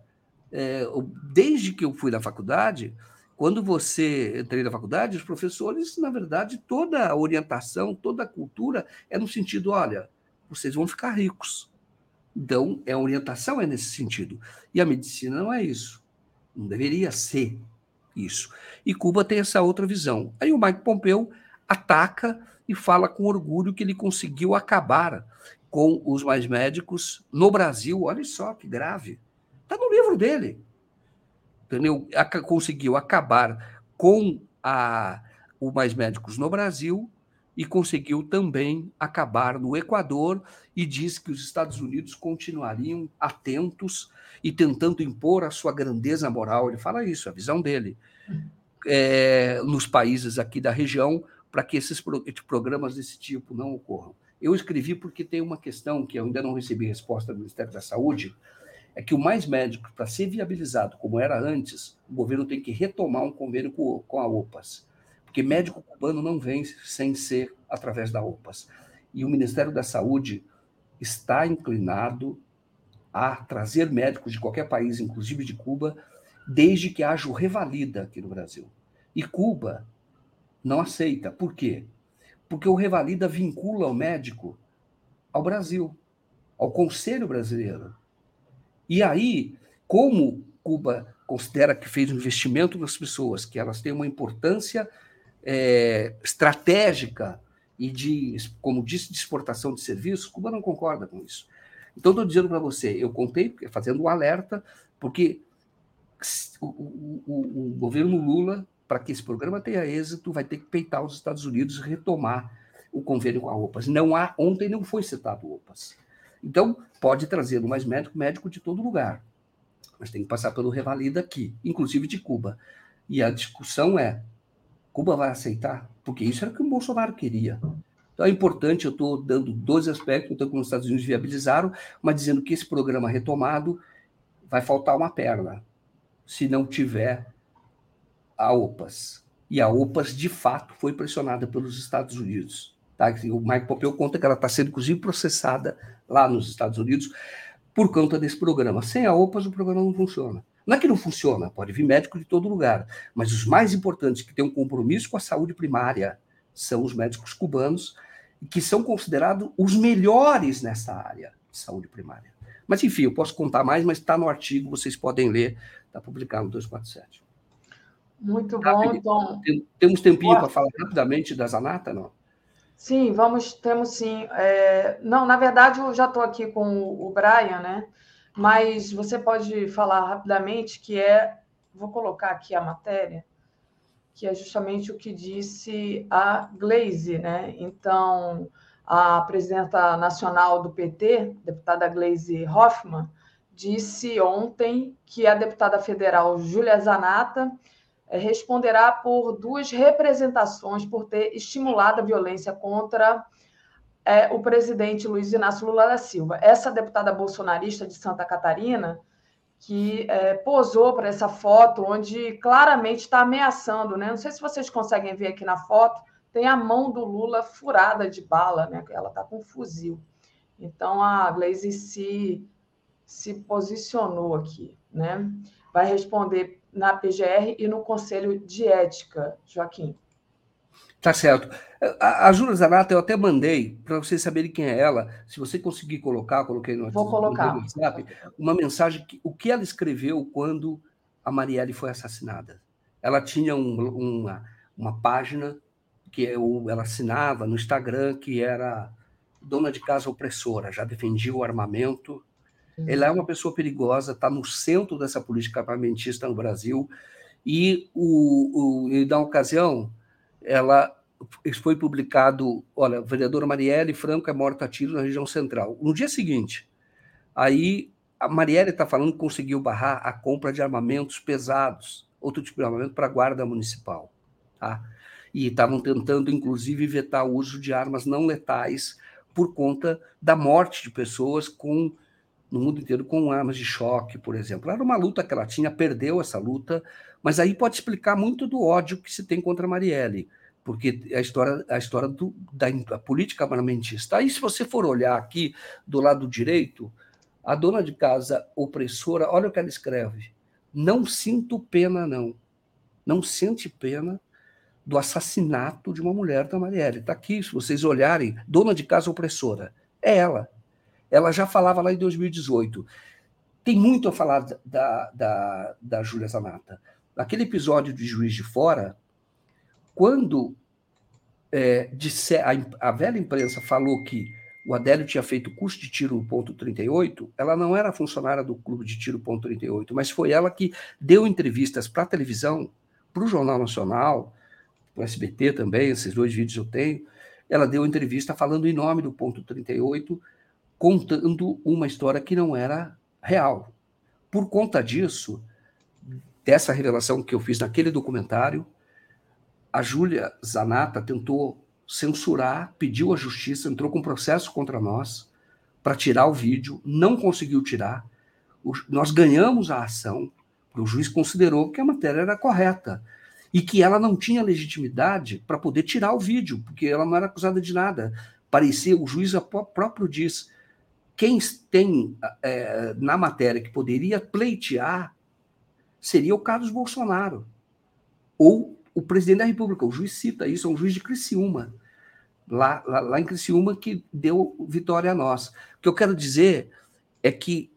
é, desde que eu fui da faculdade, quando você entrei na faculdade, os professores, na verdade, toda a orientação, toda a cultura é no sentido, olha, vocês vão ficar ricos. Então, a orientação é nesse sentido. E a medicina não é isso. Não deveria ser isso. E Cuba tem essa outra visão. Aí o Mike Pompeu ataca e fala com orgulho que ele conseguiu acabar com os mais médicos no Brasil. Olha só que grave. Está no livro dele. Entendeu? Conseguiu acabar com a, o mais médicos no Brasil e conseguiu também acabar no Equador e diz que os Estados Unidos continuariam atentos e tentando impor a sua grandeza moral. Ele fala isso, a visão dele é, nos países aqui da região para que esses programas desse tipo não ocorram. Eu escrevi porque tem uma questão que eu ainda não recebi resposta do Ministério da Saúde, é que o mais médico, para ser viabilizado como era antes, o governo tem que retomar um convênio com, a OPAS, porque médico cubano não vem sem ser através da OPAS. E o Ministério da Saúde está inclinado a trazer médicos de qualquer país, inclusive de Cuba, desde que haja o revalida aqui no Brasil. E Cuba não aceita. Por quê? Porque o revalida vincula o médico ao Brasil, ao Conselho Brasileiro. E aí, como Cuba considera que fez um investimento nas pessoas, que elas têm uma importância é, estratégica e de, como disse, de exportação de serviços, Cuba não concorda com isso. Então, estou dizendo para você, eu contei, fazendo um alerta, porque o, o, o governo Lula, para que esse programa tenha êxito, vai ter que peitar os Estados Unidos e retomar o convênio com a OPAS. Não há, ontem não foi citado OPAS. Então, pode trazer mais médico, médico de todo lugar. Mas tem que passar pelo revalida aqui, inclusive de Cuba. E a discussão é: Cuba vai aceitar? Porque isso era o que o Bolsonaro queria. Então é importante, eu estou dando 12 aspectos, então, como os Estados Unidos viabilizaram, mas dizendo que esse programa retomado vai faltar uma perna, se não tiver a OPAS. E a OPAS, de fato, foi pressionada pelos Estados Unidos. Tá? O Mike Pompeo conta que ela está sendo, inclusive, processada lá nos Estados Unidos por conta desse programa. Sem a OPAS, o programa não funciona. Não é que não funciona, pode vir médico de todo lugar, mas os mais importantes que têm um compromisso com a saúde primária são os médicos cubanos, que são considerados os melhores nessa área de saúde primária. Mas, enfim, eu posso contar mais, mas está no artigo, vocês podem ler, está publicado no 247. Muito bom, Tom. Temos tempinho para falar rapidamente da Zanata, não? Sim, vamos, temos sim. É, não, na verdade, eu já estou aqui com o Brian, né? Mas você pode falar rapidamente que é. Vou colocar aqui a matéria, que é justamente o que disse a Glaze, né? Então, a presidenta nacional do PT, deputada Glaze Hoffmann, disse ontem que a deputada federal Júlia Zanata responderá por duas representações por ter estimulado a violência contra é, o presidente Luiz Inácio Lula da Silva. Essa deputada bolsonarista de Santa Catarina, que é, posou para essa foto, onde claramente está ameaçando, né? Não sei se vocês conseguem ver aqui na foto, tem a mão do Lula furada de bala, né? Ela está com um fuzil. Então a Glaze se, se posicionou aqui, né? Vai responder na PGR e no Conselho de Ética, Joaquim. Tá certo. A, a Júlia Zanata, eu até mandei, para vocês saberem quem é ela, se você conseguir colocar, coloquei no, Vou colocar. no WhatsApp, uma mensagem, que, o que ela escreveu quando a Marielle foi assassinada. Ela tinha um, uma, uma página que eu, ela assinava no Instagram, que era dona de casa opressora, já defendia o armamento, ela é uma pessoa perigosa, está no centro dessa política armamentista no Brasil, e, o, o, e na ocasião, ela foi publicado, olha, a vereadora Marielle Franco é morta a tiro na região central. No dia seguinte, aí a Marielle está falando que conseguiu barrar a compra de armamentos pesados, outro tipo de armamento para a guarda municipal, tá? E estavam tentando, inclusive, vetar o uso de armas não letais por conta da morte de pessoas com no mundo inteiro com armas de choque, por exemplo. Era uma luta que ela tinha, perdeu essa luta, mas aí pode explicar muito do ódio que se tem contra Marielle, porque é a história, a história do, da, da política armamentista. Aí, se você for olhar aqui do lado direito, a dona de casa opressora, olha o que ela escreve. Não sinto pena, não. Não sente pena do assassinato de uma mulher da Marielle. Está aqui, se vocês olharem, dona de casa opressora. É ela. Ela já falava lá em 2018. Tem muito a falar da, da, da Júlia Zanata. Aquele episódio de Juiz de Fora, quando é, disse, a, a velha imprensa falou que o Adélio tinha feito curso de tiro ponto 38, ela não era funcionária do clube de tiro ponto 38, mas foi ela que deu entrevistas para a televisão, para o Jornal Nacional, para o SBT também, esses dois vídeos eu tenho, ela deu entrevista falando em nome do ponto 38, contando uma história que não era real. Por conta disso, dessa revelação que eu fiz naquele documentário, a Júlia Zanata tentou censurar, pediu à justiça, entrou com processo contra nós para tirar o vídeo, não conseguiu tirar. Nós ganhamos a ação, o juiz considerou que a matéria era correta e que ela não tinha legitimidade para poder tirar o vídeo, porque ela não era acusada de nada. Parecia, o juiz próprio diz, quem tem é, na matéria que poderia pleitear seria o Carlos Bolsonaro ou o presidente da República. O juiz cita isso, é um juiz de Criciúma, lá, lá, lá em Criciúma, que deu vitória a nós. O que eu quero dizer é que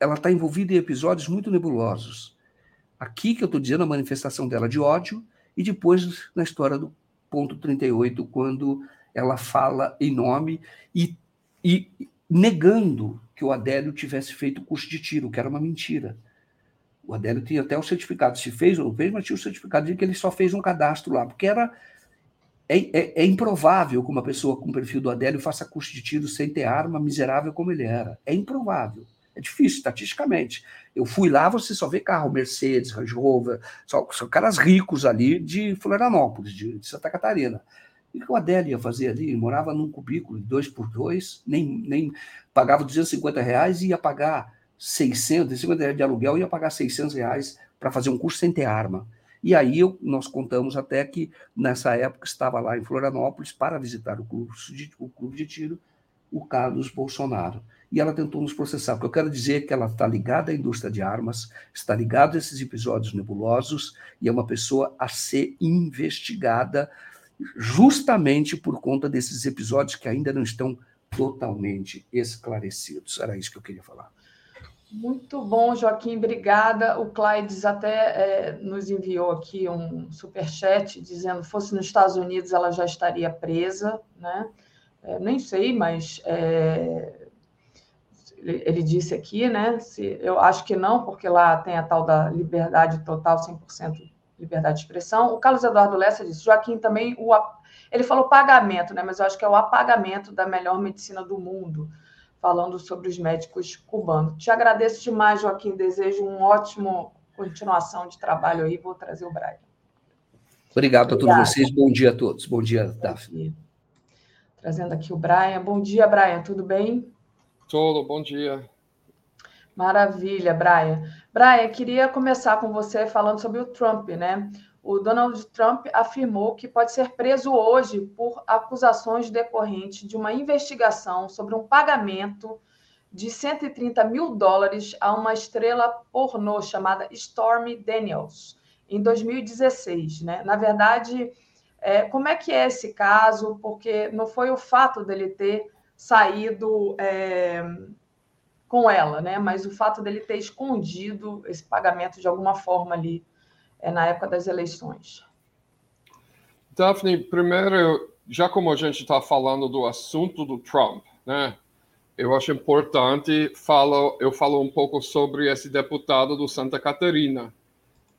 ela está envolvida em episódios muito nebulosos. Aqui que eu estou dizendo a manifestação dela de ódio, e depois na história do ponto 38, quando ela fala em nome e, e negando que o Adélio tivesse feito curso de tiro, que era uma mentira. O Adélio tinha até o certificado, se fez ou não fez, mas tinha o certificado de que ele só fez um cadastro lá, porque era é, é, é, improvável que uma pessoa com o perfil do Adélio faça curso de tiro sem ter arma, miserável como ele era. É improvável. É difícil, estatisticamente. Eu fui lá, você só vê carro Mercedes, Range Rover, só, só caras ricos ali de Florianópolis, de, de Santa Catarina. O que o Adélio ia fazer ali? Ele morava num cubículo, dois por dois, nem, nem pagava 250 reais e ia pagar 600, 50 reais de aluguel, ia pagar 600 reais para fazer um curso sem ter arma. E aí eu, nós contamos até que, nessa época, estava lá em Florianópolis para visitar o clube de, o clube de tiro, o Carlos Bolsonaro. E ela tentou nos processar. O que eu quero dizer que ela está ligada à indústria de armas, está ligada a esses episódios nebulosos e é uma pessoa a ser investigada justamente por conta desses episódios que ainda não estão totalmente esclarecidos. Era isso que eu queria falar. Muito bom, Joaquim, obrigada. O Clydes até é, nos enviou aqui um superchat dizendo que fosse nos Estados Unidos ela já estaria presa, né? É, nem sei, mas é, ele, disse aqui, né? Se, eu acho que não, porque lá tem a tal da liberdade total, 100% liberdade de expressão. O Carlos Eduardo Lessa disse, Joaquim também, o, ele falou pagamento, né? Mas eu acho que é o apagamento da melhor medicina do mundo falando sobre os médicos cubanos. Te agradeço demais, Joaquim. Desejo um ótimo continuação de trabalho aí. Vou trazer o Brian. Obrigado a todos vocês. Bom dia a todos. Bom dia, Daphne. Trazendo aqui o Brian. Bom dia, Brian. Tudo bem? Tudo. Bom dia. Maravilha, Brian. Brian, queria começar com você falando sobre o Trump, né? o Donald Trump afirmou que pode ser preso hoje por acusações decorrentes de uma investigação sobre um pagamento de 130 mil dólares a uma estrela pornô chamada Stormy Daniels, em 2016. Né? Na verdade, é, como é que é esse caso? Porque não foi o fato dele ter saído é, com ela, né? mas o fato dele ter escondido esse pagamento de alguma forma ali é, na época das eleições. Daphne, primeiro, já como a gente está falando do assunto do Trump, né? Eu acho importante falo, eu falo um pouco sobre esse deputado do Santa Catarina.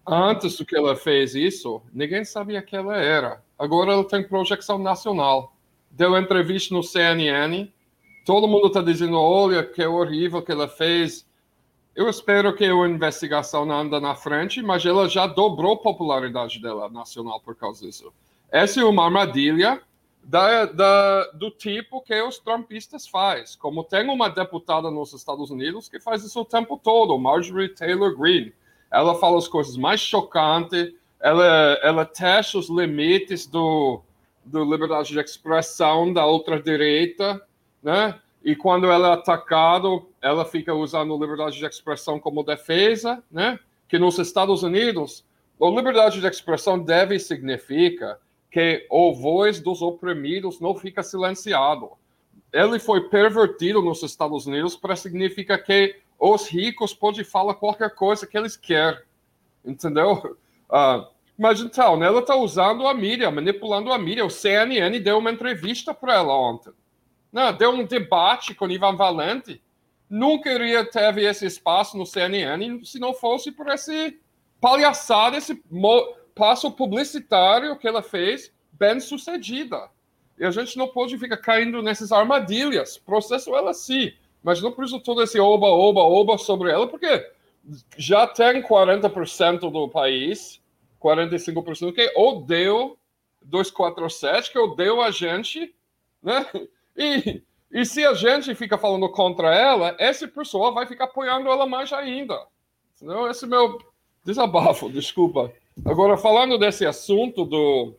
Antes do que ela fez isso, ninguém sabia que ela era. Agora ela tem projeção nacional. Deu entrevista no CNN. Todo mundo está dizendo: olha, que horrível que ela fez eu espero que a investigação anda na frente, mas ela já dobrou a popularidade dela nacional por causa disso. Essa é uma armadilha da, da, do tipo que os trumpistas faz. Como tem uma deputada nos Estados Unidos que faz isso o tempo todo, Marjorie Taylor Greene. Ela fala as coisas mais chocantes, ela, ela testa os limites do, do liberdade de expressão da ultradireita, né? E quando ela é atacada, ela fica usando liberdade de expressão como defesa, né? Que nos Estados Unidos, a liberdade de expressão deve significa que a voz dos oprimidos não fica silenciado. Ele foi pervertido nos Estados Unidos para significar que os ricos podem falar qualquer coisa que eles querem, entendeu? Uh, mas então, ela está usando a mídia, manipulando a mídia. O CNN deu uma entrevista para ela ontem. Não, deu um debate com Ivan Valente. Nunca iria ter esse espaço no CNN se não fosse por esse palhaçada, esse passo publicitário que ela fez, bem sucedida. E a gente não pode ficar caindo nessas armadilhas. Processo ela sim, mas não precisa todo esse oba, oba, oba sobre ela, porque já tem 40% do país, 45% que odeia 247, que odeia a gente, né? E, e se a gente fica falando contra ela, essa pessoa vai ficar apoiando ela mais ainda. Então, esse é meu desabafo, desculpa. Agora, falando desse assunto do,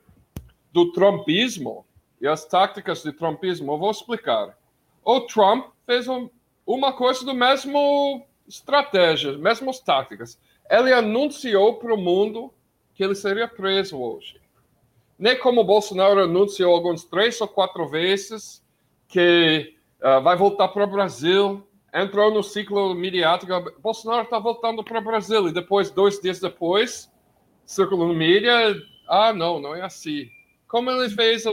do trumpismo e as táticas de trumpismo, eu vou explicar. O Trump fez um, uma coisa do mesmo estratégia, mesmas táticas. Ele anunciou para o mundo que ele seria preso hoje. Nem como Bolsonaro anunciou alguns três ou quatro vezes que uh, vai voltar para o Brasil, entrou no ciclo midiático. Bolsonaro está voltando para o Brasil e depois, dois dias depois, círculo mídia, ah, não, não é assim. Como ele fez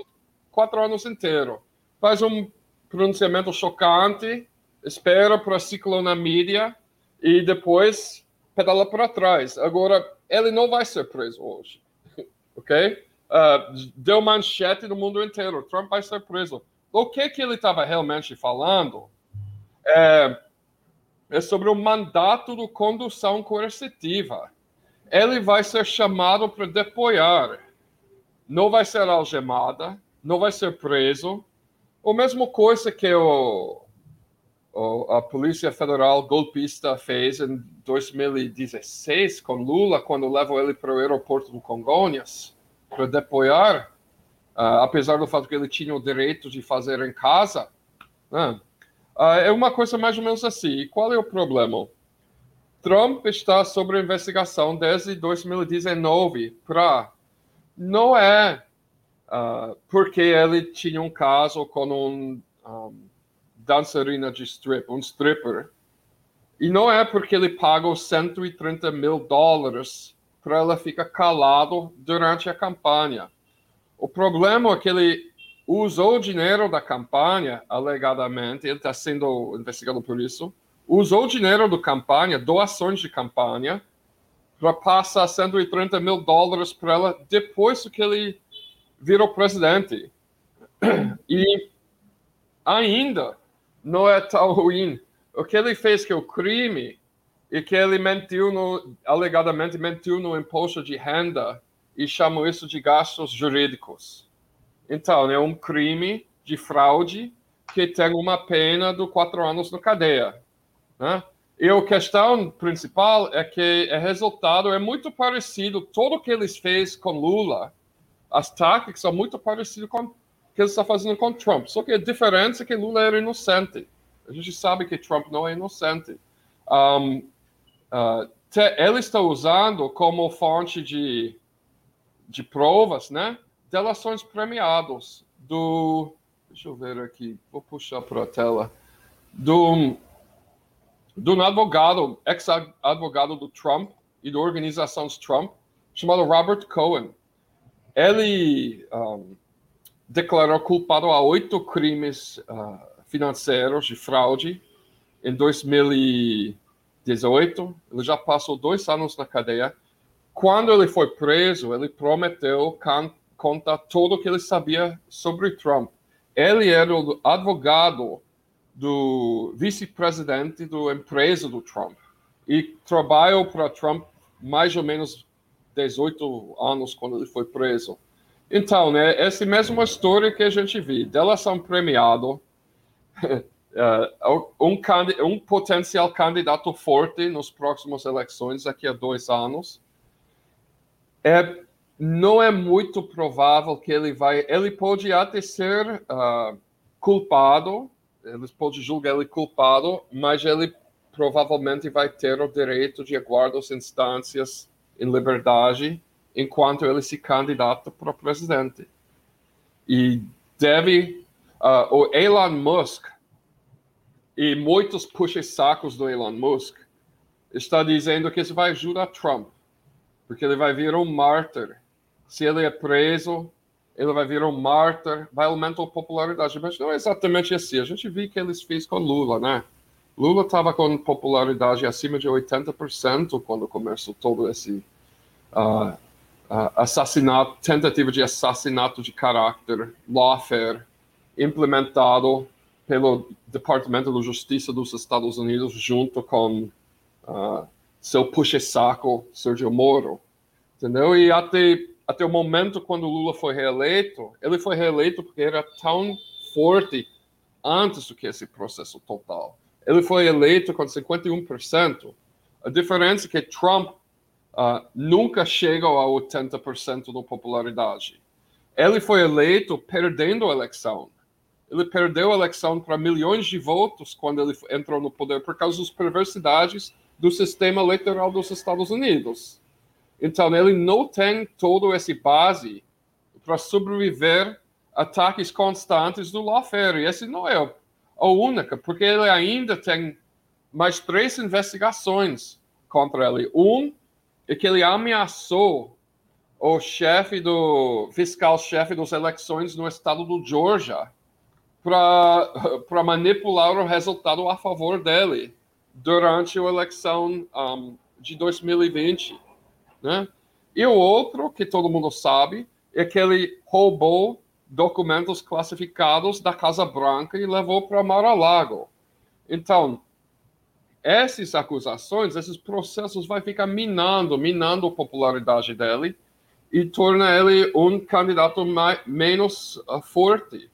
quatro anos inteiro. Faz um pronunciamento chocante, espera para ciclo na mídia e depois pedala para trás. Agora, ele não vai ser preso hoje, ok? Uh, deu manchete no mundo inteiro. Trump vai ser preso. O que, que ele estava realmente falando é, é sobre o mandato de condução coercitiva. Ele vai ser chamado para depoiar. Não vai ser algemada, não vai ser preso. O mesmo coisa que o, o, a Polícia Federal golpista fez em 2016 com Lula, quando levou ele para o aeroporto do Congonhas para depoiar, uh, apesar do fato que ele tinha o direito de fazer em casa. Uh, é uma coisa mais ou menos assim. E qual é o problema? Trump está sob investigação desde 2019 para não é uh, porque ele tinha um caso com um, um dançarina de strip, um stripper, e não é porque ele pagou 130 mil dólares para ela ficar calado durante a campanha. O problema é que ele usou o dinheiro da campanha, alegadamente, ele está sendo investigado por isso, usou o dinheiro da campanha, doações de campanha, para passar 130 mil dólares para ela depois que ele virou presidente. E ainda não é tão ruim. O que ele fez que é o crime e que ele mentiu no, alegadamente mentiu no imposto de renda e chamou isso de gastos jurídicos. Então, é um crime de fraude que tem uma pena de quatro anos na cadeia. Né? E a questão principal é que o resultado é muito parecido, tudo que eles fez com Lula, as táticas são muito parecidas com o que eles estão fazendo com Trump. Só que a diferença é que Lula era inocente. A gente sabe que Trump não é inocente. Um, uh, te, ele está usando como fonte de, de provas, né? Delações premiadas do. Deixa eu ver aqui, vou puxar para a tela. Do um advogado, ex-advogado do Trump e da organização Trump, chamado Robert Cohen. Ele um, declarou culpado a oito crimes uh, financeiros de fraude em 2018. Ele já passou dois anos na cadeia. Quando ele foi preso, ele prometeu contar tudo o que ele sabia sobre Trump. Ele era o advogado do vice-presidente da empresa do Trump e trabalhou para Trump mais ou menos 18 anos quando ele foi preso. Então, né, essa mesma história que a gente viu, delação premiado, uh, um, um, potencial candidato forte nas próximas eleições, daqui a dois anos, é, não é muito provável que ele vai. Ele pode até ser uh, culpado eles podem julgar ele culpado, mas ele provavelmente vai ter o direito de aguardar as instâncias em liberdade enquanto ele se candidata para presidente. E deve. Uh, o Elon Musk e muitos puxa-sacos do Elon Musk está dizendo que isso vai ajudar Trump, porque ele vai vir um mártir. Se ele é preso, ele vai virar um mártir, vai aumentar a popularidade. Mas não é exatamente assim. A gente viu que eles fez com Lula, né? Lula estava com popularidade acima de 80% quando começou todo esse uh, uh, assassinato, tentativa de assassinato de caráter, lawfare, implementado pelo Departamento de Justiça dos Estados Unidos junto com uh, seu puxa-saco, Sergio Moro. Entendeu? E até até o momento quando Lula foi reeleito, ele foi reeleito porque era tão forte antes do que esse processo total. Ele foi eleito com 51%. A diferença é que Trump uh, nunca chega a 80% da popularidade. Ele foi eleito perdendo a eleição. Ele perdeu a eleição para milhões de votos quando ele entrou no poder por causa das perversidades do sistema eleitoral dos Estados Unidos. Então, ele não tem todo esse base para sobreviver a ataques constantes do lawfare. E esse não é a única, porque ele ainda tem mais três investigações contra ele. Um é que ele ameaçou o chefe do fiscal-chefe das eleições no estado do Georgia para manipular o resultado a favor dele durante a eleição um, de 2020. Né? E o outro, que todo mundo sabe, é que ele roubou documentos classificados da Casa Branca e levou para Mar-a-Lago. Então, essas acusações, esses processos vai ficar minando, minando a popularidade dele e torna ele um candidato mais, menos uh, forte.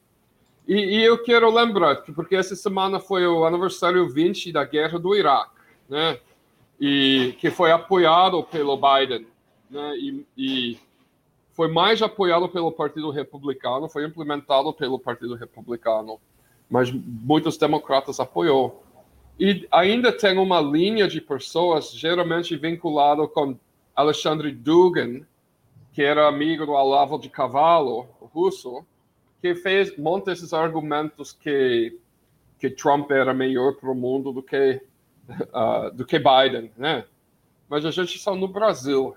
E, e, eu quero lembrar, que porque essa semana foi o aniversário 20 da guerra do Iraque, né? E que foi apoiado pelo Biden, né? E, e foi mais apoiado pelo Partido Republicano, foi implementado pelo Partido Republicano, mas muitos democratas apoiou. E ainda tem uma linha de pessoas geralmente vinculado com Alexandre Dugin, que era amigo do Olavo de Cavalo, russo, que fez monta esses argumentos que que Trump era melhor para o mundo do que uh, do que Biden, né? Mas a gente está no Brasil.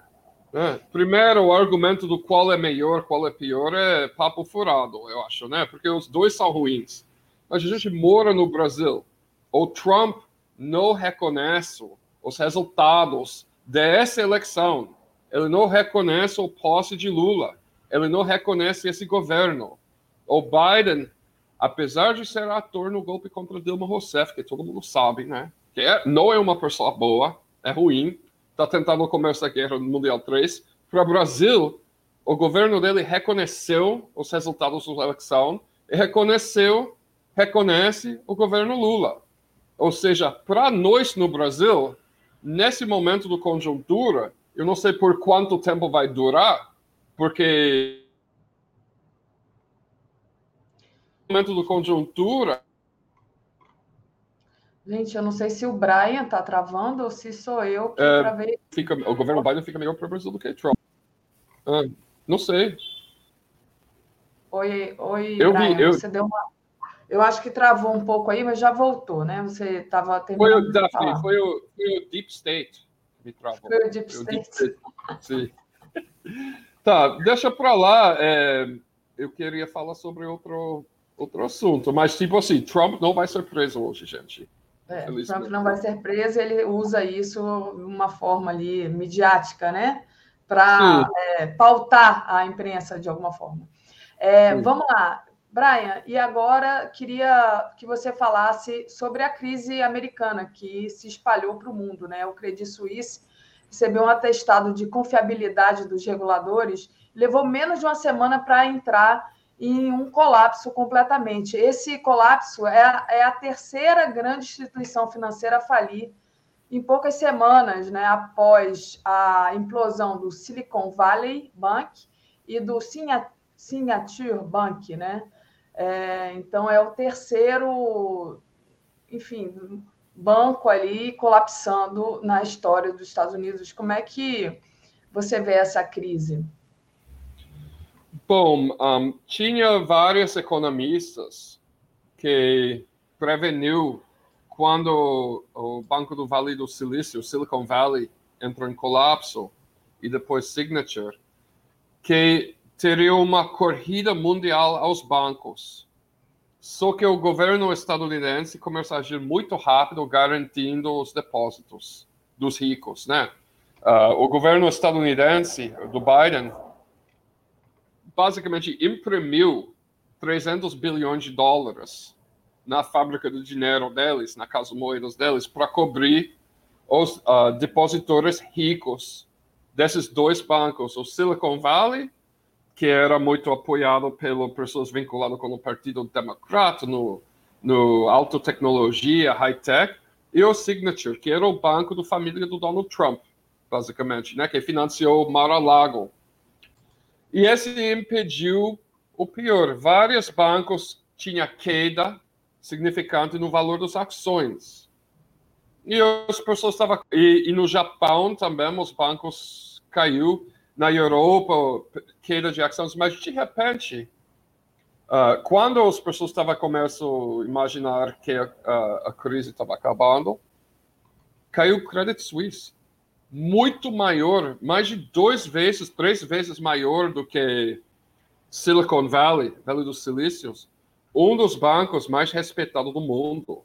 Né? Primeiro, o argumento do qual é melhor, qual é pior é papo furado, eu acho, né? Porque os dois são ruins. Mas a gente mora no Brasil. O Trump não reconhece os resultados dessa eleição. Ele não reconhece o posse de Lula. Ele não reconhece esse governo. O Biden, apesar de ser ator no golpe contra Dilma Rousseff, que todo mundo sabe, né? Que é, não é uma pessoa boa, é ruim, está tentando começar a guerra mundial 3. Para o Brasil, o governo dele reconheceu os resultados da eleição e reconheceu, reconhece o governo Lula. Ou seja, para nós no Brasil, nesse momento do conjuntura, eu não sei por quanto tempo vai durar, porque momento do conjuntura. Gente, eu não sei se o Brian está travando ou se sou eu que é, travei. Fica, o governo Biden fica melhor para o Brasil do que Trump. Ah, não sei. Oi, oi, eu Brian, vi, eu... você deu uma. Eu acho que travou um pouco aí, mas já voltou, né? Você estava Foi o Daphne, foi o, foi o Deep State que me travou. Foi o Deep State. O Deep State. Sim. tá, deixa para lá. É, eu queria falar sobre outro outro assunto. Mas, tipo assim, Trump não vai ser preso hoje, gente. É, Trump não vai ser preso, ele usa isso de uma forma ali midiática, né? Para é, pautar a imprensa de alguma forma. É, vamos lá, Brian, e agora queria que você falasse sobre a crise americana que se espalhou para o mundo, né? O Credit Suisse recebeu um atestado de confiabilidade dos reguladores, levou menos de uma semana para entrar em um colapso completamente. Esse colapso é a, é a terceira grande instituição financeira a falir em poucas semanas, né, após a implosão do Silicon Valley Bank e do Signature Bank, né? É, então é o terceiro, enfim, banco ali colapsando na história dos Estados Unidos. Como é que você vê essa crise? Bom, um, tinha vários economistas que preveniu quando o Banco do Vale do Silício, Silicon Valley, entrou em colapso e depois Signature, que teria uma corrida mundial aos bancos. Só que o governo estadunidense começou a agir muito rápido, garantindo os depósitos dos ricos, né? Uh, o governo estadunidense do Biden basicamente imprimiu 300 bilhões de dólares na fábrica do dinheiro deles, na casa moedas deles, para cobrir os uh, depositores ricos desses dois bancos, o Silicon Valley, que era muito apoiado pelas pessoas vinculadas com o Partido Democrata no, no alta tecnologia, high-tech, e o Signature, que era o banco da família do Donald Trump, basicamente, né, que financiou Mar-a-Lago, e esse impediu o pior. Vários bancos tinham queda significante no valor das ações. E as pessoas estavam. E, e, no Japão também os bancos caiu. Na Europa, queda de ações. Mas de repente, uh, quando as pessoas estavam começando a imaginar que uh, a crise estava acabando, caiu o Credit Suisse muito maior, mais de duas vezes, três vezes maior do que Silicon Valley, Vale dos Silícios, um dos bancos mais respeitados do mundo,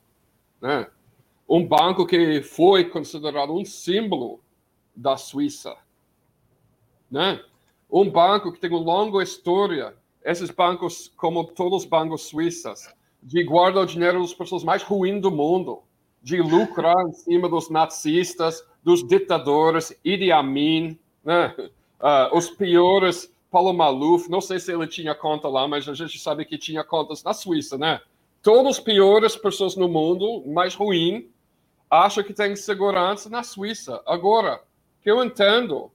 né? Um banco que foi considerado um símbolo da Suíça, né? Um banco que tem uma longa história. Esses bancos, como todos os bancos suíços, de guardar o dinheiro das pessoas mais ruins do mundo, de lucrar em cima dos nazistas, dos ditadores, Idi Amin, né? Uh, os piores, Paulo Maluf, não sei se ele tinha conta lá, mas a gente sabe que tinha contas na Suíça, né? Todas as piores pessoas no mundo, mais ruim, acham que tem segurança na Suíça. Agora, que eu entendo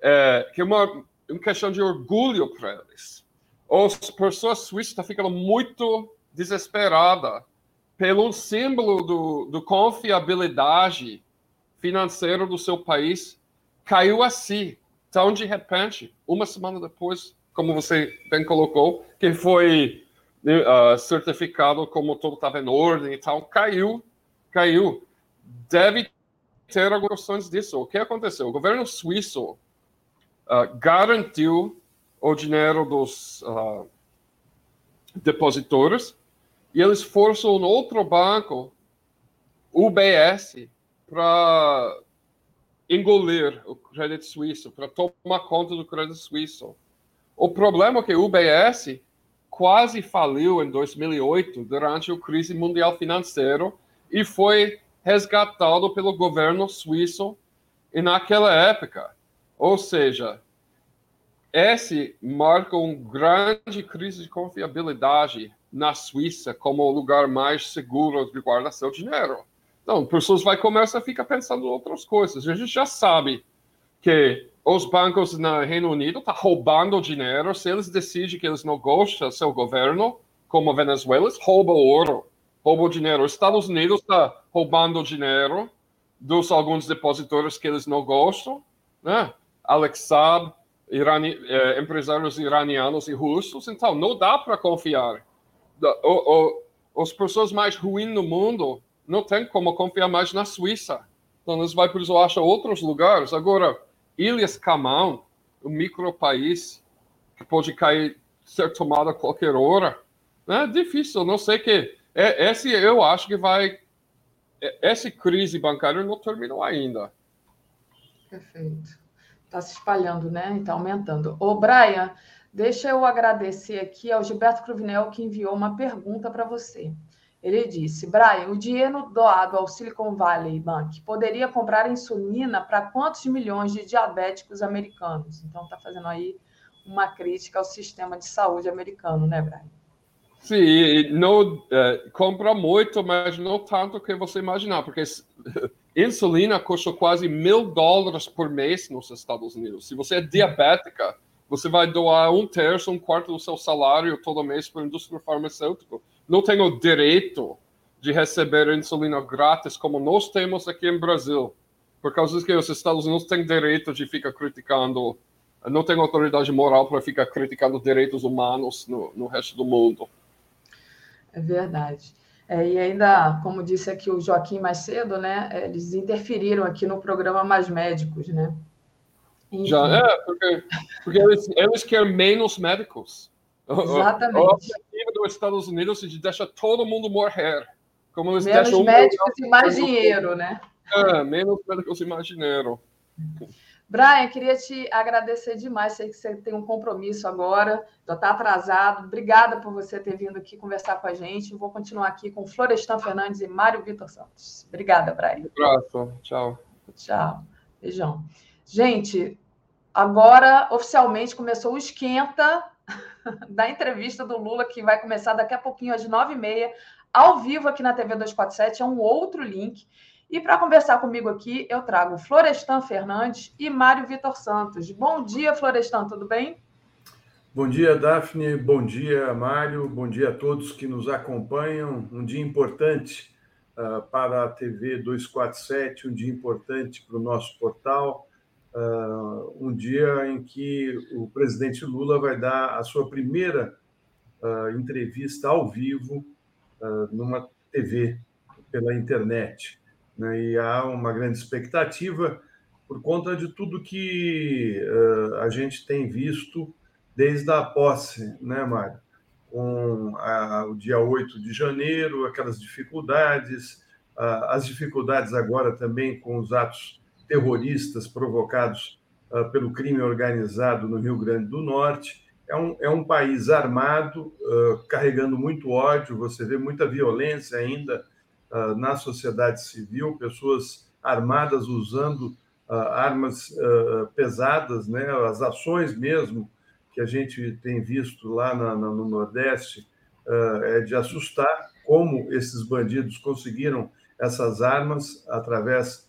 é, que é uma, uma questão de orgulho para eles. As pessoas suíças ficando muito desesperadas pelo símbolo do, do confiabilidade financeira do seu país caiu assim, tão de repente, uma semana depois, como você bem colocou, que foi uh, certificado como tudo estava em ordem e tal, caiu, caiu. Deve ter algumas disso. O que aconteceu? O governo suíço uh, garantiu o dinheiro dos uh, depositores e eles forçam um outro banco, UBS, para engolir o crédito suíço, para tomar conta do crédito suíço. O problema é que o UBS quase faliu em 2008 durante a crise mundial financeira e foi resgatado pelo governo suíço naquela época. Ou seja, esse marca uma grande crise de confiabilidade na Suíça como o lugar mais seguro de guardar seu dinheiro. Então, pessoas vai começar a ficar pensando em outras coisas. A gente já sabe que os bancos no Reino Unido estão tá roubando dinheiro. Se eles decidem que eles não gostam do seu governo, como a Venezuela, eles roubam ouro, roubam dinheiro. Os Estados Unidos está roubando dinheiro dos alguns depositores que eles não gostam, né? Alex Saab, irani, eh, empresários iranianos e russos. Então, não dá para confiar. O, o, as pessoas mais ruins no mundo não tem como confiar mais na Suíça. Então, eles vão precisar achar outros lugares. Agora, Ilhas Camão, um micro país que pode cair, ser tomado a qualquer hora, é difícil. Não sei que. É, esse eu acho que vai. É, essa crise bancária não terminou ainda. Perfeito. Está se espalhando, né? Está aumentando. Ô, Brian, deixa eu agradecer aqui ao Gilberto Cruvinel, que enviou uma pergunta para você. Ele disse: Brian, o dinheiro doado ao Silicon Valley Bank poderia comprar insulina para quantos milhões de diabéticos americanos? Então, está fazendo aí uma crítica ao sistema de saúde americano, né, Brian? Sim, não é, compra muito, mas não tanto que você imaginar, porque insulina custa quase mil dólares por mês nos Estados Unidos. Se você é diabética, você vai doar um terço, um quarto do seu salário todo mês para a indústria farmacêutica não tem o direito de receber insulina grátis como nós temos aqui em Brasil, por causa que os Estados Unidos têm direito de ficar criticando, não tem autoridade moral para ficar criticando direitos humanos no, no resto do mundo. É verdade. É, e ainda, como disse aqui o Joaquim mais cedo, né, eles interferiram aqui no programa Mais Médicos, né? Já é, porque, porque eles, eles querem menos médicos. Exatamente. O objetivo dos Estados Unidos é de deixar todo mundo morrer. Como eles menos deixam médicos e mais dinheiro, né? É, menos médicos e mais dinheiro. Brian, queria te agradecer demais. Sei que você tem um compromisso agora, já está atrasado. Obrigada por você ter vindo aqui conversar com a gente. Vou continuar aqui com Florestan Fernandes e Mário Vitor Santos. Obrigada, Brian. Um abraço. Tchau. Tchau. Beijão. Gente, agora oficialmente começou o esquenta da entrevista do Lula, que vai começar daqui a pouquinho, às nove e meia, ao vivo aqui na TV 247, é um outro link. E para conversar comigo aqui, eu trago Florestan Fernandes e Mário Vitor Santos. Bom dia, Florestan, tudo bem? Bom dia, Daphne. Bom dia, Mário. Bom dia a todos que nos acompanham. Um dia importante uh, para a TV 247, um dia importante para o nosso portal um dia em que o presidente Lula vai dar a sua primeira uh, entrevista ao vivo uh, numa TV pela internet. Né? E há uma grande expectativa por conta de tudo que a gente tem visto desde a posse, né, Mário? Com a, o dia 8 de janeiro, aquelas dificuldades, as dificuldades agora também com os atos terroristas provocados uh, pelo crime organizado no Rio Grande do Norte. É um, é um país armado, uh, carregando muito ódio, você vê muita violência ainda uh, na sociedade civil, pessoas armadas usando armas pesadas, né? as ações mesmo que a gente tem visto lá no Nordeste é de assustar como esses bandidos conseguiram essas armas através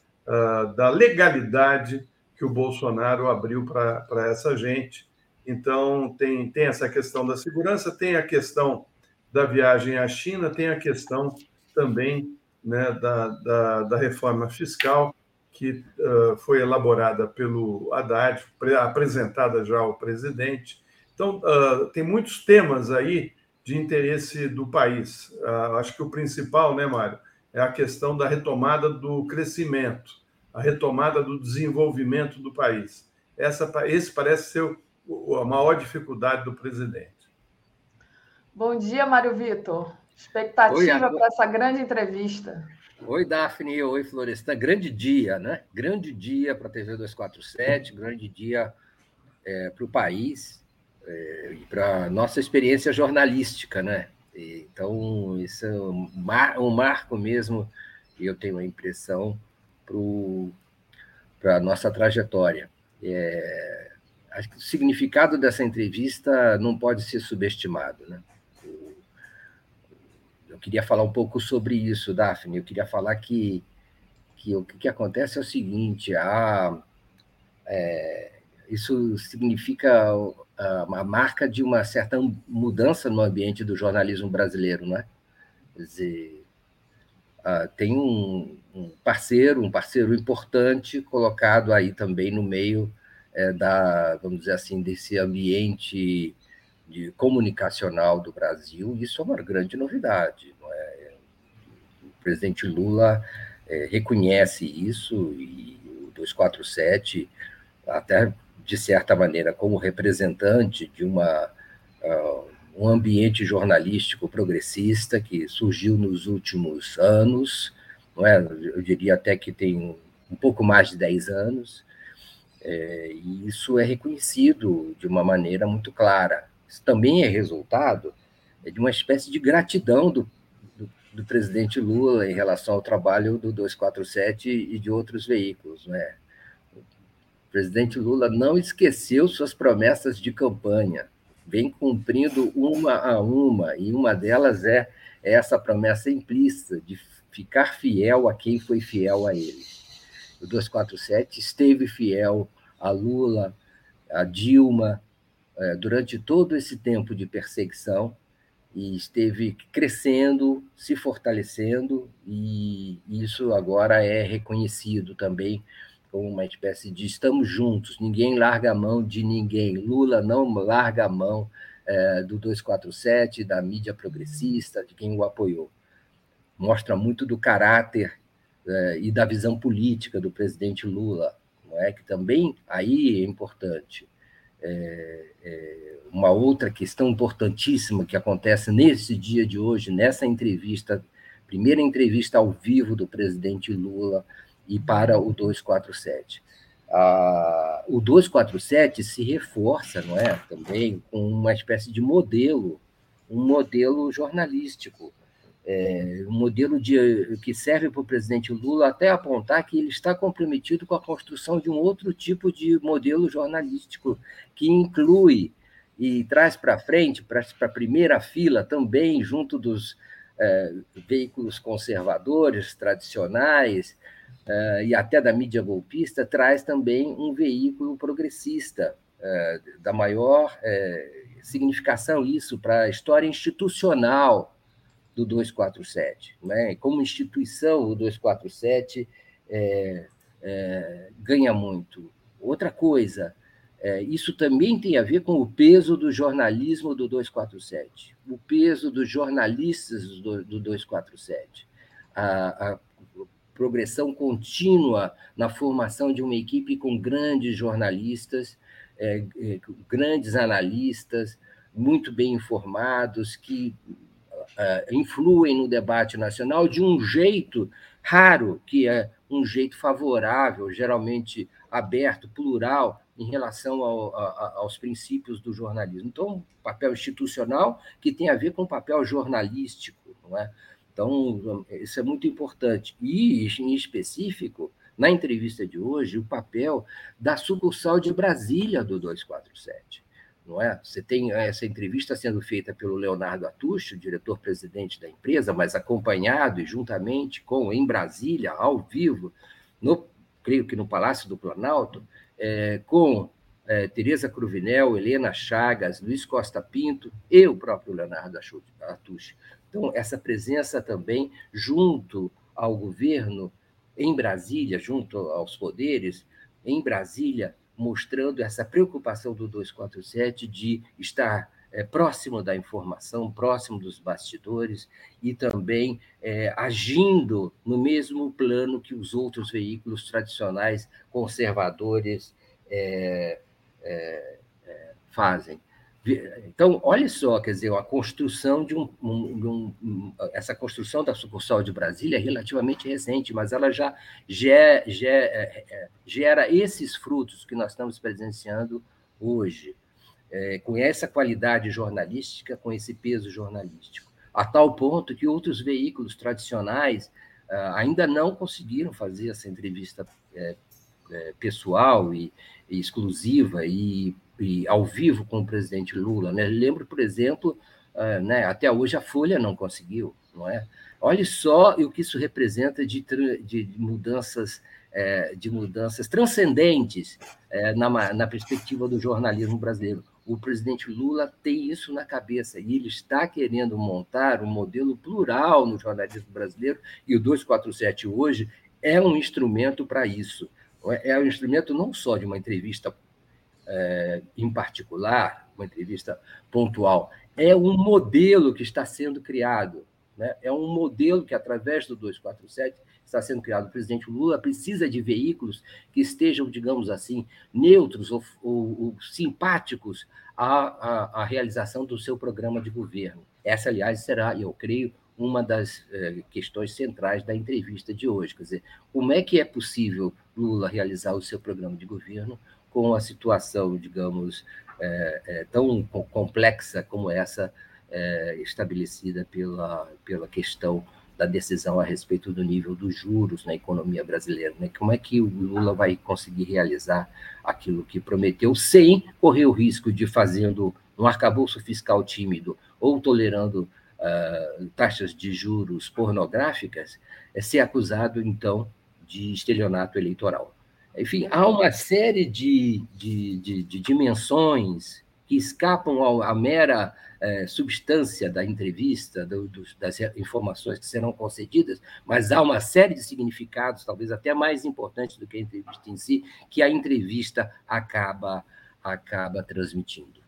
da legalidade que o Bolsonaro abriu para essa gente. Então, tem, tem essa questão da segurança, tem a questão da viagem à China, tem a questão também né, da, da, da reforma fiscal, que uh, foi elaborada pelo Haddad, apresentada já ao presidente. Então, uh, tem muitos temas aí de interesse do país. Uh, acho que o principal, né, Mário, é a questão da retomada do crescimento, a retomada do desenvolvimento do país. Essa, esse parece ser a maior dificuldade do presidente. Bom dia, Mário Vitor. Expectativa para essa grande entrevista. Oi, Daphne. Oi, Florestan. Grande dia, né? Grande dia para a TV 247, grande dia é, para o país é, e para a nossa experiência jornalística, né? Então, isso é um, mar, marco mesmo, eu tenho a impressão, para a nossa trajetória. É, acho que o significado dessa entrevista não pode ser subestimado, né? eu queria falar um pouco sobre isso, Daphne. Eu queria falar que, que o que, acontece é o seguinte: a, é, isso significa a, marca de uma certa mudança no ambiente do jornalismo brasileiro, não é? Quer dizer, tem um, parceiro, um parceiro importante colocado aí também no meio é, da, vamos dizer assim, desse ambiente de comunicacional do Brasil, isso é uma grande novidade. É? O presidente Lula é, reconhece isso e o 247, até de certa maneira, como representante de uma, uh, um ambiente jornalístico progressista que surgiu nos últimos anos, não é? eu diria até que tem um pouco mais de 10 anos, é, e isso é reconhecido de uma maneira muito clara. Isso também é resultado de uma espécie de gratidão do, do, do, presidente Lula em relação ao trabalho do 247 e de outros veículos. Né? Presidente Lula não esqueceu suas promessas de campanha, vem cumprindo uma a uma, e uma delas é essa promessa implícita de ficar fiel a quem foi fiel a ele. O 247 esteve fiel a Lula, a Dilma, é, durante todo esse tempo de perseguição e esteve crescendo, se fortalecendo, e isso agora é reconhecido também uma espécie de estamos juntos, ninguém larga a mão de ninguém. Lula não larga a mão é, do 247, da mídia progressista, de quem o apoiou. Mostra muito do caráter é, e da visão política do presidente Lula, não é? que também aí é importante é, é, uma outra questão importantíssima que acontece nesse dia de hoje, nessa entrevista, primeira entrevista ao vivo do presidente Lula e para o 247. Ah, o 247 se reforça, não é, também com uma espécie de modelo, um modelo jornalístico, é, um modelo de, que serve para o presidente Lula até apontar que ele está comprometido com a construção de um outro tipo de modelo jornalístico que inclui e traz para frente, para a primeira fila também, junto dos é, veículos conservadores, tradicionais, e até da mídia golpista, traz também um veículo progressista, é, da maior é, significação, isso, para a história institucional do 247. Né? Como instituição, o 247 é, é, ganha muito. Outra coisa, é, isso também tem a ver com o peso do jornalismo do 247, o peso dos jornalistas do, do 247, a, a progressão contínua na formação de uma equipe com grandes jornalistas, é, é, grandes analistas, muito bem informados, que uh, influem no debate nacional de um jeito raro, que é um jeito favorável, geralmente aberto, plural, em relação ao, a, aos princípios do jornalismo. Então, papel institucional que tem a ver com o papel jornalístico, não é? Então, isso é muito importante. E, em específico, na entrevista de hoje, o papel da sucursal de Brasília do 247. Não é? Você tem essa entrevista sendo feita pelo Leonardo Atucho, diretor-presidente da empresa, mas acompanhado e juntamente com, em Brasília, ao vivo, no, creio que no Palácio do Planalto, é, com é, Tereza Cruvinel, Helena Chagas, Luiz Costa Pinto e o próprio Leonardo Atucho. Então, essa presença também junto ao governo em Brasília, junto aos poderes, em Brasília, mostrando essa preocupação do 247 de estar é, próximo da informação, próximo dos bastidores e também é, agindo no mesmo plano que os outros veículos tradicionais conservadores é, fazem. Então, olha só, quer dizer, a construção de um, um, um, essa construção da sucursal de Brasília é relativamente recente, mas ela já é, é, gera esses frutos que nós estamos presenciando hoje, é, com essa qualidade jornalística, com esse peso jornalístico, a tal ponto que outros veículos tradicionais uh, ainda não conseguiram fazer essa entrevista é, é, pessoal e, e exclusiva e e ao vivo com o presidente Lula. Né? Lembro, por exemplo, uh, né, até hoje a Folha não conseguiu, não é? Olhe só o que isso representa de, de mudanças é, de mudanças transcendentes é, na, na perspectiva do jornalismo brasileiro. O presidente Lula tem isso na cabeça e ele está querendo montar um modelo plural no jornalismo brasileiro e o 247 hoje é um instrumento para isso. É, é um instrumento não só de uma entrevista é, em particular, uma entrevista pontual, é um modelo que está sendo criado. Né? É um modelo que, através do 247, está sendo criado. O presidente Lula precisa de veículos que estejam, digamos assim, neutros ou, ou, ou simpáticos à, à, à, realização do seu programa de governo. Essa, aliás, será, eu creio, uma das eh, questões centrais da entrevista de hoje. Quer dizer, como é que é possível Lula realizar o seu programa de governo com a situação, digamos, é, é, tão complexa como essa é, estabelecida pela, pela questão da decisão a respeito do nível dos juros na economia brasileira. Né? Como é que o Lula vai conseguir realizar aquilo que prometeu sem correr o risco de fazendo um arcabouço fiscal tímido ou tolerando uh, taxas de juros pornográficas, é ser acusado, então, de estelionato eleitoral. Enfim, há uma série de, de, de, de dimensões que escapam à mera é, substância da entrevista, do, do, das informações que serão concedidas, mas há uma série de significados, talvez até mais importantes do que a entrevista em si, que a entrevista acaba, acaba transmitindo.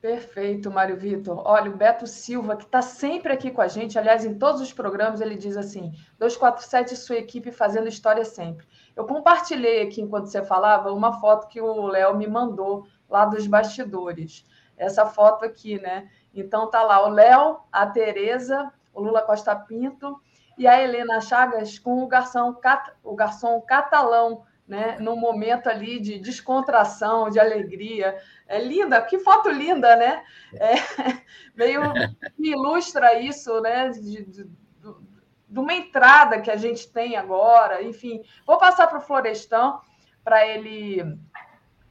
Perfeito, Mário Vitor. Olha, o Beto Silva, que está sempre aqui com a gente, aliás, em todos os programas, ele diz assim: 247 sua equipe fazendo história sempre. Eu compartilhei aqui, enquanto você falava, uma foto que o Léo me mandou lá dos bastidores. Essa foto aqui, né? Então tá lá o Léo, a Tereza, o Lula Costa Pinto e a Helena Chagas com o garçom, o garçom catalão, né? Num momento ali de descontração, de alegria. É linda, que foto linda, né? É, meio ilustra isso, né? De, de, de uma entrada que a gente tem agora, enfim. Vou passar para o Florestão para ele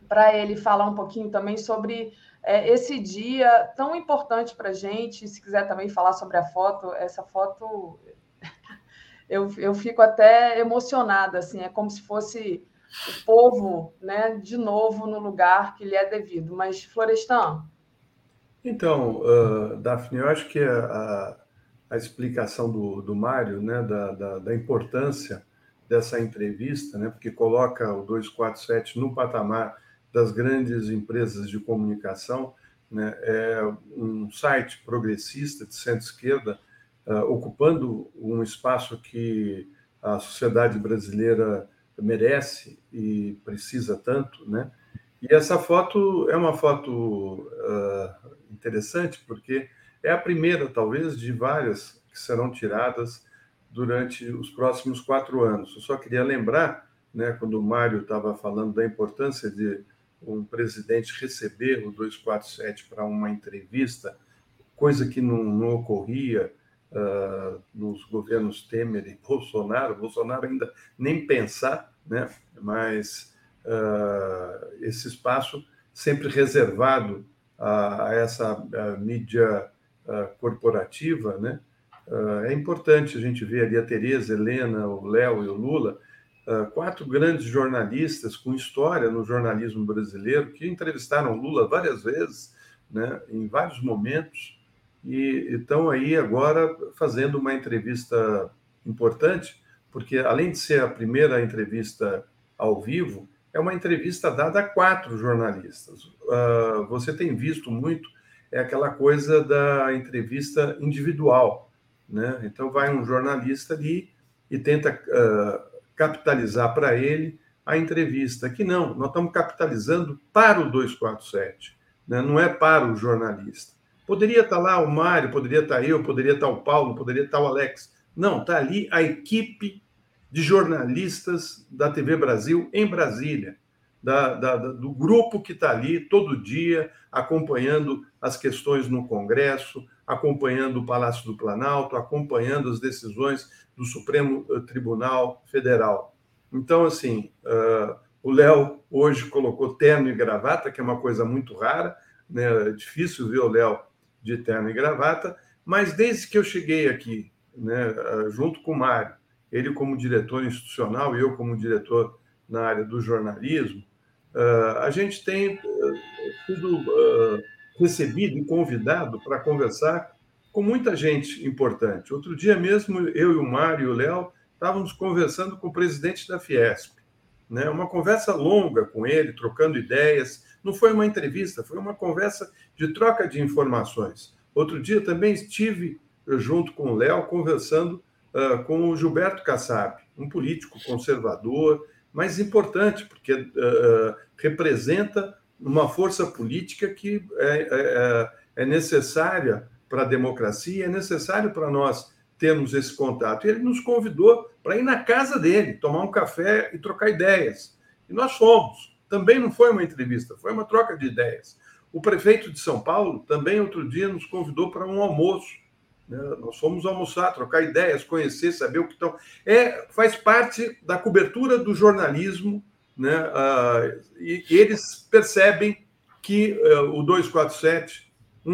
para ele falar um pouquinho também sobre é, esse dia tão importante para a gente. Se quiser também falar sobre a foto, essa foto eu, eu fico até emocionada, assim, é como se fosse o povo, né, de novo no lugar que lhe é devido. Mas Florestão. Então, uh, Daphne, eu acho que a, a explicação do, do Mário, né, da, da, da, importância dessa entrevista, né, porque coloca o 247 no patamar das grandes empresas de comunicação, né, é um site progressista de centro-esquerda, uh, ocupando um espaço que a sociedade brasileira merece e precisa tanto, né? E essa foto é uma foto uh, interessante porque é a primeira, talvez, de várias que serão tiradas durante os próximos quatro anos. Eu só queria lembrar, né, quando o Mário estava falando da importância de um presidente receber o 247 para uma entrevista, coisa que não, não ocorria uh, nos governos Temer e Bolsonaro. Bolsonaro ainda nem pensar, né? mas uh, esse espaço sempre reservado a, a essa a mídia corporativa, né? é importante a gente ver ali a Tereza, Helena, o Léo e o Lula, quatro grandes jornalistas com história no jornalismo brasileiro que entrevistaram Lula várias vezes, né, em vários momentos, e estão aí agora fazendo uma entrevista importante, porque além de ser a primeira entrevista ao vivo, é uma entrevista dada a quatro jornalistas. Uh, você tem visto muito é aquela coisa da entrevista individual, né? Então vai um jornalista ali e tenta uh, capitalizar para ele a entrevista. Que não, nós estamos capitalizando para o 247, né? não é para o jornalista. Poderia estar lá o Mário, poderia estar eu, poderia estar o Paulo, poderia estar o Alex. Não, está ali a equipe de jornalistas da TV Brasil em Brasília, da, da, do grupo que está ali todo dia acompanhando as questões no Congresso, acompanhando o Palácio do Planalto, acompanhando as decisões do Supremo eh, Tribunal Federal. Então, assim, uh, o Léo hoje colocou terno e gravata, que é uma coisa muito rara, né? é difícil ver o Léo de terno e gravata, mas desde que eu cheguei aqui, né, junto com o Mário, ele como diretor institucional e eu como diretor na área do jornalismo, uh, a gente tem sido uh, recebido e convidado para conversar com muita gente importante. Outro dia mesmo, eu e o Mário e o Léo estávamos conversando com o presidente da Fiesp. Né? Uma conversa longa com ele, trocando ideias. Não foi uma entrevista, foi uma conversa de troca de informações. Outro dia também estive junto com o Léo conversando uh, com o Gilberto Kassab, um político conservador, mas importante, porque uh, representa uma força política que é, é, é, é necessária para a democracia, é necessário para nós termos esse contato. E ele nos convidou para ir na casa dele, tomar um café e trocar ideias. E nós fomos. Também não foi uma entrevista, foi uma troca de ideias. O prefeito de São Paulo também outro dia nos convidou para um almoço. Né? Nós fomos almoçar, trocar ideias, conhecer, saber o que estão. É, faz parte da cobertura do jornalismo né? Ah, e, eles percebem que uh, o 247, um,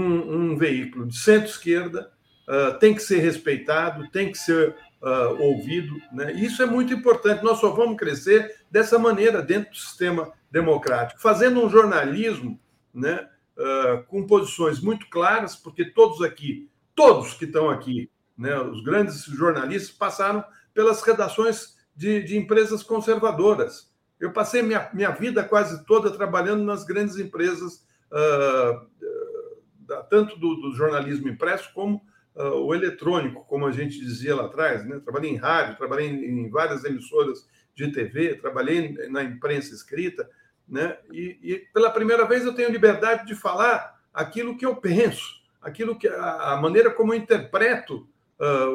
um veículo de centro-esquerda, uh, tem que ser respeitado, tem que ser uh, ouvido. Né? Isso é muito importante. Nós só vamos crescer dessa maneira dentro do sistema democrático, fazendo um jornalismo né, uh, com posições muito claras, porque todos aqui, todos que estão aqui, né, os grandes jornalistas passaram pelas redações de, de empresas conservadoras. Eu passei minha, minha vida quase toda trabalhando nas grandes empresas, uh, uh, tanto do, do, jornalismo impresso como uh, o eletrônico, como a gente dizia lá atrás. Né? Trabalhei em rádio, trabalhei em, em várias emissoras de TV, trabalhei na imprensa escrita, né? E, e, pela primeira vez eu tenho liberdade de falar aquilo que eu penso, aquilo que a, a maneira como eu interpreto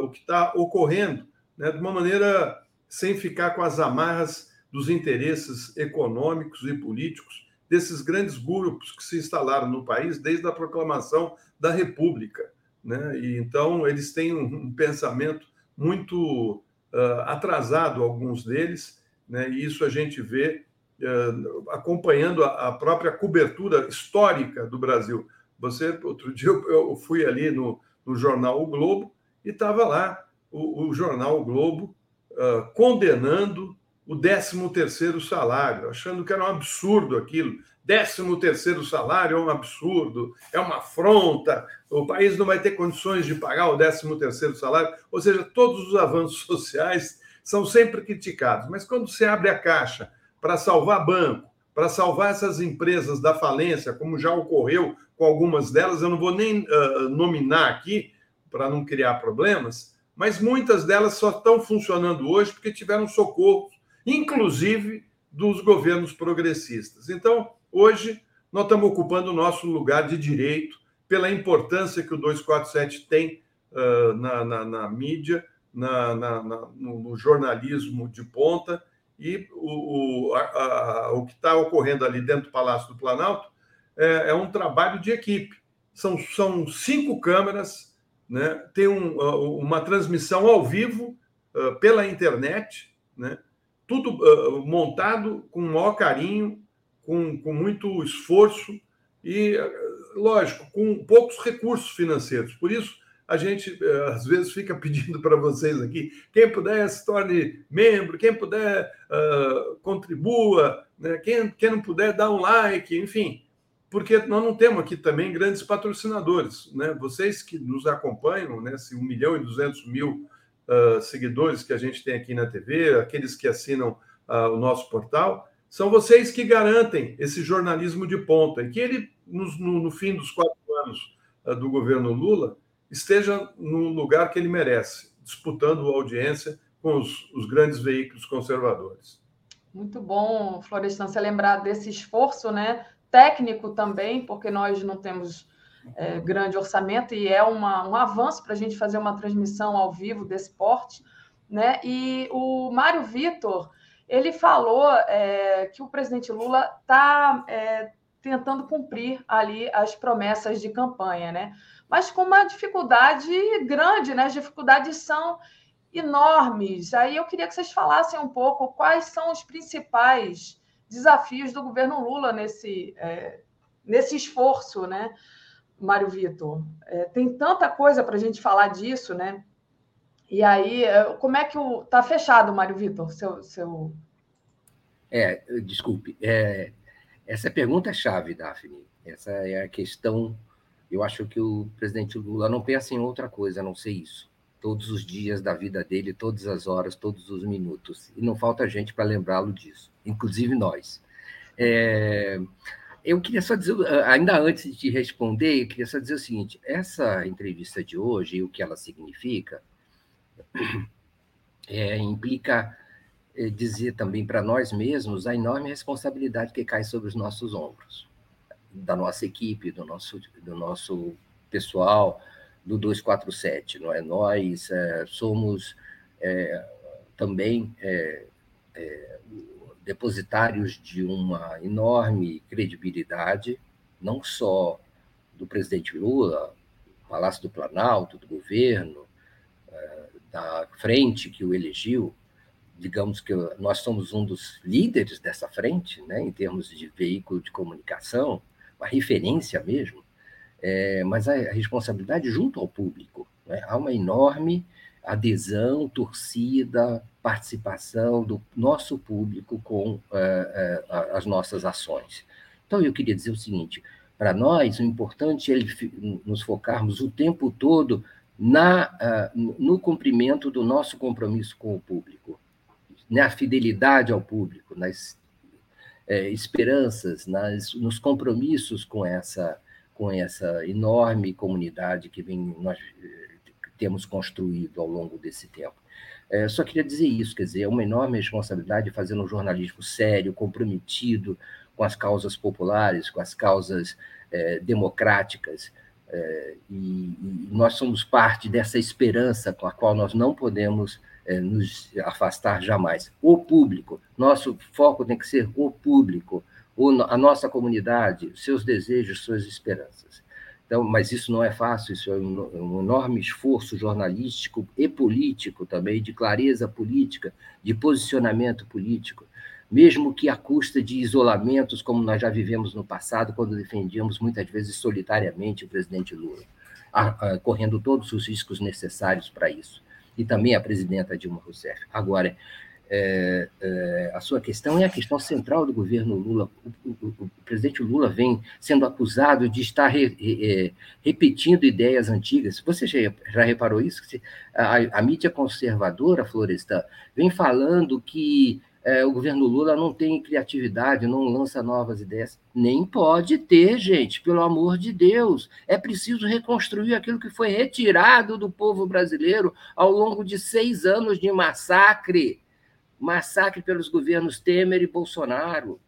o que está ocorrendo, né? De uma maneira sem ficar com as amarras dos interesses econômicos e políticos desses grandes grupos que se instalaram no país desde a proclamação da República. Né? E, então, eles têm um, pensamento muito uh, atrasado, alguns deles, né? e isso a gente vê uh, acompanhando a, a, própria cobertura histórica do Brasil. Você, outro dia, eu fui ali no, no jornal O Globo e estava lá o, o jornal O Globo uh, condenando o 13 terceiro salário, achando que era um absurdo aquilo. 13 terceiro salário é um absurdo, é uma afronta, o país não vai ter condições de pagar o 13 terceiro salário. Ou seja, todos os avanços sociais são sempre criticados. Mas quando você abre a caixa para salvar banco, para salvar essas empresas da falência, como já ocorreu com algumas delas, eu não vou nem uh, nominar aqui para não criar problemas, mas muitas delas só estão funcionando hoje porque tiveram socorro inclusive dos governos progressistas. Então, hoje, nós estamos ocupando o nosso lugar de direito pela importância que o 247 tem uh, na, na, na, mídia, na, no, no, jornalismo de ponta, e o, o, a, a, o que está ocorrendo ali dentro do Palácio do Planalto é, é um trabalho de equipe. São, são cinco câmeras né, tem um, uma transmissão ao vivo uh, pela internet, né, tudo uh, montado com o maior carinho, com, com muito esforço e, lógico, com poucos recursos financeiros. Por isso, a gente às vezes fica pedindo para vocês aqui, quem puder se torne membro, quem puder uh, contribua, né? quem, quem não puder dá um like, enfim, porque nós não temos aqui também grandes patrocinadores, né? Vocês que nos acompanham, né? 1 milhão e 200 mil uh, seguidores que a gente tem aqui na TV, aqueles que assinam uh, o nosso portal, são vocês que garantem esse jornalismo de ponta e que ele, no, no, no fim dos quatro anos do governo Lula, esteja no lugar que ele merece, disputando audiência com os, os grandes veículos conservadores. Muito bom, Florestan, você lembrar desse esforço né, técnico também, porque nós não temos é, grande orçamento e é uma, um avanço para a gente fazer uma transmissão ao vivo desse porte. Né? E o Mário Vitor, ele falou é, que o presidente Lula está é, tentando cumprir ali as promessas de campanha, né? mas com uma dificuldade grande, né? As dificuldades são enormes. Aí eu queria que vocês falassem um pouco quais são os principais desafios do governo Lula nesse, é, nesse esforço, né, Mário Vitor? É, tem tanta coisa para a gente falar disso, né? E aí, é, como é que o. Está fechado, Mário Vitor, seu, seu. É, desculpe. É, essa pergunta é chave, Daphne. Essa é a questão eu acho que o presidente Lula não pensa em outra coisa a não ser isso. Todos os dias da vida dele, todas as horas, todos os minutos. E não falta gente para lembrá-lo disso, inclusive nós. É... Eu queria só dizer, ainda antes de responder, eu queria só dizer o seguinte: essa entrevista de hoje e o que ela significa é, implica é, dizer também para nós mesmos a enorme responsabilidade que cai sobre os nossos ombros da nossa equipe, do nosso, do nosso pessoal do 247, não é? Nós é, somos é, também depositários de uma enorme credibilidade, não só do presidente Lula, do Palácio do Planalto, do governo, é, da frente que o elegeu, digamos que nós somos um dos líderes dessa frente, né, em termos de veículo de comunicação, uma referência mesmo, é, mas a, a, responsabilidade junto ao público. Né? Há uma enorme adesão, torcida, participação do nosso público com é, é, as nossas ações. Então, eu queria dizer o seguinte: para nós, o importante é nos focarmos o tempo todo na, no cumprimento do nosso compromisso com o público, na fidelidade ao público, nas esperanças, nas, nos compromissos com essa, com essa enorme comunidade que vem, nós temos construído ao longo desse tempo. É, só queria dizer isso, quer dizer, é uma enorme responsabilidade fazer um jornalismo sério, comprometido com as causas populares, com as causas é, democráticas, é, e, e, nós somos parte dessa esperança com a qual nós não podemos é, nos afastar jamais. O público, nosso foco tem que ser o público, a nossa comunidade, seus desejos, suas esperanças. Então, mas isso não é fácil, isso é um, um enorme esforço jornalístico e político também, de clareza política, de posicionamento político, mesmo que à custa de isolamentos, como nós já vivemos no passado, quando defendíamos muitas vezes solitariamente o presidente Lula, a, a, correndo todos os riscos necessários para isso e também a presidenta Dilma Rousseff. Agora, é, é, a sua questão é a questão central do governo Lula. O, o, o presidente Lula vem sendo acusado de estar re, re, é, repetindo ideias antigas. Você já, já reparou isso? A, a mídia conservadora, Florestan, vem falando que é, o governo Lula não tem criatividade, não lança novas ideias. Nem pode ter, gente, pelo amor de Deus. É preciso reconstruir aquilo que foi retirado do povo brasileiro ao longo de seis anos de massacre massacre pelos governos Temer e Bolsonaro.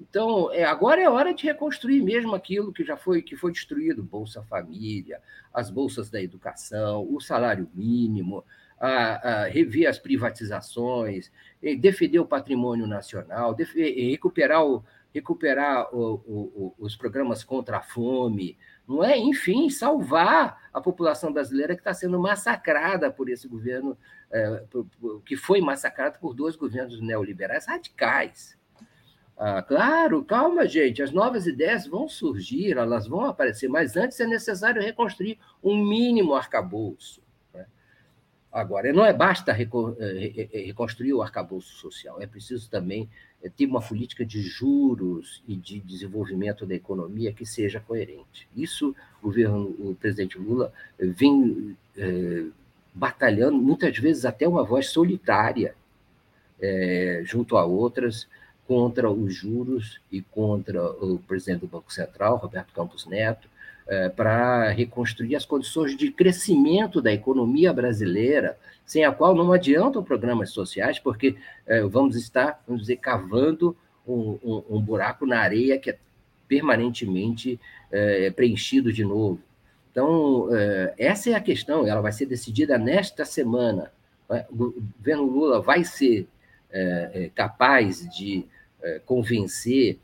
Então, é, agora é hora de reconstruir mesmo aquilo que já foi que foi destruído, Bolsa Família, as bolsas da educação, o salário mínimo, a, a rever as privatizações, defender o patrimônio nacional, recuperar o, recuperar o, o, os programas contra a fome, não é? Enfim, salvar a população brasileira que está sendo massacrada por esse governo, é, por, por, que foi massacrada por dois governos neoliberais radicais. Ah, claro, calma, gente, as novas ideias vão surgir, elas vão aparecer, mas antes é necessário reconstruir um mínimo arcabouço. Né? Agora, não é basta reconstruir o arcabouço social, é preciso também ter uma política de juros e de desenvolvimento da economia que seja coerente. Isso o governo, o presidente Lula vem é, batalhando, muitas vezes até uma voz solitária, é, junto a outras, contra os juros e contra o presidente do Banco Central, Roberto Campos Neto, é, para reconstruir as condições de crescimento da economia brasileira, sem a qual não adiantam programas sociais, porque é, vamos estar, vamos dizer, cavando um, um, um, buraco na areia que é permanentemente é, preenchido de novo. Então, essa é a questão, ela vai ser decidida nesta semana. O governo Lula vai ser capaz de convencer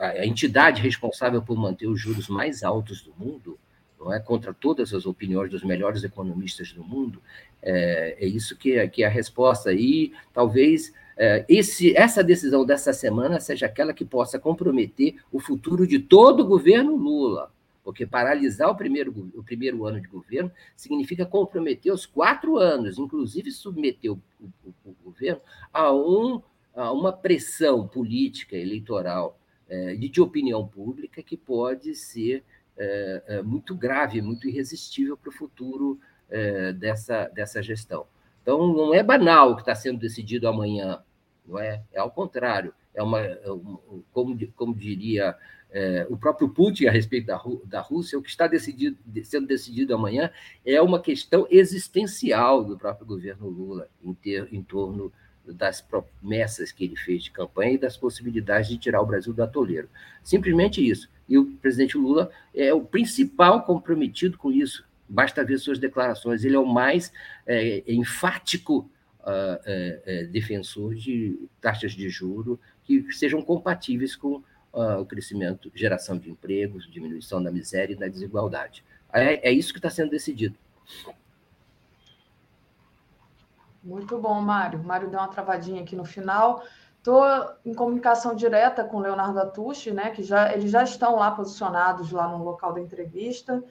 a entidade responsável por manter os juros mais altos do mundo, não é contra todas as opiniões dos melhores economistas do mundo, é, é isso que é, que é a resposta. E talvez é, esse, essa decisão dessa semana seja aquela que possa comprometer o futuro de todo o governo Lula, porque paralisar o primeiro, o primeiro ano de governo significa comprometer os quatro anos, inclusive submeter o, o, o governo a um uma pressão política, eleitoral é, e de opinião pública que pode ser é, é, muito grave, muito irresistível para o futuro dessa, dessa gestão. Então, não é banal o que está sendo decidido amanhã, não é? É ao contrário. É uma, como, como diria é, o próprio Putin a respeito da, da Rússia, o que está decidido, sendo decidido amanhã é uma questão existencial do próprio governo Lula em, ter, em torno das promessas que ele fez de campanha e das possibilidades de tirar o Brasil do atoleiro. Simplesmente isso. E o presidente Lula é o principal comprometido com isso. Basta ver suas declarações. Ele é o mais é, enfático uh, é, defensor de taxas de juro que sejam compatíveis com uh, o crescimento, geração de empregos, diminuição da miséria e da desigualdade. É, é isso que está sendo decidido. Muito bom, Mário. Mário deu uma travadinha aqui no final. Estou em comunicação direta com o Leonardo Atushi, né? Que já eles já estão lá posicionados lá no local da entrevista,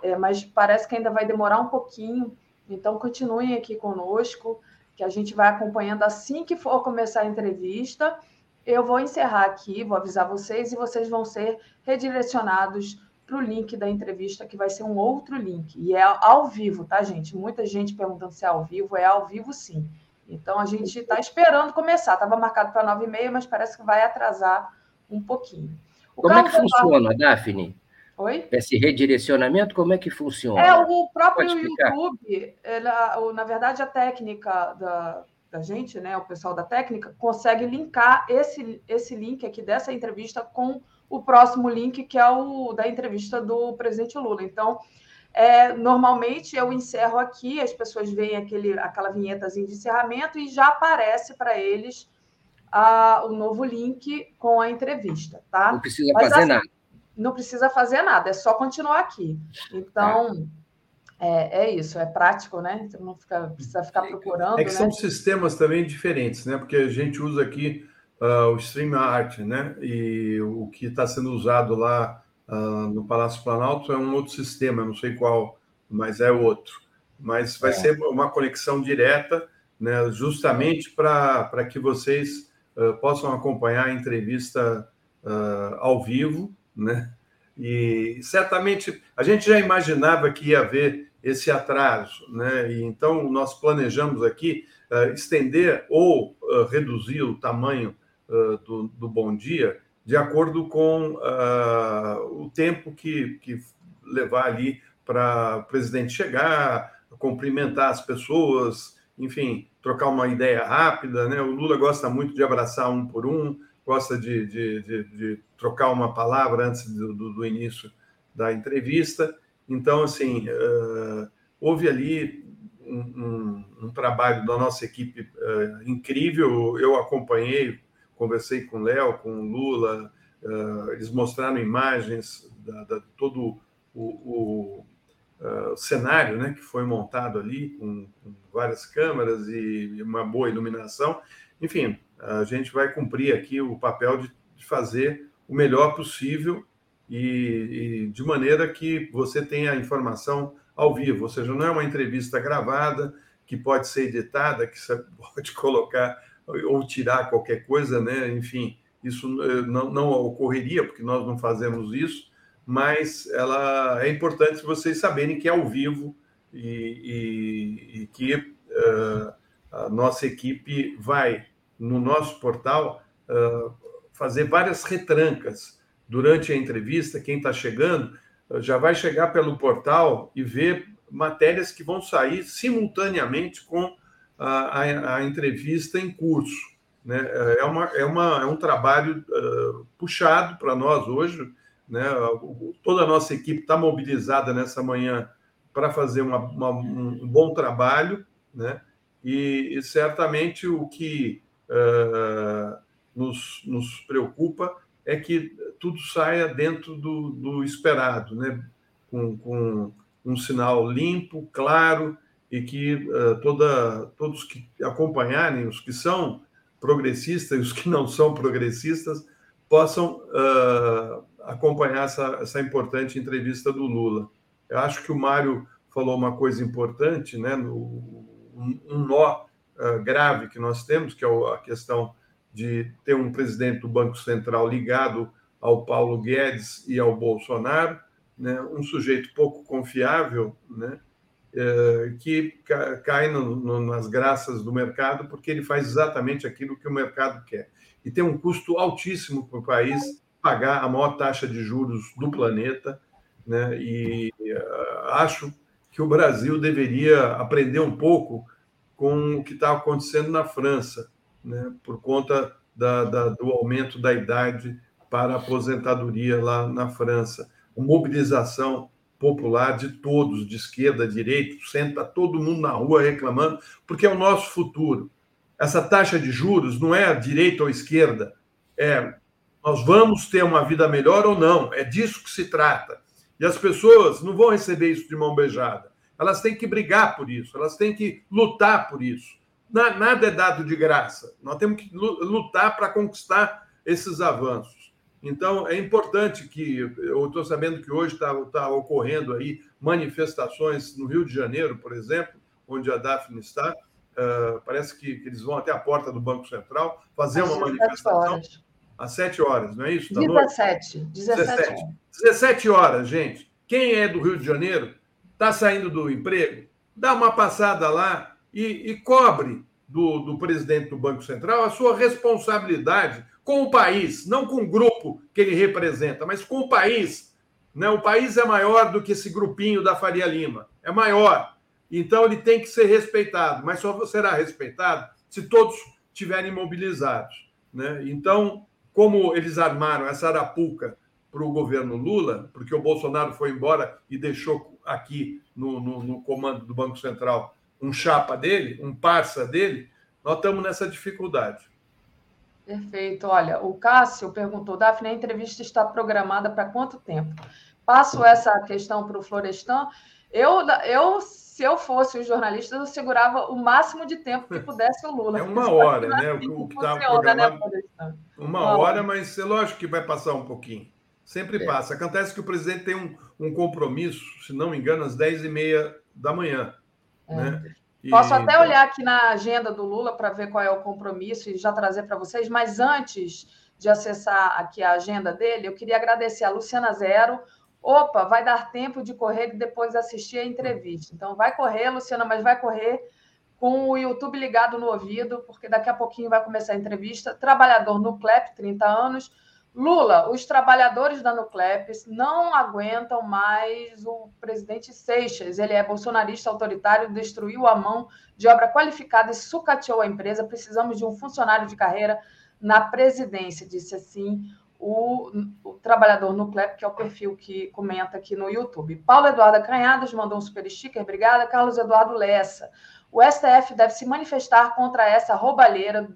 é, mas parece que ainda vai demorar um pouquinho. Então continuem aqui conosco, que a gente vai acompanhando assim que for começar a entrevista. Eu vou encerrar aqui, vou avisar vocês e vocês vão ser redirecionados para o link da entrevista, que vai ser um outro link. E é ao vivo, tá, gente? Muita gente perguntando se é ao vivo. É ao vivo, sim. Então, a gente está esperando começar. Estava marcado para nove e meia, mas parece que vai atrasar um pouquinho. O como é que funciona, Daphne? Oi? Esse redirecionamento, como é que funciona? É, o próprio YouTube, ela, na verdade, a técnica da, da gente, né, o pessoal da técnica, consegue linkar esse, esse link aqui dessa entrevista com o próximo link, que é o da entrevista do presidente Lula. Então, é, normalmente eu encerro aqui, as pessoas veem aquele, aquela vinhetazinha de encerramento e já aparece para eles a, o novo link com a entrevista, tá? Não precisa Mas, fazer assim, nada. Não precisa fazer nada, é só continuar aqui. Então, é, é isso, é prático, né? Você não fica, precisa ficar procurando. É que né? são sistemas também diferentes, né? Porque a gente usa aqui uh, o StreamYard, né? E o que está sendo usado lá uh, no Palácio Planalto é um outro sistema, não sei qual, mas é outro. Mas vai é. ser uma conexão direta, né? Justamente para que vocês uh, possam acompanhar a entrevista ao vivo, né? E certamente a gente já imaginava que ia haver esse atraso, né? E então nós planejamos aqui uh, estender ou uh, reduzir o tamanho do, do Bom Dia, de acordo com uh, o tempo que, que levar ali para o presidente chegar, cumprimentar as pessoas, enfim, trocar uma ideia rápida. Né? O Lula gosta muito de abraçar um por um, gosta de, de, de, de trocar uma palavra antes do, do, do, início da entrevista. Então, assim, uh, houve ali um, um, um, trabalho da nossa equipe uh, incrível. Eu acompanhei conversei com o Léo, com o Lula, uh, eles mostraram imagens da, da todo o, o uh, cenário né, que foi montado ali, com, com, várias câmeras e uma boa iluminação. Enfim, a gente vai cumprir aqui o papel de, de fazer o melhor possível e, e, de maneira que você tenha a informação ao vivo, ou seja, não é uma entrevista gravada que pode ser editada, que pode colocar ou tirar qualquer coisa, né? Enfim, isso eh, não, não ocorreria porque nós não fazemos isso, mas ela é importante vocês saberem que é ao vivo e, e, e que uh, a nossa equipe vai no nosso portal uh, fazer várias retrancas durante a entrevista. Quem está chegando já vai chegar pelo portal e ver matérias que vão sair simultaneamente com a, a, a entrevista em curso. Né? É, uma, é, uma, é um trabalho puxado para nós hoje né? Toda a nossa equipe está mobilizada nessa manhã para fazer uma, uma, um bom trabalho, né? e, e certamente o que uh, nos, nos preocupa é que tudo saia dentro do, do esperado, né? com, com um sinal limpo, claro, e que uh, toda, todos que acompanharem, os que são progressistas e os que não são progressistas, possam uh, acompanhar essa, essa importante entrevista do Lula. Eu acho que o Mário falou uma coisa importante, né? Um, um nó uh, grave que nós temos, que é a questão de ter um presidente do Banco Central ligado ao Paulo Guedes e ao Bolsonaro, né? um sujeito pouco confiável, né? É, que cai no, no, nas graças do mercado, porque ele faz exatamente aquilo que o mercado quer. E tem um custo altíssimo para o país pagar a maior taxa de juros do planeta, né? E uh, acho que o Brasil deveria aprender um pouco com o que está acontecendo na França, né? Por conta da, da, do aumento da idade para a aposentadoria lá na França, uma mobilização popular de todos, de esquerda, direita, senta todo mundo na rua reclamando, porque é o nosso futuro. Essa taxa de juros não é direita ou esquerda, é nós vamos ter uma vida melhor ou não. É disso que se trata. E as pessoas não vão receber isso de mão beijada. Elas têm que brigar por isso, elas têm que lutar por isso. Nada é dado de graça. Nós temos que lutar para conquistar esses avanços. Então, é importante que. Eu estou sabendo que hoje está tá ocorrendo aí manifestações no Rio de Janeiro, por exemplo, onde a Daphne está. Uh, parece que, que, eles vão até a porta do Banco Central fazer uma manifestação. Horas às 7 horas, não é isso? Da 17, 17. 17. 17 horas, gente. Quem é do Rio de Janeiro, está saindo do emprego, dá uma passada lá e, e cobre do, do, presidente do Banco Central a sua responsabilidade com o país, não com o grupo que ele representa, mas com o país. Né? O país é maior do que esse grupinho da Faria Lima, é maior. Então ele tem que ser respeitado, mas só será respeitado se todos estiverem mobilizados. Né? Então, como eles armaram essa arapuca para o governo Lula, porque o Bolsonaro foi embora e deixou aqui no, no, no, comando do Banco Central um chapa dele, um parça dele, nós estamos nessa dificuldade. Perfeito. Olha, o Cássio perguntou, Daphne, a entrevista está programada para quanto tempo? Passo essa questão para o Florestan. Eu, eu se eu fosse os jornalistas, eu segurava o máximo de tempo que pudesse o Lula. É uma hora, né? Assim o que está programado. Né, uma hora, mas é lógico que vai passar um pouquinho. Sempre é. passa. Acontece que o presidente tem um, um, compromisso, se não me engano, às 10h30 da manhã. É. Né? E... Posso até olhar aqui na agenda do Lula para ver qual é o compromisso e já trazer para vocês, mas antes de acessar aqui a agenda dele, eu queria agradecer a Luciana Zero, Opa, vai dar tempo de correr e depois assistir a entrevista. Então, vai correr, Luciana, mas vai correr com o YouTube ligado no ouvido, porque daqui a pouquinho vai começar a entrevista. Trabalhador Nuclep, 30 anos. Lula, os trabalhadores da Nuclep não aguentam mais o presidente Seixas. Ele é bolsonarista autoritário, destruiu a mão de obra qualificada e sucateou a empresa. Precisamos de um funcionário de carreira na presidência, disse assim o, o trabalhador no CLEP, que é o perfil que comenta aqui no YouTube. Paulo Eduardo Canhadas mandou um super sticker, obrigada. Carlos Eduardo Lessa. O STF deve se manifestar contra essa roubalheira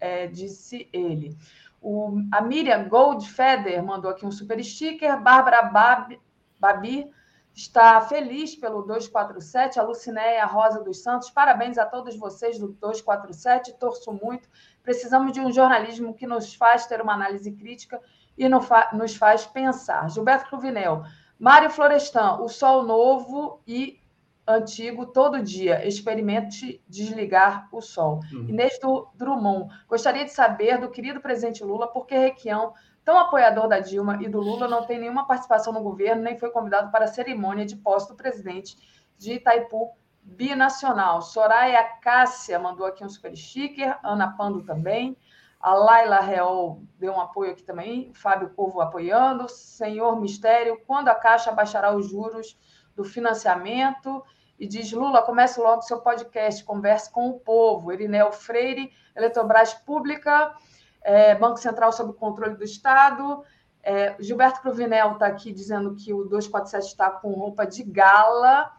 é, disse ele. O, a Miriam Goldfeder mandou aqui um super sticker. Bárbara Bab, Babi está feliz pelo 247. A Lucinéia Rosa dos Santos. Parabéns a todos vocês do 247. Torço muito. Precisamos de um jornalismo que nos faz ter uma análise crítica e nos faz pensar. Gilberto Cruvinel. Mário Florestan, o sol novo e antigo todo dia. Experimente desligar o sol. Uhum. Inês Drummond, gostaria de saber do querido presidente Lula por que Requião, tão apoiador da Dilma e do Lula, não tem nenhuma participação no governo, nem foi convidado para a cerimônia de posse do presidente de Itaipu binacional. Soraya Cássia mandou aqui um super sticker, Ana Pando também. A Laila Reol deu um apoio aqui também, Fábio Povo apoiando. Senhor Mistério, quando a Caixa baixará os juros do financiamento? E diz: Lula, comece logo seu podcast, converse com o povo. Irineu Freire, Eletrobras Pública, é, Banco Central sob controle do Estado. É, Gilberto Provinel está aqui dizendo que o 247 está com roupa de gala.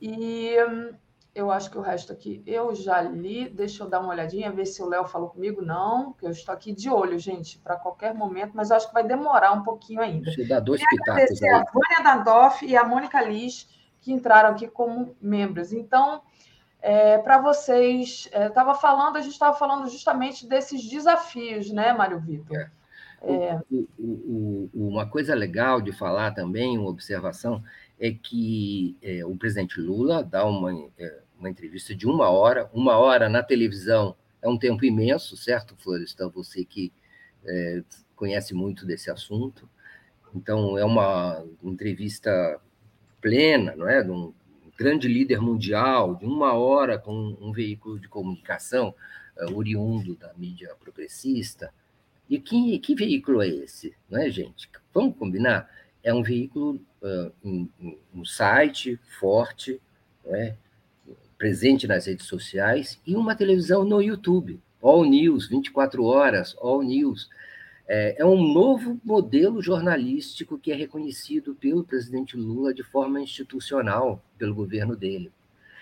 E hum, eu acho que o resto aqui eu já li. Deixa eu dar uma olhadinha, ver se o Léo falou comigo. Não, que eu estou aqui de olho, gente, para qualquer momento, mas eu acho que vai demorar um pouquinho ainda. Deixa eu dar dois pitacos aí. A Vânia Dandoff e a Mônica Liz que entraram aqui como membros. Então, é, para vocês, estava é, falando, a gente estava falando justamente desses desafios, né, Mário Vitor? É. É... O, o, o, uma coisa legal de falar também, uma observação, é que é, o presidente Lula dá uma, é, uma entrevista de uma hora, uma hora na televisão é um tempo imenso, certo, Florestan? Você que conhece muito desse assunto. Então, é uma entrevista plena, não é? de um grande líder mundial, de uma hora com um veículo de comunicação uh, oriundo da mídia progressista. E que, que veículo é esse, não é, gente? Vamos combinar? É um veículo, uh, um, um, site forte, não é? presente nas redes sociais, e uma televisão no YouTube. All News, 24 horas, All News. É, é um novo modelo jornalístico que é reconhecido pelo presidente Lula de forma institucional pelo governo dele,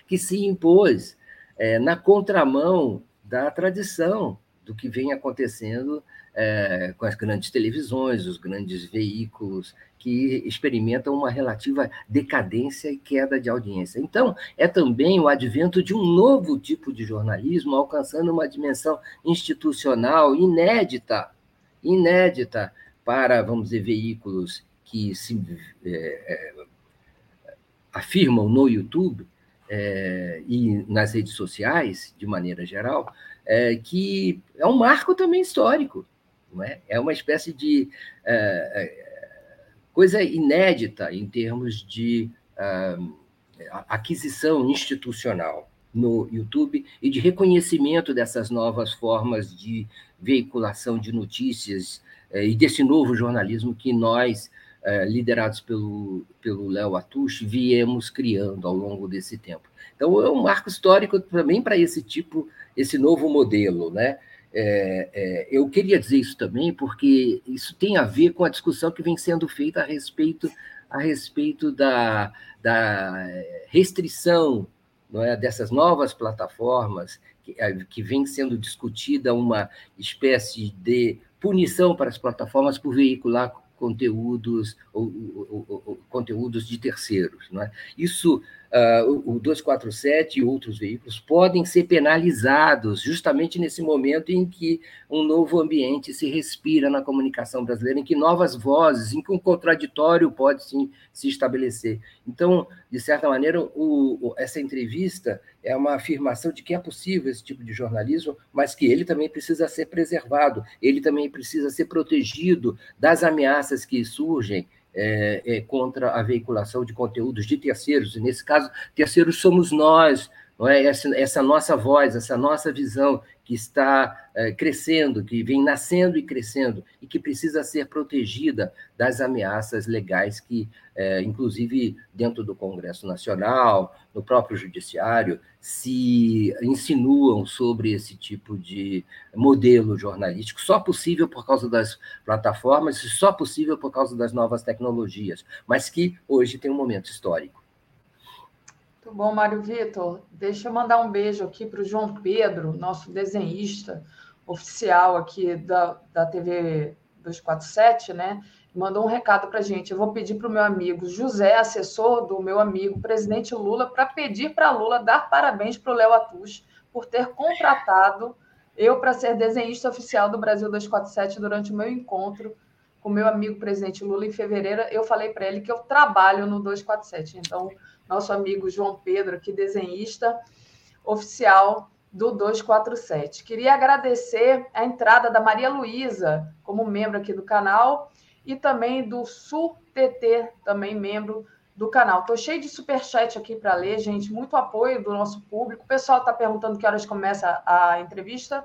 que se impôs é, na contramão da tradição do que vem acontecendo é, com as grandes televisões, os grandes veículos que experimentam uma relativa decadência e queda de audiência. Então, é também o advento de um novo tipo de jornalismo alcançando uma dimensão institucional inédita inédita para, vamos dizer, veículos que se é, é, afirmam no YouTube é, e nas redes sociais, de maneira geral, é, que é um marco também histórico, não é? É uma espécie de é, é, coisa inédita em termos de aquisição institucional no YouTube e de reconhecimento dessas novas formas de veiculação de notícias eh, e desse novo jornalismo que nós, eh, liderados pelo pelo Léo Atush, viemos criando ao longo desse tempo. Então, é um marco histórico também para esse tipo, esse novo modelo, né? É, é, eu queria dizer isso também porque isso tem a ver com a discussão que vem sendo feita a respeito a respeito da, da restrição não é, dessas novas plataformas que, é, que vem sendo discutida uma espécie de punição para as plataformas por veicular conteúdos ou, ou, ou, conteúdos de terceiros. Não é? Isso uh, o 247 e outros veículos podem ser penalizados justamente nesse momento em que um novo ambiente se respira na comunicação brasileira, em que novas vozes, em que um contraditório pode sim se estabelecer. Então, de certa maneira, o, essa entrevista é uma afirmação de que é possível esse tipo de jornalismo, mas que ele também precisa ser preservado, ele também precisa ser protegido das ameaças que surgem é, é, contra a veiculação de conteúdos de terceiros, e nesse caso, terceiros somos nós, não é? essa, essa nossa voz, essa nossa visão que está é, crescendo, que vem nascendo e crescendo, e que precisa ser protegida das ameaças legais que, é, inclusive dentro do Congresso Nacional, no próprio Judiciário, se insinuam sobre esse tipo de modelo jornalístico, só possível por causa das plataformas, só possível por causa das novas tecnologias, mas que hoje tem um momento histórico. Muito bom, Mário Vitor. Deixa eu mandar um beijo aqui para o João Pedro, nosso desenhista, oficial aqui da, da TV 247, né? Mandou um recado para a gente. Eu vou pedir para o meu amigo José, assessor do meu amigo presidente Lula, para pedir para Lula dar parabéns para o Léo Atus por ter contratado eu para ser desenhista oficial do Brasil 247 durante o meu encontro com meu amigo presidente Lula em fevereiro. Eu falei para ele que eu trabalho no 247. Então, nosso amigo João Pedro, aqui desenhista oficial do 247. Queria agradecer a entrada da Maria Luísa como membro aqui do canal e também do Sul TT, também membro do canal. Estou cheio de superchat aqui para ler, gente. Muito apoio do nosso público. O pessoal está perguntando que horas começa a entrevista.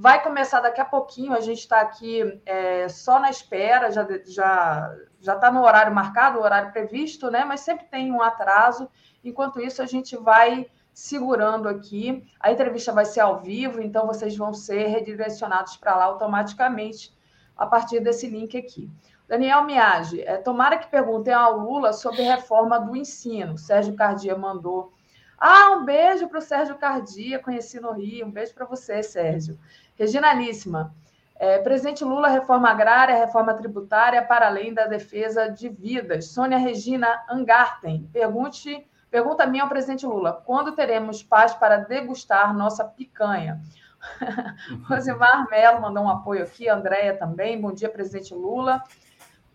Vai começar daqui a pouquinho. A gente está aqui é, só na espera, já já já está no horário marcado, o horário previsto, né? Mas sempre tem um atraso. Enquanto isso, a gente vai segurando aqui. A entrevista vai ser ao vivo, então vocês vão ser redirecionados para lá automaticamente a partir desse link aqui. Daniel Miage, é, tomara que perguntem ao Lula sobre reforma do ensino. Sérgio Cardia mandou. Ah, um beijo para o Sérgio Cardia, conheci no Rio. Um beijo para você, Sérgio. Regina Alíssima, é, presidente Lula, reforma agrária, reforma tributária, para além da defesa de vidas. Sônia Regina Angarten, pergunte, pergunta minha ao presidente Lula: quando teremos paz para degustar nossa picanha? Rosimar Melo mandou um apoio aqui, Andréia também. Bom dia, presidente Lula.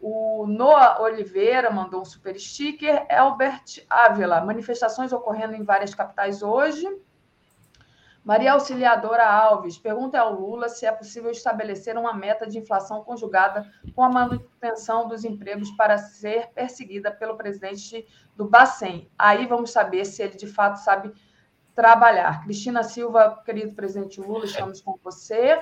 O Noah Oliveira mandou um super sticker. Albert Ávila, manifestações ocorrendo em várias capitais hoje. Maria Auxiliadora Alves, pergunta ao Lula se é possível estabelecer uma meta de inflação conjugada com a manutenção dos empregos para ser perseguida pelo presidente do Bacen. Aí vamos saber se ele de fato sabe trabalhar. Cristina Silva, querido presidente Lula, estamos com você.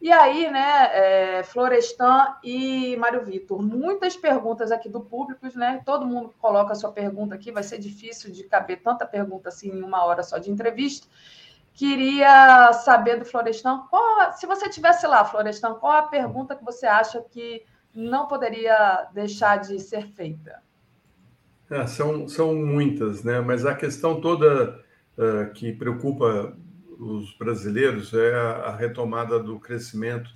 E aí, né, é, Florestan e Mário Vitor, muitas perguntas aqui do público, né? Todo mundo coloca a sua pergunta aqui, vai ser difícil de caber tanta pergunta assim em uma hora só de entrevista. Queria saber do Florestan, qual, se você tivesse lá, Florestan, qual a pergunta que você acha que não poderia deixar de ser feita? É, são, são muitas, né? Mas a questão toda uh, que preocupa os brasileiros é a, retomada do crescimento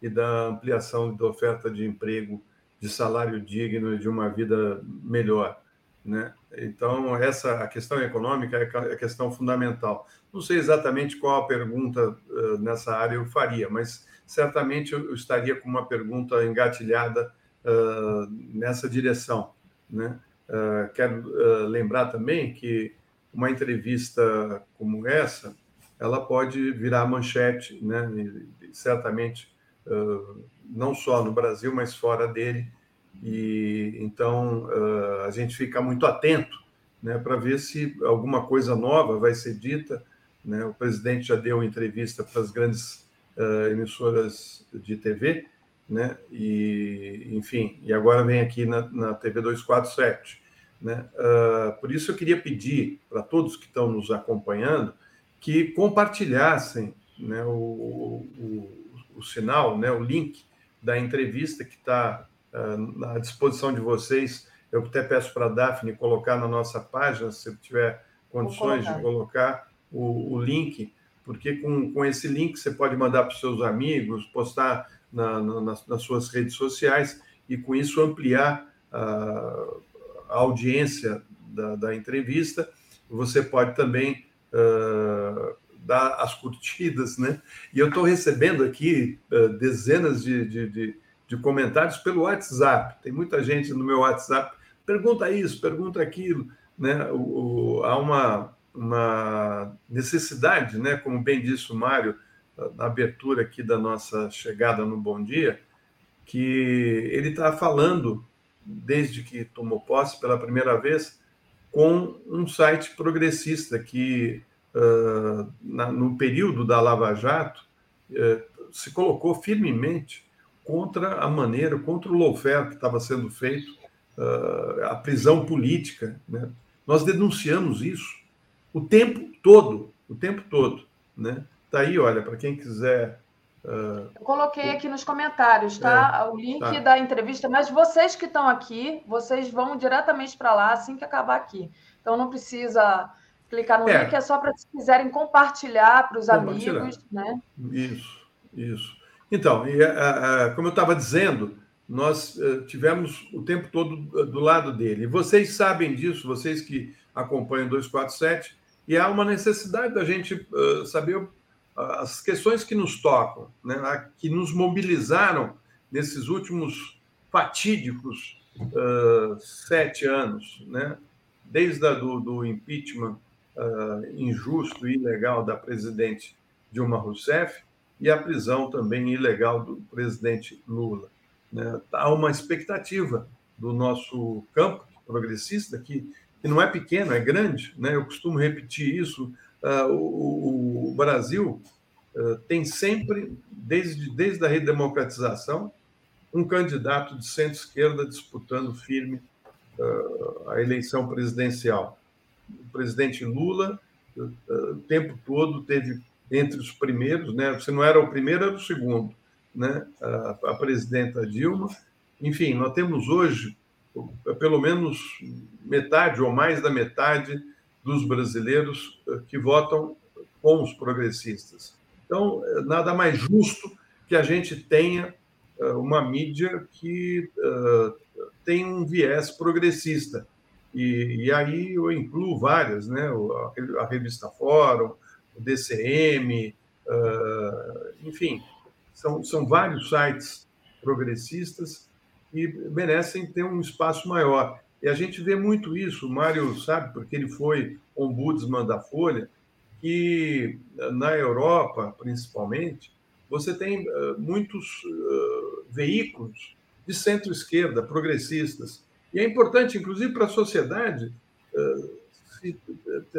e da ampliação da oferta de emprego, de salário digno e de uma vida melhor, né? Então essa a questão econômica é a questão fundamental. Não sei exatamente qual a pergunta uh, nessa área eu faria, mas certamente eu estaria com uma pergunta engatilhada uh, nessa direção, né? Uh, quero lembrar também que uma entrevista como essa ela pode virar manchete, né? E, certamente não só no Brasil, mas fora dele. E então uh, a gente fica muito atento, né, para ver se alguma coisa nova vai ser dita. Né? O presidente já deu entrevista para as grandes uh, emissoras de TV, né? E enfim, e agora vem aqui na, na TV 247. Né? Uh, por isso eu queria pedir para todos que estão nos acompanhando que compartilhassem né, o, o, o, sinal, né, o link da entrevista que está uh, à disposição de vocês. Eu até peço para a Daphne colocar na nossa página, se tiver condições de colocar o, o, link, porque com, com esse link você pode mandar para os seus amigos, postar na, na, nas, nas, suas redes sociais e com isso ampliar uh, a audiência da, da entrevista. Você pode também uh, dar as curtidas, né? E eu estou recebendo aqui uh, dezenas de, de, de, de, comentários pelo WhatsApp. Tem muita gente no meu WhatsApp, pergunta isso, pergunta aquilo, né? O, o, há uma, uma necessidade, né? Como bem disse o Mário, na abertura aqui da nossa chegada no Bom Dia, que ele está falando, desde que tomou posse pela primeira vez, com um site progressista que, uh, na, no período da Lava Jato, uh, se colocou firmemente contra a maneira, contra o lawfare que estava sendo feito, uh, a prisão política. Né? Nós denunciamos isso o tempo todo, o tempo todo. Né? Tá aí, olha, para quem quiser Uh, eu coloquei aqui nos comentários, tá? É, o link tá. da entrevista, mas vocês que estão aqui, vocês vão diretamente para lá assim que acabar aqui. Então não precisa clicar no é. link, é só para se quiserem compartilhar para os amigos, né? Isso. Isso. Então, e, a, a, como eu estava dizendo, nós uh, tivemos o tempo todo do lado dele. Vocês sabem disso, vocês que acompanham 247, e há uma necessidade da gente uh, saber as questões que nos tocam, né, que nos mobilizaram nesses últimos fatídicos sete anos, né, desde a, do, do impeachment injusto e ilegal da presidente Dilma Rousseff e a prisão também ilegal do presidente Lula. Né? Há uma expectativa do nosso campo progressista que, que não é pequeno, é grande. Né? Eu costumo repetir isso. Uh, o, Brasil uh, tem sempre, desde, desde a redemocratização, um candidato de centro-esquerda disputando firme uh, a eleição presidencial. O presidente Lula, o tempo todo, teve entre os primeiros, né? Você não era o primeiro, era o segundo né, a, a presidenta Dilma. Enfim, nós temos hoje pelo menos metade ou mais da metade dos brasileiros eh, que votam com os progressistas. Então, eh, nada mais justo que a gente tenha uma mídia que tem um viés progressista. E, e, aí eu incluo várias, né? a, revista Fórum, o DCM, uh, enfim, são, são vários sites progressistas que merecem ter um espaço maior. E a gente vê muito isso, o Mário sabe, porque ele foi ombudsman da Folha, que na Europa, principalmente, você tem uh, muitos uh, veículos de centro-esquerda, progressistas. E é importante, inclusive, para a sociedade, uh,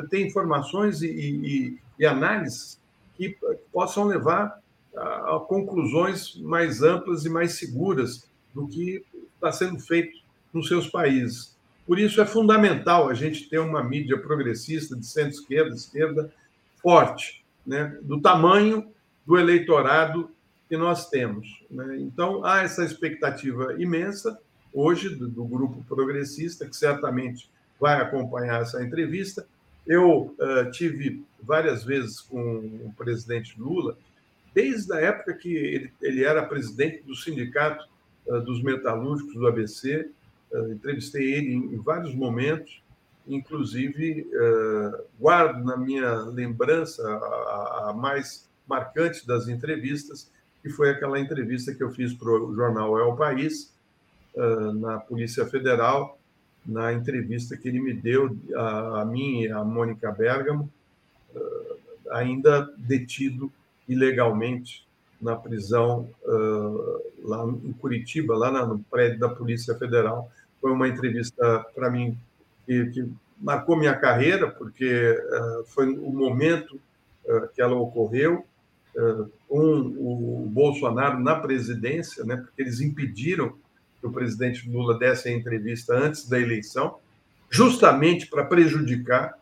ter informações e, e, e análises que possam levar a, conclusões mais amplas e mais seguras do que está sendo feito nos seus países. Por isso é fundamental a gente ter uma mídia progressista de centro-esquerda, esquerda, forte, né? do tamanho do eleitorado que nós temos. Né? Então, há essa expectativa imensa hoje do, do, grupo progressista, que certamente vai acompanhar essa entrevista. Eu uh, tive várias vezes com o presidente Lula desde a época que ele, ele era presidente do Sindicato uh, dos Metalúrgicos do ABC. Uh, ah, entrevistei ele em, em, vários momentos, inclusive uh, guardo na minha lembrança a, a, mais marcante das entrevistas, que foi aquela entrevista que eu fiz para o jornal É o País, na Polícia Federal, na entrevista que ele me deu a, a mim e a Mônica Bergamo, ainda detido ilegalmente na prisão uh, lá em Curitiba, lá no prédio da Polícia Federal. Foi uma entrevista para mim que, que, marcou minha carreira, porque uh, foi o momento uh, que ela ocorreu com o Bolsonaro na presidência, né, porque eles impediram que o presidente Lula desse a entrevista antes da eleição, justamente para prejudicar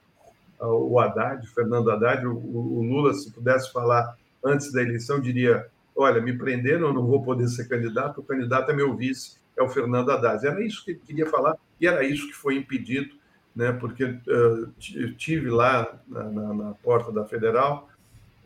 o Haddad, Fernando Haddad. O, o Lula, se pudesse falar antes da eleição, diria: olha, me prenderam, eu não vou poder ser candidato, o candidato é meu vice, é o Fernando Haddad. Era isso que ele queria falar e era isso que foi impedido, né, porque uh, tive lá na, na, na, porta da Federal,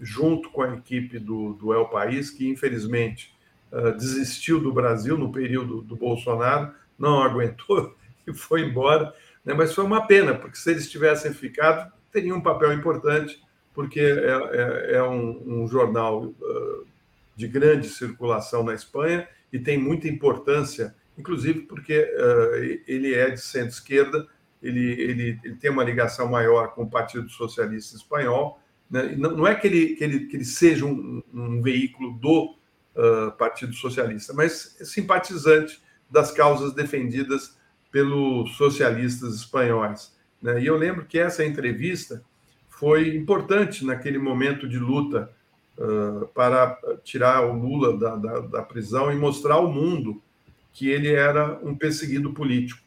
junto com a equipe do, do El País, que infelizmente uh, desistiu do Brasil no período do Bolsonaro, não aguentou e foi embora. Né, mas foi uma pena, porque se eles tivessem ficado, teriam um papel importante porque é, é, é um, um, jornal uh, de grande circulação na Espanha e tem muita importância, inclusive porque uh, ele é de centro-esquerda, ele, ele, ele, tem uma ligação maior com o Partido Socialista Espanhol. Né? Não, não, é que ele, que ele, que ele seja um, um veículo do Partido Socialista, mas simpatizante das causas defendidas pelos socialistas espanhóis. Né? E eu lembro que essa entrevista foi importante naquele momento de luta uh, para tirar o Lula da, da, da, prisão e mostrar ao mundo que ele era um perseguido político.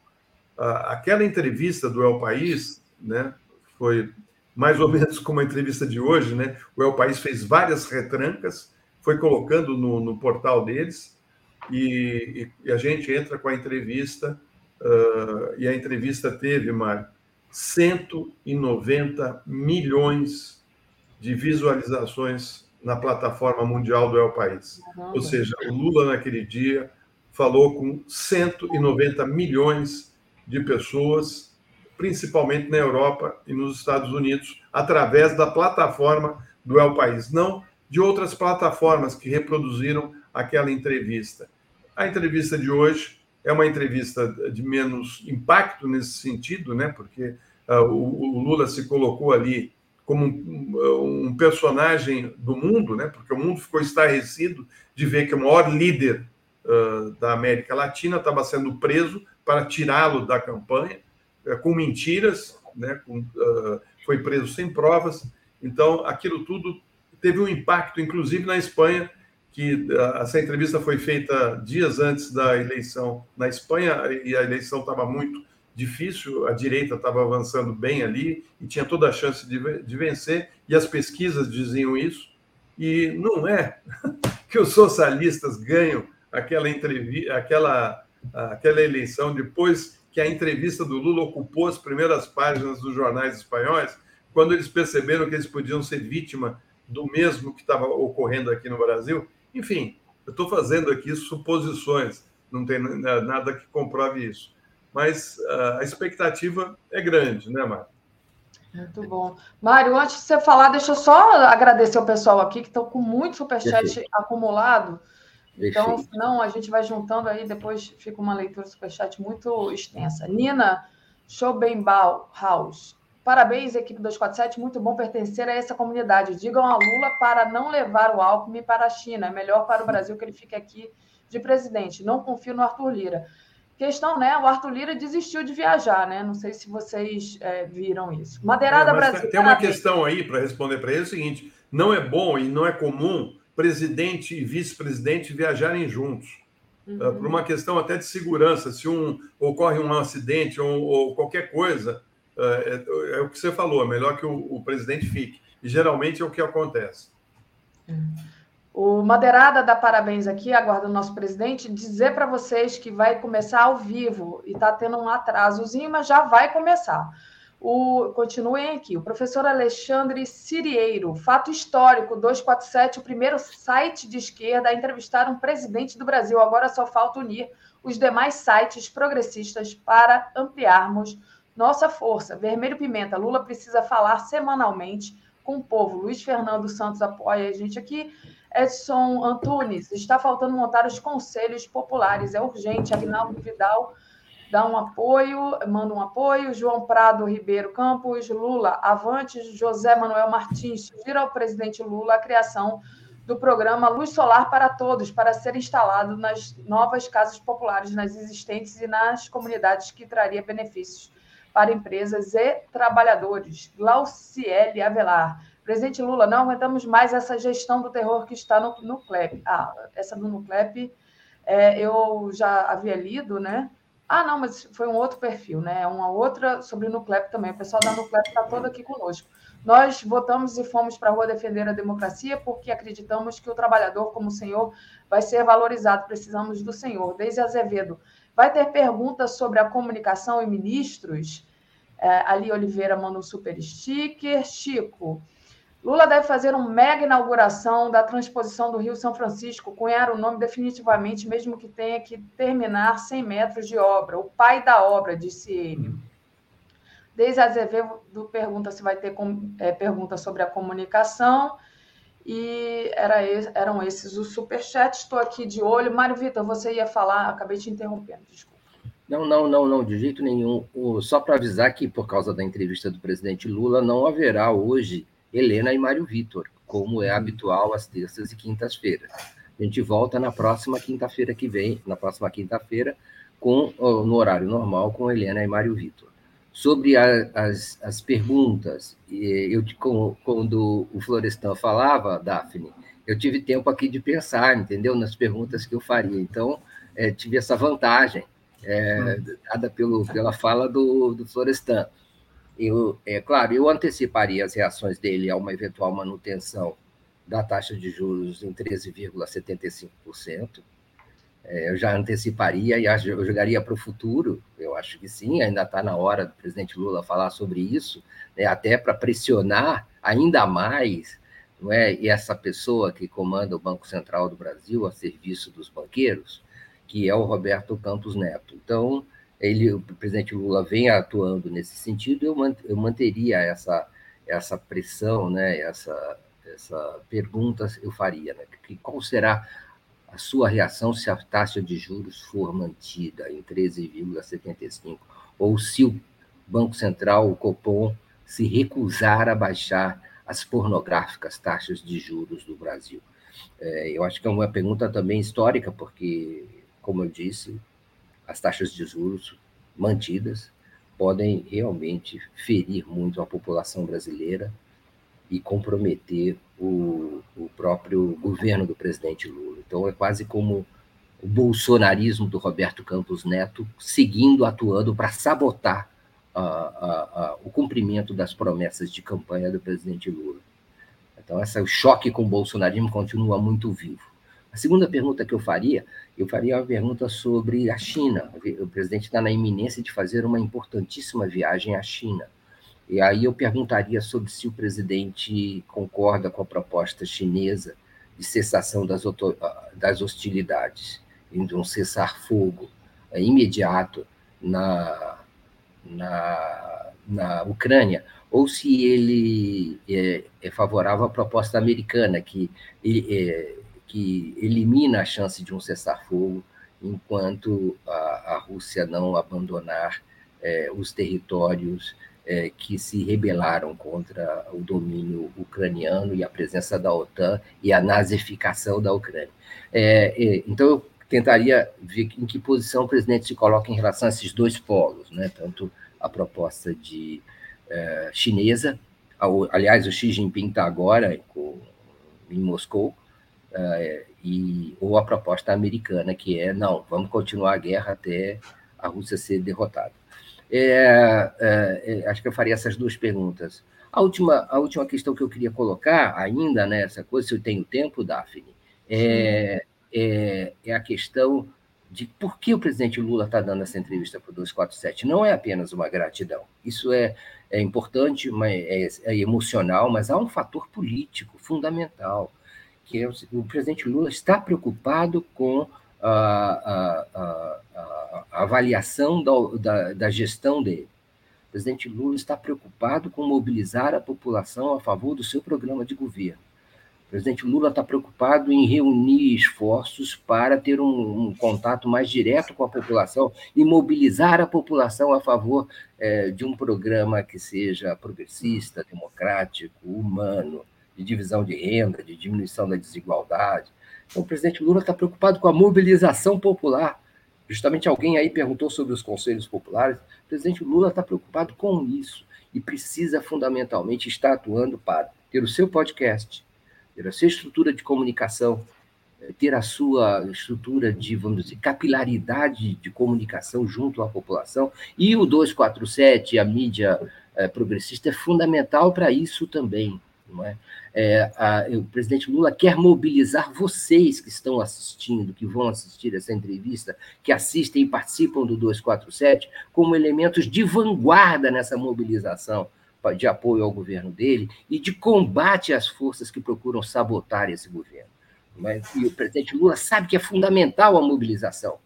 Uh, aquela entrevista do El País, né, foi mais ou menos como a entrevista de hoje, né? O El País fez várias retrancas, foi colocando no, no portal deles e, e, a gente entra com a entrevista uh, e a entrevista teve, Mário, 190 milhões de visualizações na plataforma mundial do El País. Ou seja, o Lula, naquele dia, falou com 190 milhões de pessoas, principalmente na Europa e nos Estados Unidos, através da plataforma do El País, não de outras plataformas que reproduziram aquela entrevista. A entrevista de hoje é uma entrevista de menos impacto nesse sentido, né? porque uh, o, o, Lula se colocou ali como um, um, personagem do mundo, né? porque o mundo ficou estarrecido de ver que o maior líder uh, da América Latina estava sendo preso para tirá-lo da campanha, uh, com mentiras, né? Com, foi preso sem provas. Então, aquilo tudo teve um impacto, inclusive na Espanha, que essa entrevista foi feita dias antes da eleição na Espanha e a eleição estava muito difícil, a direita estava avançando bem ali e tinha toda a chance de, de vencer, e as pesquisas diziam isso. E não é que os socialistas ganham aquela, entrevista, aquela, aquela eleição depois que a entrevista do Lula ocupou as primeiras páginas dos jornais espanhóis, quando eles perceberam que eles podiam ser vítima do mesmo que estava ocorrendo aqui no Brasil enfim, eu estou fazendo aqui suposições, não tem nada que comprove isso. Mas uh, a expectativa é grande, né, Mário? Muito bom. Mário, antes de você falar, deixa eu só agradecer o pessoal aqui que estão com muito superchat Perfeito. acumulado. Então, senão a gente vai juntando aí, depois fica uma leitura do superchat muito extensa. Nina Schobenbau House. Parabéns, equipe 247. Muito bom pertencer a essa comunidade. Digam a Lula para não levar o Alckmin para a China. É melhor para o Brasil que ele fique aqui de presidente. Não confio no Arthur Lira. Questão, né? O Arthur Lira desistiu de viajar, né? Não sei se vocês é, viram isso. Madeirada é, Brasil. Tem uma questão aí para responder para ele: é o seguinte: não é bom e não é comum presidente e vice-presidente viajarem juntos. Uhum. Por uma questão até de segurança, se um ocorre um acidente ou, ou qualquer coisa, é, é, é, o que você falou, é melhor que o, o, presidente fique. E geralmente é o que acontece. O Madeirada dá parabéns aqui, aguarda o nosso presidente, dizer para vocês que vai começar ao vivo e está tendo um atrasozinho, mas já vai começar. O, continuem aqui. O professor Alexandre Cirieiro, fato histórico, 247, o primeiro site de esquerda a entrevistar um presidente do Brasil. Agora só falta unir os demais sites progressistas para ampliarmos nossa força, Vermelho Pimenta, Lula precisa falar semanalmente com o povo. Luiz Fernando Santos apoia a gente aqui. Edson Antunes, está faltando montar os conselhos populares, é urgente. Agnaldo Vidal dá um apoio, manda um apoio. João Prado Ribeiro Campos, Lula, avante. José Manuel Martins, sugira ao presidente Lula a criação do programa Luz Solar para Todos, para ser instalado nas novas casas populares, nas existentes e nas comunidades que traria benefícios para empresas e trabalhadores. Glauciele Avelar. Presidente Lula, não aguentamos mais essa gestão do terror que está no Nuclep. Ah, essa do Nuclep é, eu já havia lido, né? Ah, não, mas foi um outro perfil, né? Uma outra sobre o Nuclep também. O pessoal da Nuclep está todo aqui conosco. Nós votamos e fomos para a rua defender a democracia porque acreditamos que o trabalhador, como o senhor, vai ser valorizado. Precisamos do senhor. Desde Azevedo. Vai ter perguntas sobre a comunicação e ministros? É, Ali Oliveira manda um super sticker. Chico, Lula deve fazer uma mega inauguração da transposição do Rio São Francisco, cunhar o nome definitivamente, mesmo que tenha que terminar 100 metros de obra. O pai da obra, disse ele. Desde Azevedo pergunta se vai ter é, pergunta sobre a comunicação. E era, eram esses os superchats. Estou aqui de olho. Mário Vitor, você ia falar, acabei te interrompendo, desculpa. Não, não, não, não, de jeito nenhum. Só para avisar que, por causa da entrevista do presidente Lula, não haverá hoje Helena e Mário Vitor, como é habitual às terças e quintas-feiras. A gente volta na próxima quinta-feira que vem, na próxima quinta-feira, com no horário normal, com Helena e Mário Vitor. Sobre a, as, as perguntas, eu quando o Florestan falava, Daphne, eu tive tempo aqui de pensar, entendeu? Nas perguntas que eu faria. Então, é, tive essa vantagem, é, dada pelo, pela fala do, do Florestan. Eu, é claro, eu anteciparia as reações dele a uma eventual manutenção da taxa de juros em 13,75%, é, eu já anteciparia e eu jogaria para o futuro. Eu acho que sim, ainda está na hora do presidente Lula falar sobre isso, né, até para pressionar ainda mais não é? E essa pessoa que comanda o Banco Central do Brasil a serviço dos banqueiros, que é o Roberto Campos Neto. Então, ele, o presidente Lula vem atuando nesse sentido, eu, eu manteria essa, essa pressão, né? essa, essa pergunta eu faria, né? que, qual será a sua reação se a taxa de juros for mantida em 13,75, ou se o Banco Central, o Copom, se recusar a baixar as pornográficas taxas de juros do Brasil? É, eu acho que é uma pergunta também histórica, porque, como eu disse, as taxas de juros mantidas podem realmente ferir muito a população brasileira e comprometer o, o próprio governo do presidente Lula. Então, é quase como o bolsonarismo do Roberto Campos Neto seguindo, atuando para sabotar o cumprimento das promessas de campanha do presidente Lula. Então, esse, o choque com o bolsonarismo continua muito vivo. A segunda pergunta que eu faria, eu faria uma pergunta sobre a China. O presidente está na iminência de fazer uma importantíssima viagem à China. E aí eu perguntaria sobre se o presidente concorda com a proposta chinesa de cessação das, das hostilidades, de um cessar-fogo é, imediato na, na, na Ucrânia, ou se ele é, é favorável à proposta americana, que, é, que elimina a chance de um cessar-fogo enquanto a, a Rússia não abandonar é, os territórios é, que se rebelaram contra o domínio ucraniano e a presença da OTAN e a nazificação da Ucrânia. É, é, então, eu tentaria ver em que posição o presidente se coloca em relação a esses dois polos, né? tanto a proposta de é, chinesa, aliás, o Xi Jinping está agora em Moscou, é, e, ou a proposta americana, que é, não, vamos continuar a guerra até a Rússia ser derrotada. É, é, é, acho que eu faria essas duas perguntas. A última, a última questão que eu queria colocar, ainda nessa coisa, se eu tenho tempo, Daphne, é, é, é, a questão de por que o presidente Lula está dando essa entrevista para o 247. Não é apenas uma gratidão. Isso é, é importante, mas é, é emocional, mas há um fator político fundamental, que é o, o presidente Lula está preocupado com a, a, a, avaliação da, da, da gestão dele. O presidente Lula está preocupado com mobilizar a população a favor do seu programa de governo. O presidente Lula está preocupado em reunir esforços para ter um, um, contato mais direto com a população e mobilizar a população a favor é, de um programa que seja progressista, democrático, humano, de divisão de renda, de diminuição da desigualdade, então, o presidente Lula está preocupado com a mobilização popular. Justamente alguém aí perguntou sobre os conselhos populares. O presidente Lula está preocupado com isso e precisa fundamentalmente estar atuando para ter o seu podcast, ter a sua estrutura de comunicação, eh, ter a sua estrutura de, vamos dizer, capilaridade de comunicação junto à população. E o 247, a mídia é, progressista, é fundamental para isso também. Não é? É, a, o presidente Lula quer mobilizar vocês que estão assistindo, que vão assistir essa entrevista, que assistem e participam do 247, como elementos de vanguarda nessa mobilização de apoio ao governo dele e de combate às forças que procuram sabotar esse governo. Mas, e o presidente Lula sabe que é fundamental a mobilização,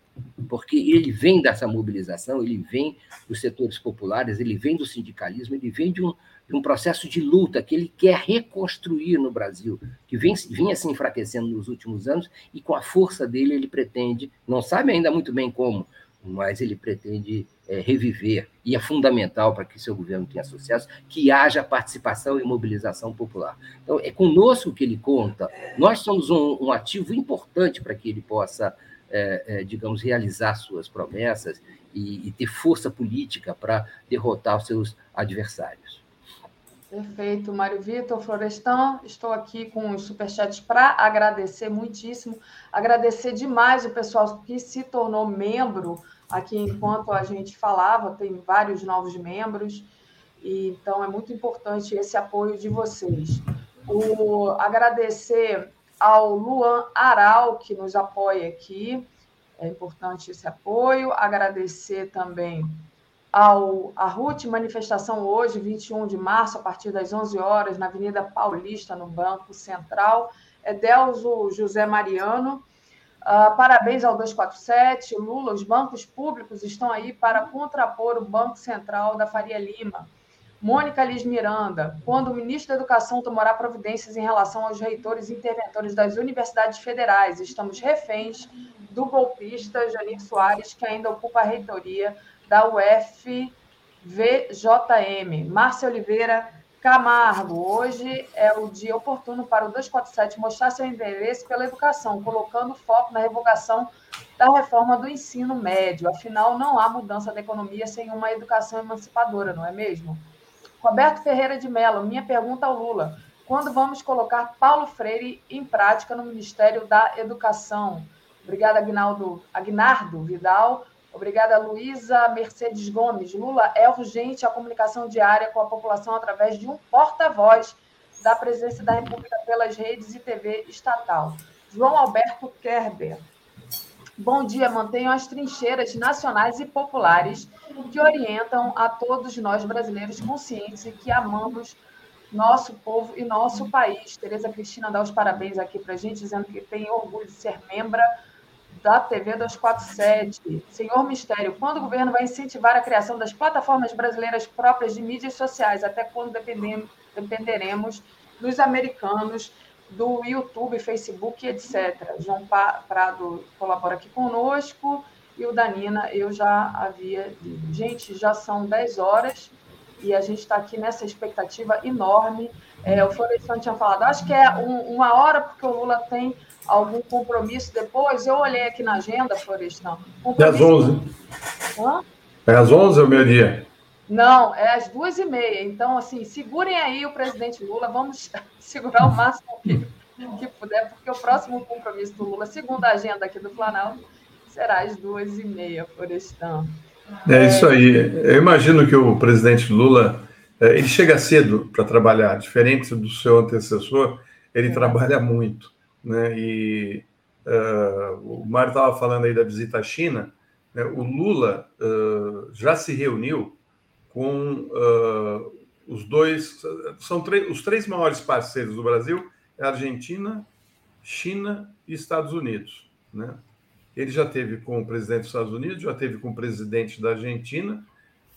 porque ele vem dessa mobilização, ele vem dos setores populares, ele vem do sindicalismo, ele vem de um, um processo de luta que ele quer reconstruir no Brasil, que vem, vinha se enfraquecendo nos últimos anos, e com a força dele ele pretende, não sabe ainda muito bem como, mas ele pretende é, reviver, e é fundamental para que seu governo tenha sucesso, que haja participação e mobilização popular. Então, é conosco que ele conta, nós somos um, um ativo importante para que ele possa, é, é, digamos, realizar suas promessas e, e ter força política para derrotar os seus adversários. Perfeito, Mário Vitor, Florestan. Estou aqui com os superchats para agradecer muitíssimo, agradecer demais o pessoal que se tornou membro aqui enquanto a gente falava, tem vários novos membros, e então é muito importante esse apoio de vocês. O, agradecer ao Luan Aral, que nos apoia aqui, é importante esse apoio, agradecer também ao a RUT, manifestação hoje, 21 de março, a partir das 11 horas, na Avenida Paulista, no Banco Central. Edelzo José Mariano, uh, parabéns ao 247. Lula, os bancos públicos estão aí para contrapor o Banco Central da Faria Lima. Mônica Liz Miranda, quando o ministro da Educação tomará providências em relação aos reitores e interventores das universidades federais, estamos reféns do golpista Janir Soares, que ainda ocupa a reitoria da UFVJM. Márcia Oliveira Camargo, hoje é o dia oportuno para o 247 mostrar seu interesse pela educação, colocando foco na revogação da reforma do ensino médio. Afinal, não há mudança da economia sem uma educação emancipadora, não é mesmo? Roberto Ferreira de Mello, minha pergunta ao Lula: quando vamos colocar Paulo Freire em prática no Ministério da Educação? Obrigada, Agnaldo, Agnardo Vidal. Obrigada, Luísa Mercedes Gomes. Lula, é urgente a comunicação diária com a população através de um porta-voz da presidência da República pelas redes e TV estatal. João Alberto Kerber. Bom dia, mantenham as trincheiras nacionais e populares que orientam a todos nós brasileiros conscientes e que amamos nosso povo e nosso país. Tereza Cristina dá os parabéns aqui para a gente, dizendo que tem orgulho de ser membro da TV 247. Senhor Mistério, quando o governo vai incentivar a criação das plataformas brasileiras próprias de mídias sociais? Até quando dependeremos dos americanos, do YouTube, Facebook, etc. João Prado colabora aqui conosco e o Danina eu já havia. Gente, já são 10 horas e a gente está aqui nessa expectativa enorme. É, o Florestan tinha falado, acho que é um, uma hora, porque o Lula tem algum compromisso depois? Eu olhei aqui na agenda, Florestão. É às 11. Hã? É às 11 ou meio-dia? Não, é às duas e meia. Então, assim, segurem aí o presidente Lula. Vamos segurar o máximo que, que puder, porque o próximo compromisso do Lula, segundo a agenda aqui do Planalto, será às duas e meia, Florestão. É isso aí. Eu imagino que o presidente Lula é, ele chega cedo para trabalhar, diferente do seu antecessor, ele é. trabalha muito né? E uh, o Mário estava falando aí da visita à China. Né? O Lula uh, já se reuniu com uh, os dois, são os três maiores parceiros do Brasil, é Argentina, China e Estados Unidos, né? Ele já teve com o presidente dos Estados Unidos, já teve com o presidente da Argentina,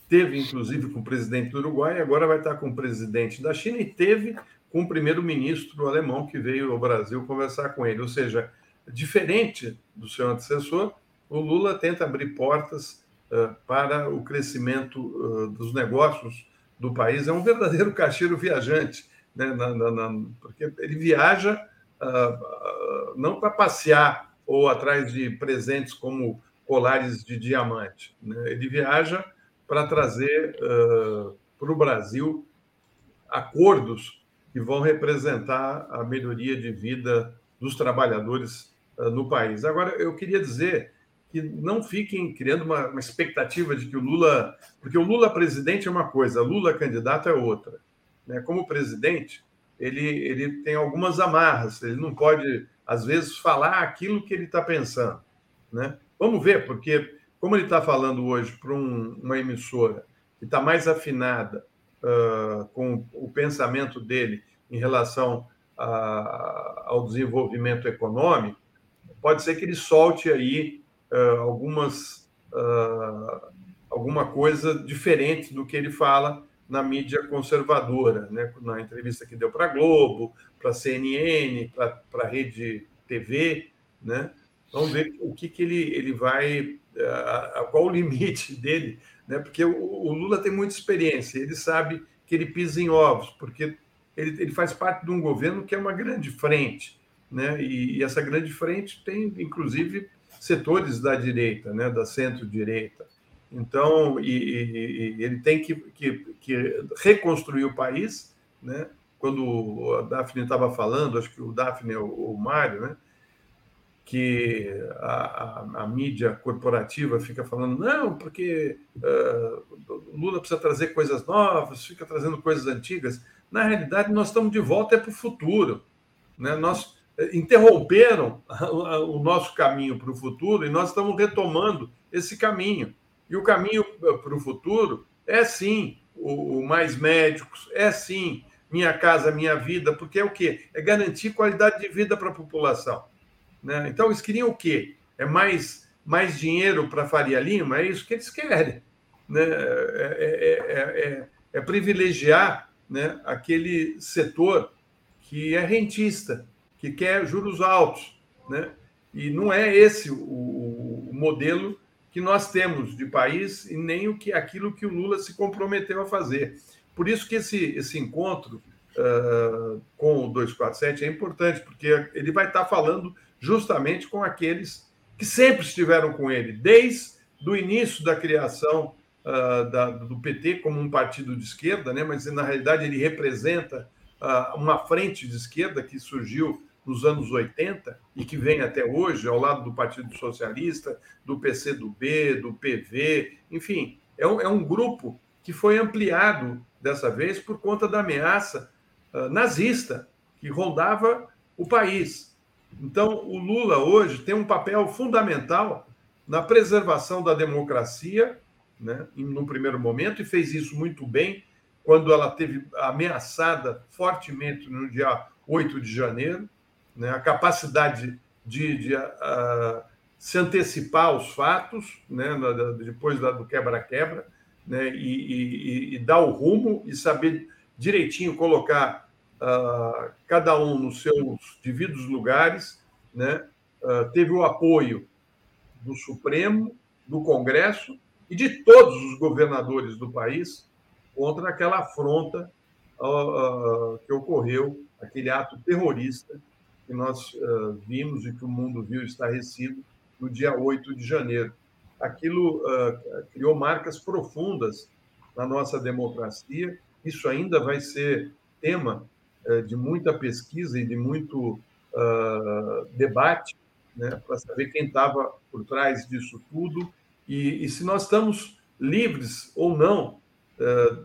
teve inclusive com o presidente do Uruguai, agora vai estar com o presidente da China e teve com o primeiro-ministro alemão que veio ao Brasil conversar com ele. Ou seja, diferente do seu antecessor, o Lula tenta abrir portas uh, para o crescimento uh, dos negócios do país. É um verdadeiro caixeiro viajante, né? na, na, na, porque ele viaja uh, não para passear ou atrás de presentes como colares de diamante. Né? Ele viaja para trazer para o Brasil acordos que vão representar a melhoria de vida dos trabalhadores uh, no país. Agora, eu queria dizer que não fiquem criando uma, uma, expectativa de que o Lula. Porque o Lula presidente é uma coisa, Lula candidato é outra. Né? Como presidente, ele, ele tem algumas amarras, ele não pode, às vezes, falar aquilo que ele está pensando. Né? Vamos ver, porque, como ele está falando hoje para um, uma emissora que está mais afinada uh, com o pensamento dele em relação a, ao desenvolvimento econômico, pode ser que ele solte aí uh, algumas uh, alguma coisa diferente do que ele fala na mídia conservadora, né? na entrevista que deu para a Globo, para a CNN, para a Rede TV, né? Vamos ver o que, que ele, ele vai, qual o limite dele, né? Porque o, o Lula tem muita experiência, ele sabe que ele pisa em ovos, porque ele, ele faz parte de um governo que é uma grande frente, né? E, e essa grande frente tem, inclusive, setores da direita, né? Da centro-direita. Então, e, e, e, ele tem que, que, que, reconstruir o país, né? Quando a Daphne estava falando, acho que o Daphne ou o Mário, né? Que a, a, a, mídia corporativa fica falando, não, porque uh, Lula precisa trazer coisas novas, fica trazendo coisas antigas. Na realidade, nós estamos de volta para o futuro. Né? Nós eh, interromperam o nosso caminho para o futuro e nós estamos retomando esse caminho. E o caminho para o futuro é sim o, o mais médicos, é sim minha casa, minha vida, porque é o quê? É garantir qualidade de vida para a população. Né? Então, eles queriam o quê? É mais, mais dinheiro para Faria Lima? É isso que eles querem. Né? É, é, é, é privilegiar né, aquele setor que é rentista, que quer juros altos. Né? E não é esse o, o modelo que nós temos de país e nem o que aquilo que o Lula se comprometeu a fazer. Por isso que esse, esse encontro uh, com o 247 é importante, porque ele vai estar falando justamente com aqueles que sempre estiveram com ele, desde o início da criação uh, da, do PT como um partido de esquerda, né? mas na realidade ele representa uh, uma frente de esquerda que surgiu nos anos 80 e que vem até hoje, ao lado do Partido Socialista, do PCdoB, do PV, enfim, é um, é um grupo que foi ampliado dessa vez por conta da ameaça uh, nazista que rondava o país. Então, o Lula hoje tem um papel fundamental na preservação da democracia, né, no primeiro momento, e fez isso muito bem quando ela teve ameaçada fortemente no dia 8 de janeiro, né, a capacidade de, de uh, se antecipar aos fatos, né, depois do quebra-quebra, né, e, e, e, dar o rumo e saber direitinho colocar uh, cada um nos seus devidos lugares. Né, uh, teve o apoio do Supremo, do Congresso e de todos os governadores do país contra aquela afronta que ocorreu, aquele ato terrorista que nós uh, vimos e que o mundo viu estarrecido no dia 8 de janeiro. Aquilo uh, criou marcas profundas na nossa democracia. Isso ainda vai ser tema uh, de muita pesquisa e de muito debate, né, para saber quem estava por trás disso tudo e, e, se nós estamos livres ou não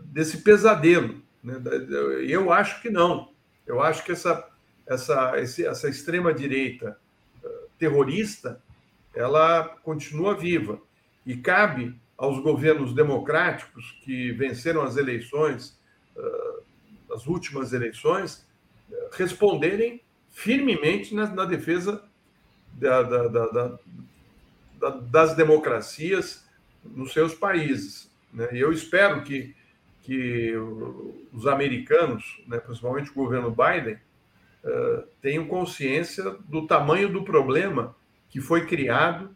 desse pesadelo. Né? Eu acho que não. Eu acho que essa essa, essa extrema-direita eh, terrorista, ela continua viva. E cabe aos governos democráticos que venceram as eleições, eh, as últimas eleições, eh, responderem firmemente na, na defesa da, da, da, das democracias nos seus países. Né? E eu espero que, que os americanos, né, principalmente o governo Biden, uh, tenham consciência do tamanho do problema que foi criado,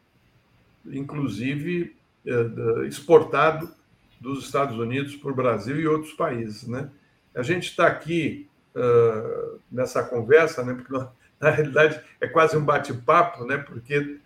inclusive uh, exportado dos Estados Unidos para o Brasil e outros países. Né? A gente está aqui uh, nessa conversa, né, porque na realidade é quase um bate-papo, né, porque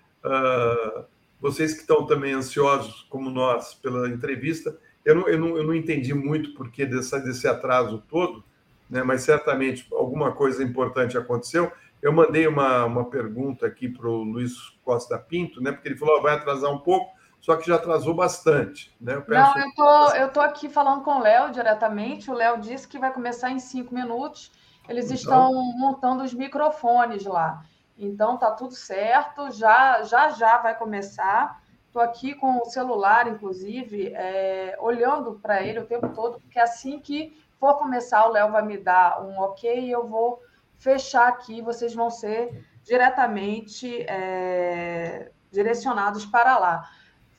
vocês que estão também ansiosos, como nós, pela entrevista, eu não, eu não, eu não entendi muito por que desse, desse atraso todo, né, mas certamente alguma coisa importante aconteceu. Eu mandei uma, uma pergunta aqui para o Luiz Costa Pinto, né, porque ele falou: oh, vai atrasar um pouco, só que já atrasou bastante. Né? Eu peço... Não, eu tô, eu tô aqui falando com o Léo diretamente. O Léo disse que vai começar em cinco minutos. Eles então... estão montando os microfones lá. Então tá tudo certo, já já já vai começar. Estou aqui com o celular, inclusive, é, olhando para ele o tempo todo, porque assim que for começar, o Léo vai me dar um ok e eu vou fechar aqui. Vocês vão ser diretamente é, direcionados para lá.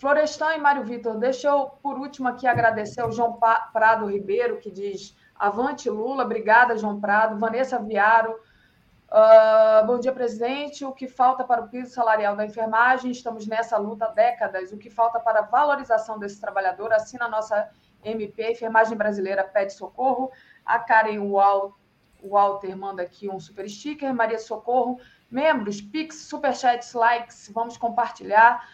Florestan e Mário Vitor, deixa eu, por último, aqui agradecer ao João Prado Ribeiro, que diz Avante Lula, obrigada, João Prado. Vanessa Viaro, uh, bom dia, presidente. O que falta para o piso salarial da enfermagem? Estamos nessa luta há décadas. O que falta para a valorização desse trabalhador? Assina a nossa MP, Enfermagem Brasileira pede socorro. A Karen Walter manda aqui um super sticker. Maria Socorro, membros, Pix, Superchats, likes, vamos compartilhar.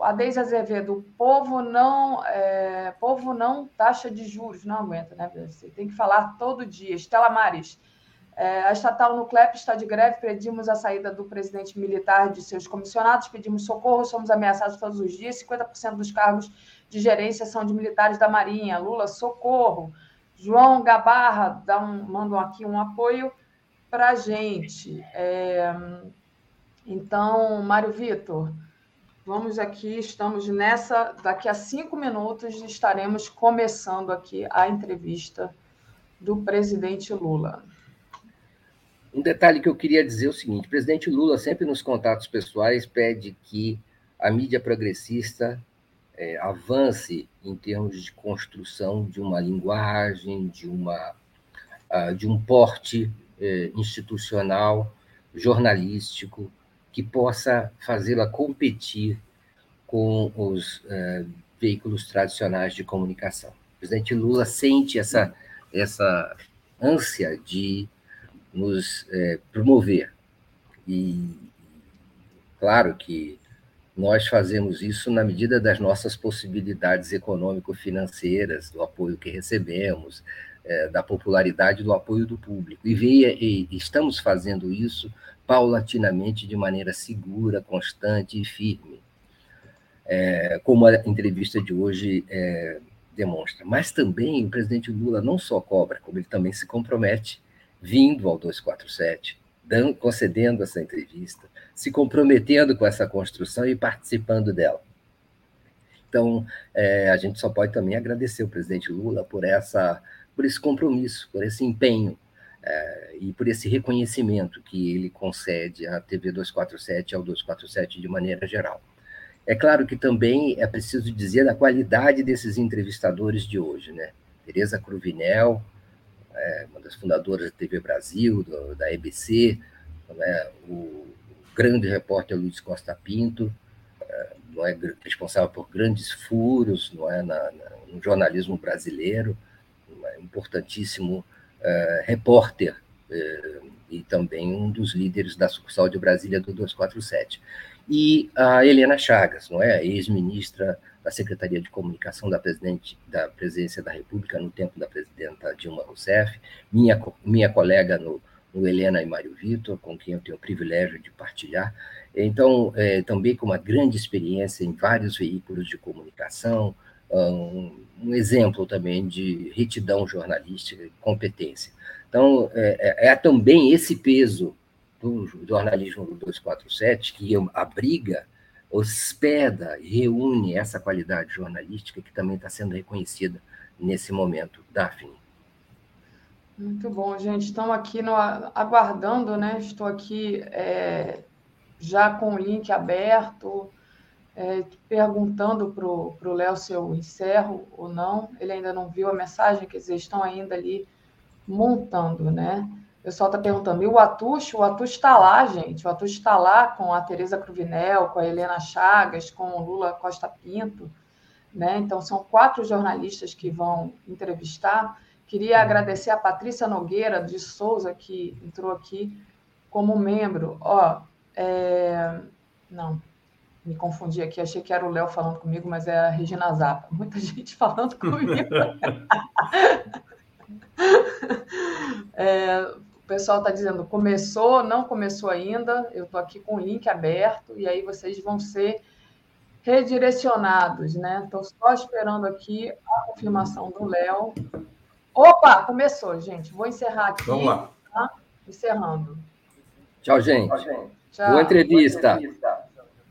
A Deise Azevedo, povo não, é, povo não taxa de juros, não aguenta, né? Você tem que falar todo dia. Estela Mares, é, a estatal no CLEP está de greve, pedimos a saída do presidente militar de seus comissionados, pedimos socorro, somos ameaçados todos os dias, 50% dos cargos de gerência são de militares da Marinha. Lula, socorro. João Gabarra dá um, mandam aqui um apoio para a gente. É, então, Mário Vitor, Vamos aqui, estamos nessa. Daqui a cinco minutos estaremos começando aqui a entrevista do presidente Lula. Um detalhe que eu queria dizer é o seguinte: o presidente Lula, sempre nos contatos pessoais, pede que a mídia progressista é, avance em termos de construção de uma linguagem, de, uma, uh, de um porte uh, institucional, jornalístico, que possa fazê-la competir com os uh, veículos tradicionais de comunicação. O presidente Lula sente essa, essa ânsia de nos eh, promover. E, claro que nós fazemos isso na medida das nossas possibilidades econômico-financeiras, do apoio que recebemos, é, da popularidade do apoio do público. E, veia, e estamos fazendo isso paulatinamente, de maneira segura, constante e firme, é, como a entrevista de hoje é, demonstra. Mas também o presidente Lula não só cobra, como ele também se compromete, vindo ao 247, dando, concedendo essa entrevista, se comprometendo com essa construção e participando dela. Então, é, a gente só pode também agradecer o presidente Lula por, essa, por esse compromisso, por esse empenho é, e por esse reconhecimento que ele concede à TV 247 e ao 247 de maneira geral. É claro que também é preciso dizer a qualidade desses entrevistadores de hoje, né? Tereza Cruvinel, é, uma das fundadoras da TV Brasil, do, da EBC, né? o grande repórter Luiz Costa Pinto, é, não é responsável por grandes furos, não é na, na no jornalismo brasileiro, um importantíssimo é, repórter é, e também um dos líderes da sucursal de Brasília do 247. E a Helena Chagas, não é, ex-ministra da Secretaria de Comunicação da, presidente, da Presidência da República no tempo da presidenta Dilma Rousseff, minha, minha colega no, no Helena e Mário Vitor, com quem eu tenho o privilégio de partilhar. Então, é, também com uma grande experiência em vários veículos de comunicação, um, um exemplo também de retidão jornalística competência. Então, é, é, é também esse peso do jornalismo do 247 que abriga hospeda reúne essa qualidade jornalística que também está sendo reconhecida nesse momento. Daphne. Muito bom, gente. Estamos aqui no, aguardando, né? Estou aqui é, já com o link aberto, é, perguntando para o Léo se eu encerro ou não. Ele ainda não viu a mensagem, quer dizer, estão ainda ali montando, né? O pessoal está perguntando, e o Atush? O Atush está lá, gente. O Atush está lá com a Tereza Cruvinel, com a Helena Chagas, com o Lula Costa Pinto. Né? Então, são quatro jornalistas que vão entrevistar. Queria agradecer a Patrícia Nogueira de Souza, que entrou aqui como membro. Ó, é... Não, me confundi aqui, achei que era o Léo falando comigo, mas é a Regina Zappa. Muita gente falando comigo. é, o pessoal está dizendo começou, não começou ainda. Eu estou aqui com o link aberto e aí vocês vão ser redirecionados, né? Estou só esperando aqui a confirmação do Léo. Opa, começou, gente. Vou encerrar aqui. Vamos lá. Tá? Encerrando. Tchau, gente. Tchau, gente. Tchau. Boa entrevista. Boa entrevista.